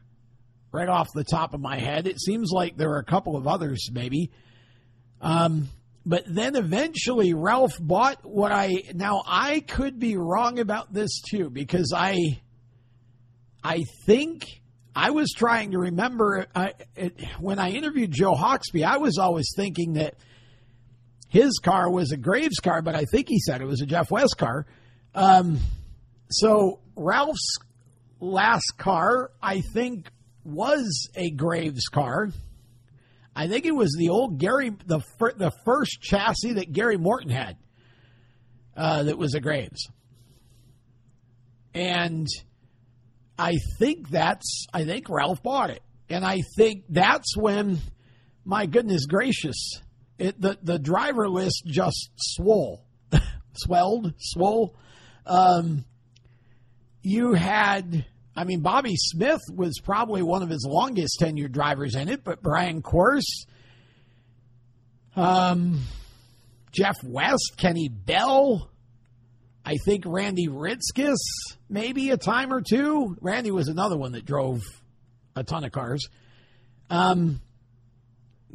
[SPEAKER 2] right off the top of my head. It seems like there were a couple of others, maybe. Um, but then eventually Ralph bought what I now I could be wrong about this too because I I think I was trying to remember I, it, when I interviewed Joe Hawksby I was always thinking that his car was a Graves car but I think he said it was a Jeff West car. Um, so Ralph's last car I think was a Graves car I think it was the old Gary, the fir- the first chassis that Gary Morton had. Uh, that was a Graves, and I think that's I think Ralph bought it, and I think that's when, my goodness gracious, it the the driver list just swole, swelled, swole. Um, you had I mean, Bobby Smith was probably one of his longest tenured drivers in it, but Brian Coerse, um, Jeff West, Kenny Bell, I think Randy Ritzkis, maybe a time or two. Randy was another one that drove a ton of cars. Um,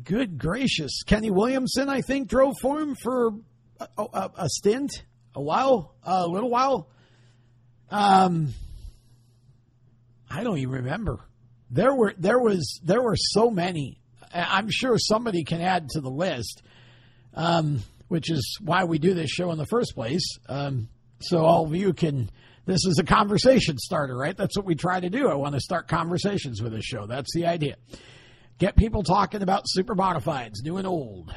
[SPEAKER 2] good gracious. Kenny Williamson, I think, drove for him for a, a, a stint, a while, a little while. Um, I don't even remember. There were there was there were so many. I'm sure somebody can add to the list, um, which is why we do this show in the first place. Um, so all of you can. This is a conversation starter, right? That's what we try to do. I want to start conversations with this show. That's the idea. Get people talking about super modifieds, new and old.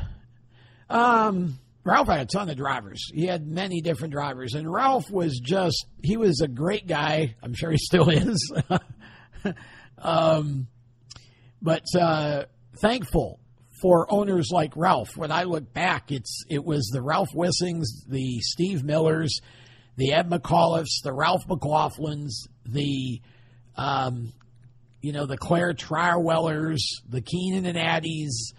[SPEAKER 2] Um, Ralph had a ton of drivers. He had many different drivers, and Ralph was just, he was a great guy. I'm sure he still is. um, but uh, thankful for owners like Ralph. When I look back, it's it was the Ralph Wissings, the Steve Millers, the Ed McAuliffes, the Ralph McLaughlins, the um, you know the Claire Trierwellers, the Keenan and Addies,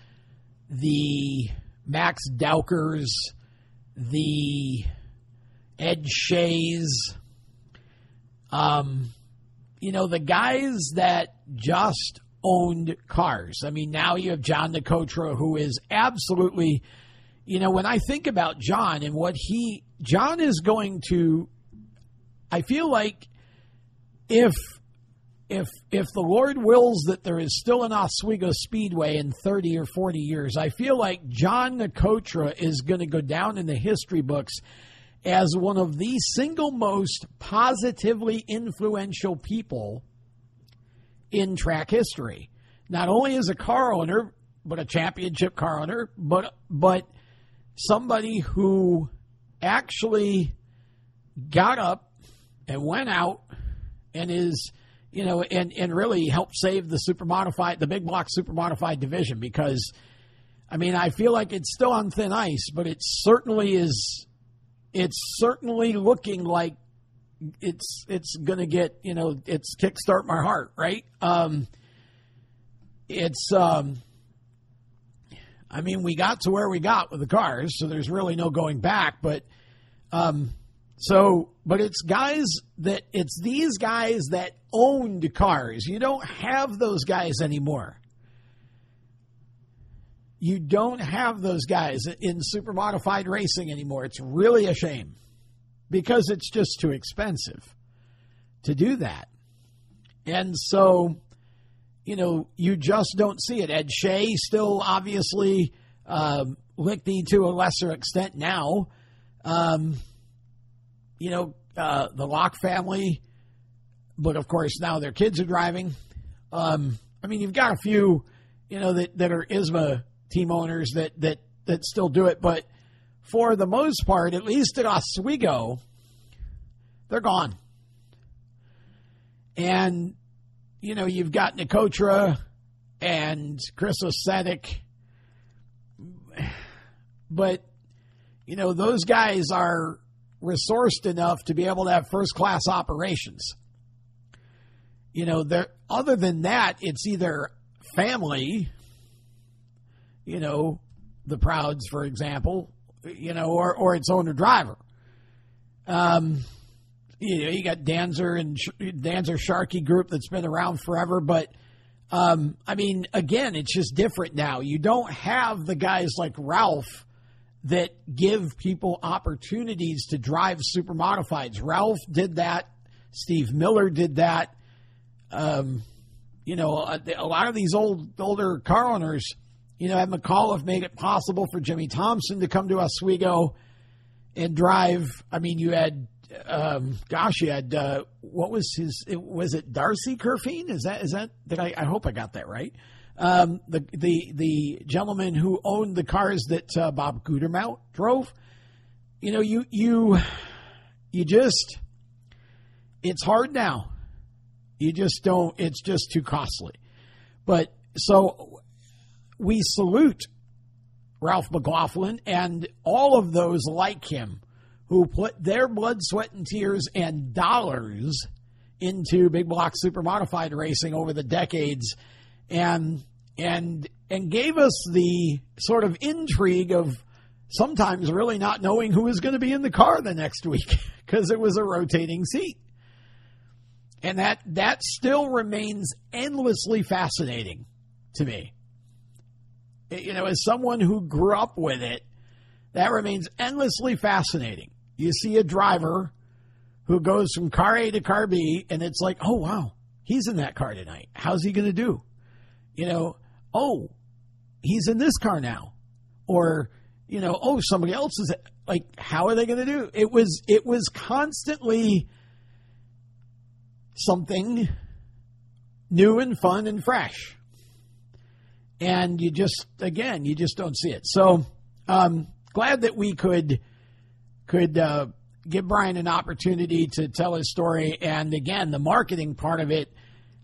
[SPEAKER 2] the Max Dowkers, the Ed Shays, um, you know, the guys that just owned cars. I mean, now you have John Nicotra, who is absolutely, you know, when I think about John and what he, John is going to, I feel like if if if the Lord wills that there is still an Oswego Speedway in 30 or 40 years, I feel like John Nicotra is going to go down in the history books as one of the single most positively influential people in track history. Not only as a car owner, but a championship car owner, but but somebody who actually got up and went out and is you know, and, and really help save the super modified, the big block super modified division because, I mean, I feel like it's still on thin ice, but it certainly is, it's certainly looking like it's it's going to get, you know, it's kickstart my heart, right? Um, it's, um, I mean, we got to where we got with the cars, so there's really no going back, but, um, so, but it's guys that it's these guys that owned cars. You don't have those guys anymore. You don't have those guys in super modified racing anymore. It's really a shame because it's just too expensive to do that. And so, you know, you just don't see it. Ed Shea still obviously um, Lickney to a lesser extent now. Um, you know, uh, the Locke family, but of course now their kids are driving. Um, I mean, you've got a few, you know, that, that are ISMA team owners that, that, that still do it, but for the most part, at least at Oswego, they're gone. And, you know, you've got Nicotra and Chris Osetic, but, you know, those guys are resourced enough to be able to have first class operations. You know, there other than that, it's either family, you know, the Prouds, for example, you know, or or its owner driver. Um, you know, you got Danzer and Danzer Sharkey group that's been around forever, but Um, I mean, again, it's just different now. You don't have the guys like Ralph that give people opportunities to drive super modifieds. Ralph did that. Steve Miller did that. Um, you know, a, a, lot of these old older car owners, you know, Ed McAuliffe made it possible for Jimmy Thompson to come to Oswego and drive. I mean, you had, um, gosh, you had uh, what was his? Was it Darcy Kerfine? Is that is that? Did I? I hope I got that right. Um, the the the gentleman who owned the cars that uh, Bob Gutermount drove. You know, you you you just it's hard now. You just don't. It's just too costly. But so we salute Ralph McLaughlin and all of those like him who put their blood, sweat, and tears and dollars into big block super modified racing over the decades and and and gave us the sort of intrigue of sometimes really not knowing who was going to be in the car the next week because it was a rotating seat. And that that still remains endlessly fascinating to me. You know, as someone who grew up with it, that remains endlessly fascinating. You see a driver who goes from car A to car B, and it's like, oh wow, he's in that car tonight. How's he going to do? You know, oh, he's in this car now, or you know, oh, somebody else is like, how are they going to do? It was it was constantly something new and fun and fresh, and you just again you just don't see it. So um, glad that we could could uh, give Brian an opportunity to tell his story, and again the marketing part of it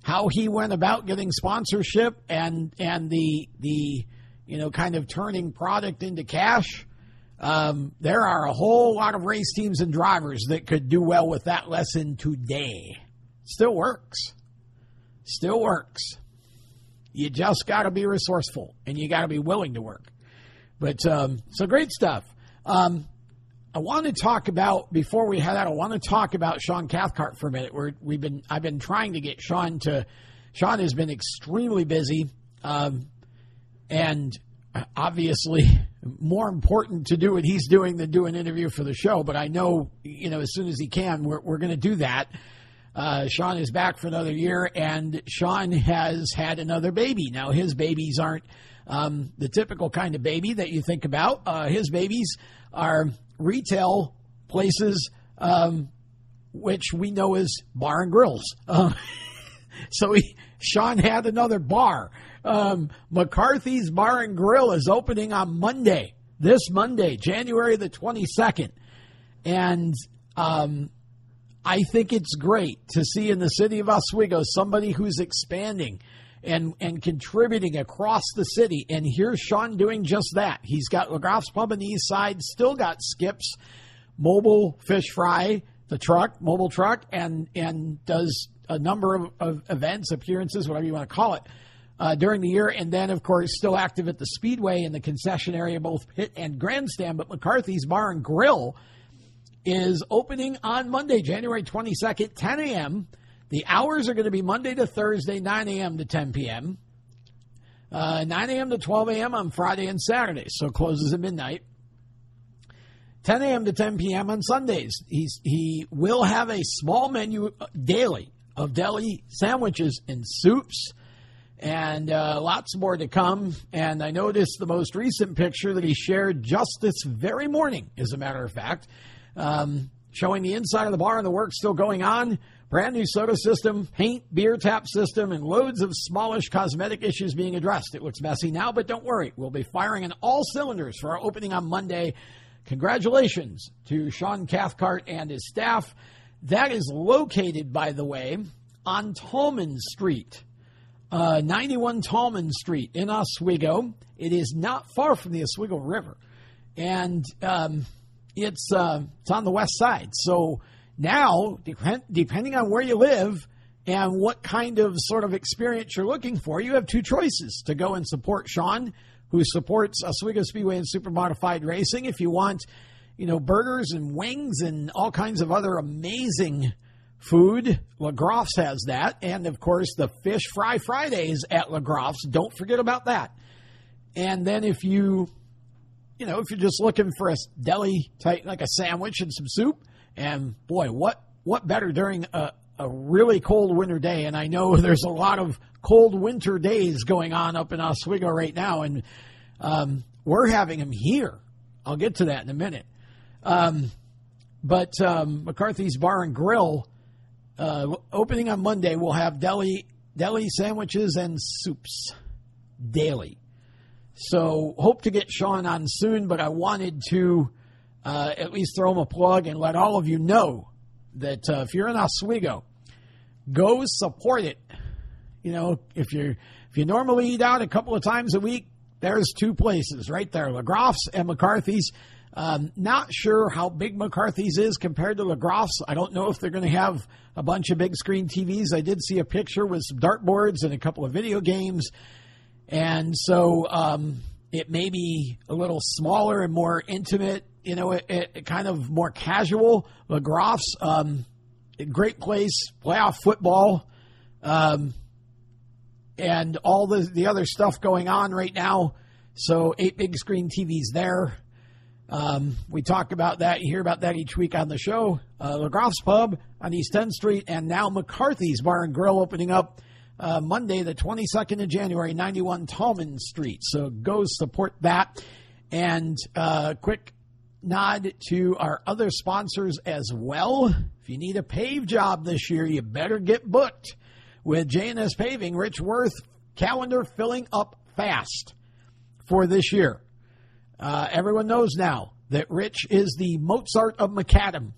[SPEAKER 2] how he went about getting sponsorship and and the the you know kind of turning product into cash. Um, there are a whole lot of race teams and drivers that could do well with that lesson today. Still works. Still works. You just got to be resourceful and you got to be willing to work. But um, so great stuff. Um, I want to talk about before we head out. I want to talk about Sean Cathcart for a minute. We're, we've been I've been trying to get Sean to. Sean has been extremely busy, um, and obviously more important to do what he's doing than do an interview for the show. But I know you know as soon as he can, we're we're going to do that. Uh, Sean is back for another year, and Sean has had another baby. Now his babies aren't um, the typical kind of baby that you think about. Uh, his babies are retail places, um, which we know as bar and grills. Uh, so he, Sean had another bar. Um, McCarthy's Bar and Grill is opening on Monday, this Monday, January the 22nd. And um, I think it's great to see in the city of Oswego somebody who's expanding and and contributing across the city. And here's Sean doing just that. He's got LaGraf's Pub on the east side, still got Skips, mobile fish fry, the truck, mobile truck, and and does a number of, of events, appearances, whatever you want to call it. Uh, during the year, and then, of course, still active at the Speedway in the concession area, both pit and grandstand. But McCarthy's Bar and Grill is opening on Monday, January 22nd, 10 a.m. The hours are going to be Monday to Thursday, 9 a.m. to 10 p.m., uh, 9 a.m. to 12 a.m. on Friday and Saturday, so closes at midnight. 10 a.m. to 10 p.m. on Sundays. He's, he will have a small menu uh, daily of deli sandwiches and soups and uh, lots more to come. And I noticed the most recent picture that he shared just this very morning, as a matter of fact, um, showing the inside of the bar and the work still going on. Brand new soda system, paint, beer tap system, and loads of smallish cosmetic issues being addressed. It looks messy now, but don't worry. We'll be firing on all cylinders for our opening on Monday. Congratulations to Sean Cathcart and his staff. That is located, by the way, on Tallman Street, uh, 91 Tallman Street in Oswego. It is not far from the Oswego River, and um, it's uh, it's on the west side. So now, depend, depending on where you live and what kind of sort of experience you're looking for, you have two choices to go and support Sean, who supports Oswego Speedway and Super Modified Racing. If you want, you know, burgers and wings and all kinds of other amazing food. LaGraf's has that. And of course, the Fish Fry Fridays at LaGraf's. Don't forget about that. And then if you, you know, if you're just looking for a deli type, like a sandwich and some soup, and boy, what, what better during a, a really cold winter day? And I know there's a lot of cold winter days going on up in Oswego right now. And, um, we're having them here. I'll get to that in a minute. Um, but um, McCarthy's Bar and Grill, uh, opening on Monday, will have deli deli sandwiches and soups daily. So hope to get Sean on soon, but I wanted to uh, at least throw them a plug and let all of you know that uh, if you're in Oswego, go support it. You know, if you're if you normally eat out a couple of times a week, there's two places right there, LaGraf's and McCarthy's. Um, not sure how big McCarthy's is compared to LaGraf's. I don't know if they're going to have a bunch of big screen TVs. I did see a picture with some dartboards and a couple of video games. And so um, it may be a little smaller and more intimate, you know, it, it kind of more casual. LaGraf's, um, great place, playoff football. Um, and all the, the other stuff going on right now. So, eight big screen TVs there. Um, we talk about that. You hear about that each week on the show. Uh, LaGraf's Pub on East 10th Street, and now McCarthy's Bar and Grill opening up uh, Monday, the 22nd of January, 91 Tallman Street. So go support that. And uh, quick nod to our other sponsors as well. If you need a pave job this year, you better get booked with J&S Paving. Rich Worth calendar filling up fast for this year. Uh, everyone knows now that Rich is the Mozart of macadam,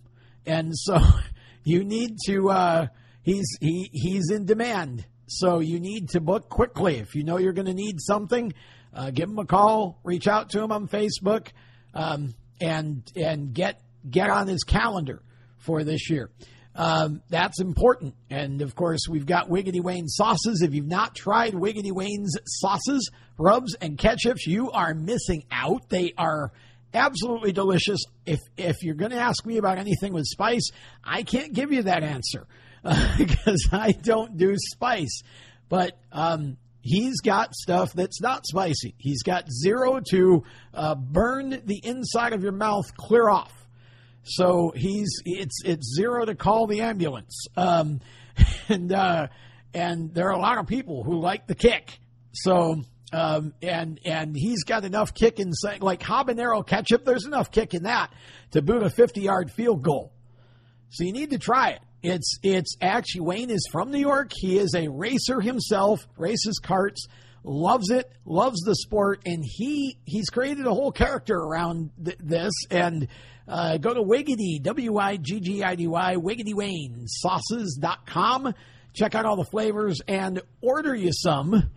[SPEAKER 2] and so you need to. Uh, he's he he's in demand, so you need to book quickly. If you know you're going to need something, uh, give him a call, reach out to him on Facebook, um, and and get get on his calendar for this year. Um, that's important. And of course, we've got Wiggidy Wayne sauces. If you've not tried Wiggidy Wayne's sauces, rubs, and ketchups, you are missing out. They are absolutely delicious. If if you're going to ask me about anything with spice, I can't give you that answer because I don't do spice. But um, he's got stuff that's not spicy. He's got zero to uh, burn the inside of your mouth clear off. So he's it's it's zero to call the ambulance. Um, and uh, and there are a lot of people who like the kick. So um, and and he's got enough kick in like habanero ketchup. There's enough kick in that to boot a 50 yard field goal. So you need to try it. It's it's actually Wayne is from New York. He is a racer himself, races carts, loves it, loves the sport, and he he's created a whole character around th- this and uh, go to Wiggidy, W I G G I D Y, Wiggidy Wayne, sauces.com. Check out all the flavors and order you some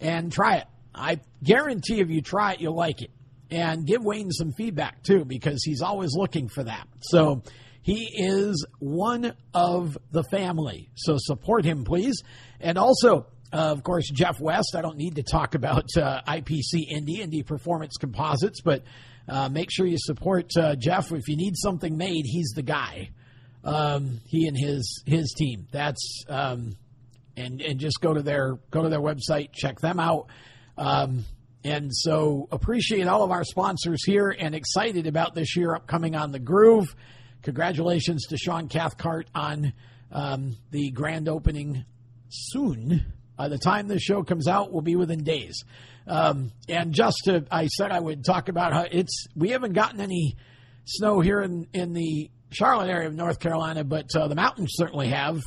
[SPEAKER 2] and try it. I guarantee if you try it, you'll like it. And give Wayne some feedback too, because he's always looking for that. So he is one of the family. So support him, please. And also, uh, of course, Jeff West. I don't need to talk about uh, IPC Indy, Indy Performance Composites, but uh, make sure you support uh, Jeff. If you need something made, he's the guy. Um, he and his his team. That's um, and and just go to their go to their website, check them out. Um, and so appreciate all of our sponsors here and excited about this year upcoming on the Groove. Congratulations to Sean Cathcart on um, the grand opening soon. By the time this show comes out, we'll be within days. Um, and just to, I said I would talk about how it's, we haven't gotten any snow here in, in the Charlotte area of North Carolina, but uh, the mountains certainly have.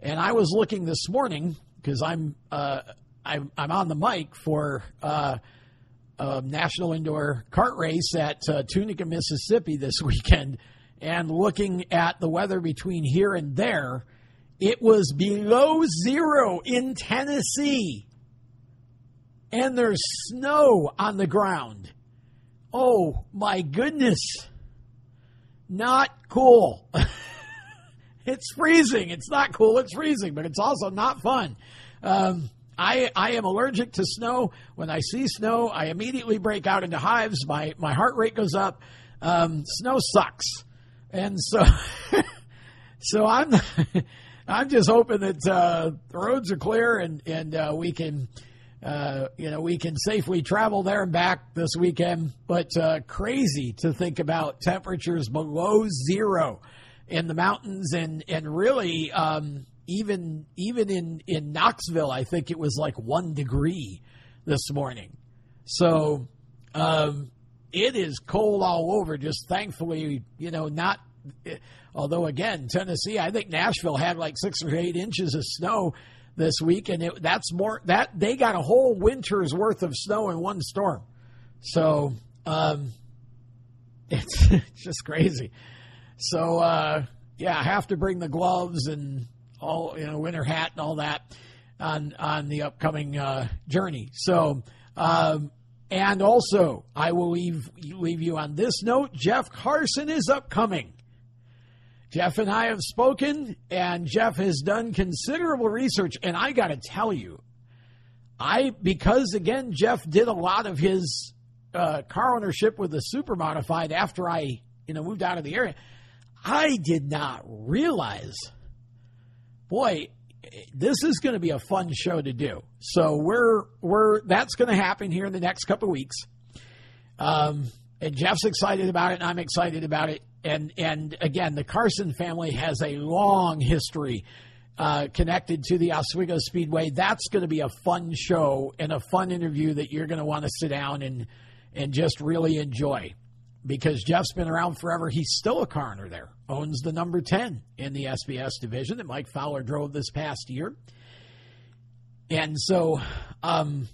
[SPEAKER 2] And I was looking this morning because I'm, uh, I'm, I'm on the mic for uh, a national indoor kart race at uh, Tunica, Mississippi this weekend, and looking at the weather between here and there, it was below zero in Tennessee and there's snow on the ground. Oh my goodness. Not cool. it's freezing. It's not cool. It's freezing, but it's also not fun. Um, I, I am allergic to snow. When I see snow, I immediately break out into hives. My, my heart rate goes up. Um, snow sucks. And so So I'm I'm just hoping that uh, the roads are clear and and uh, we can. Uh, you know, we can safely travel there and back this weekend, but uh, crazy to think about temperatures below zero in the mountains and and really um, even even in in Knoxville, I think it was like one degree this morning. So um, it is cold all over. Just thankfully, you know, not. Although again, Tennessee, I think Nashville had like six or eight inches of snow this week, and it, that's more that they got a whole winter's worth of snow in one storm. So um, it's, it's just crazy. So uh, yeah, I have to bring the gloves and all you know, winter hat and all that on on the upcoming uh, journey. So. Um, and also, I will leave leave you on this note. Jeff Carson is upcoming. Jeff and I have spoken, and Jeff has done considerable research. And I got to tell you, I because again, Jeff did a lot of his uh, car ownership with the super modified after I you know moved out of the area. I did not realize, boy, this is going to be a fun show to do. So we're we're that's going to happen here in the next couple weeks. Um, and Jeff's excited about it, and I'm excited about it. And and again, the Carson family has a long history uh, connected to the Oswego Speedway. That's going to be a fun show and a fun interview that you're going to want to sit down and and just really enjoy because Jeff's been around forever. He's still a coroner there, owns the number 10 in the SBS division that Mike Fowler drove this past year. And so um,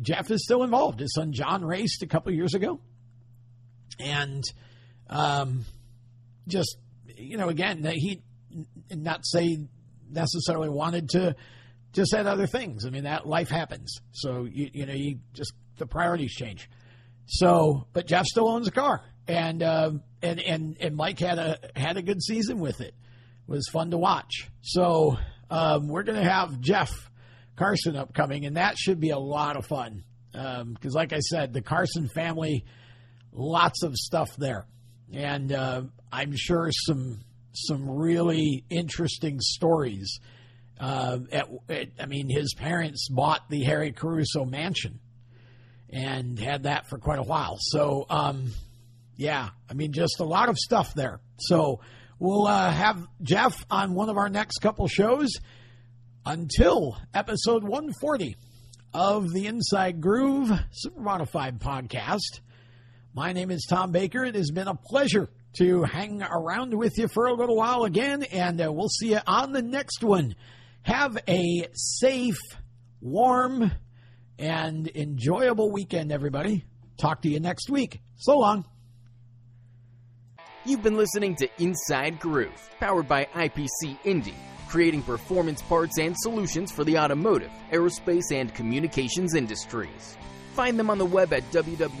[SPEAKER 2] Jeff is still involved. His son John raced a couple years ago. And um, just, you know, again, he not say necessarily wanted to just had other things. I mean, that life happens. So, you, you know, you just, the priorities change. So, but Jeff still owns a car, and uh, and and and Mike had a had a good season with it. It was fun to watch. So um, we're to have Jeff Carson upcoming, and that should be a lot of fun. Because, um, like I said, the Carson family, lots of stuff there, and uh, I'm sure some some really interesting stories. Uh, at, at, I mean, his parents bought the Harry Caruso mansion and had that for quite a while. So, um, yeah, I mean, just a lot of stuff there. So, we'll uh, have Jeff on one of our next couple shows until episode 140 of the Inside Groove Super Modified podcast. My name is Tom Baker. It has been a pleasure to hang around with you for a little while again, and uh, we'll see you on the next one. Have a safe, warm, and enjoyable weekend, everybody. Talk to you next week. So long.
[SPEAKER 1] You've been listening to Inside Groove, powered by IPC Indy, creating performance parts and solutions for the automotive, aerospace, and communications industries. Find them on the web at www.ipcindy.com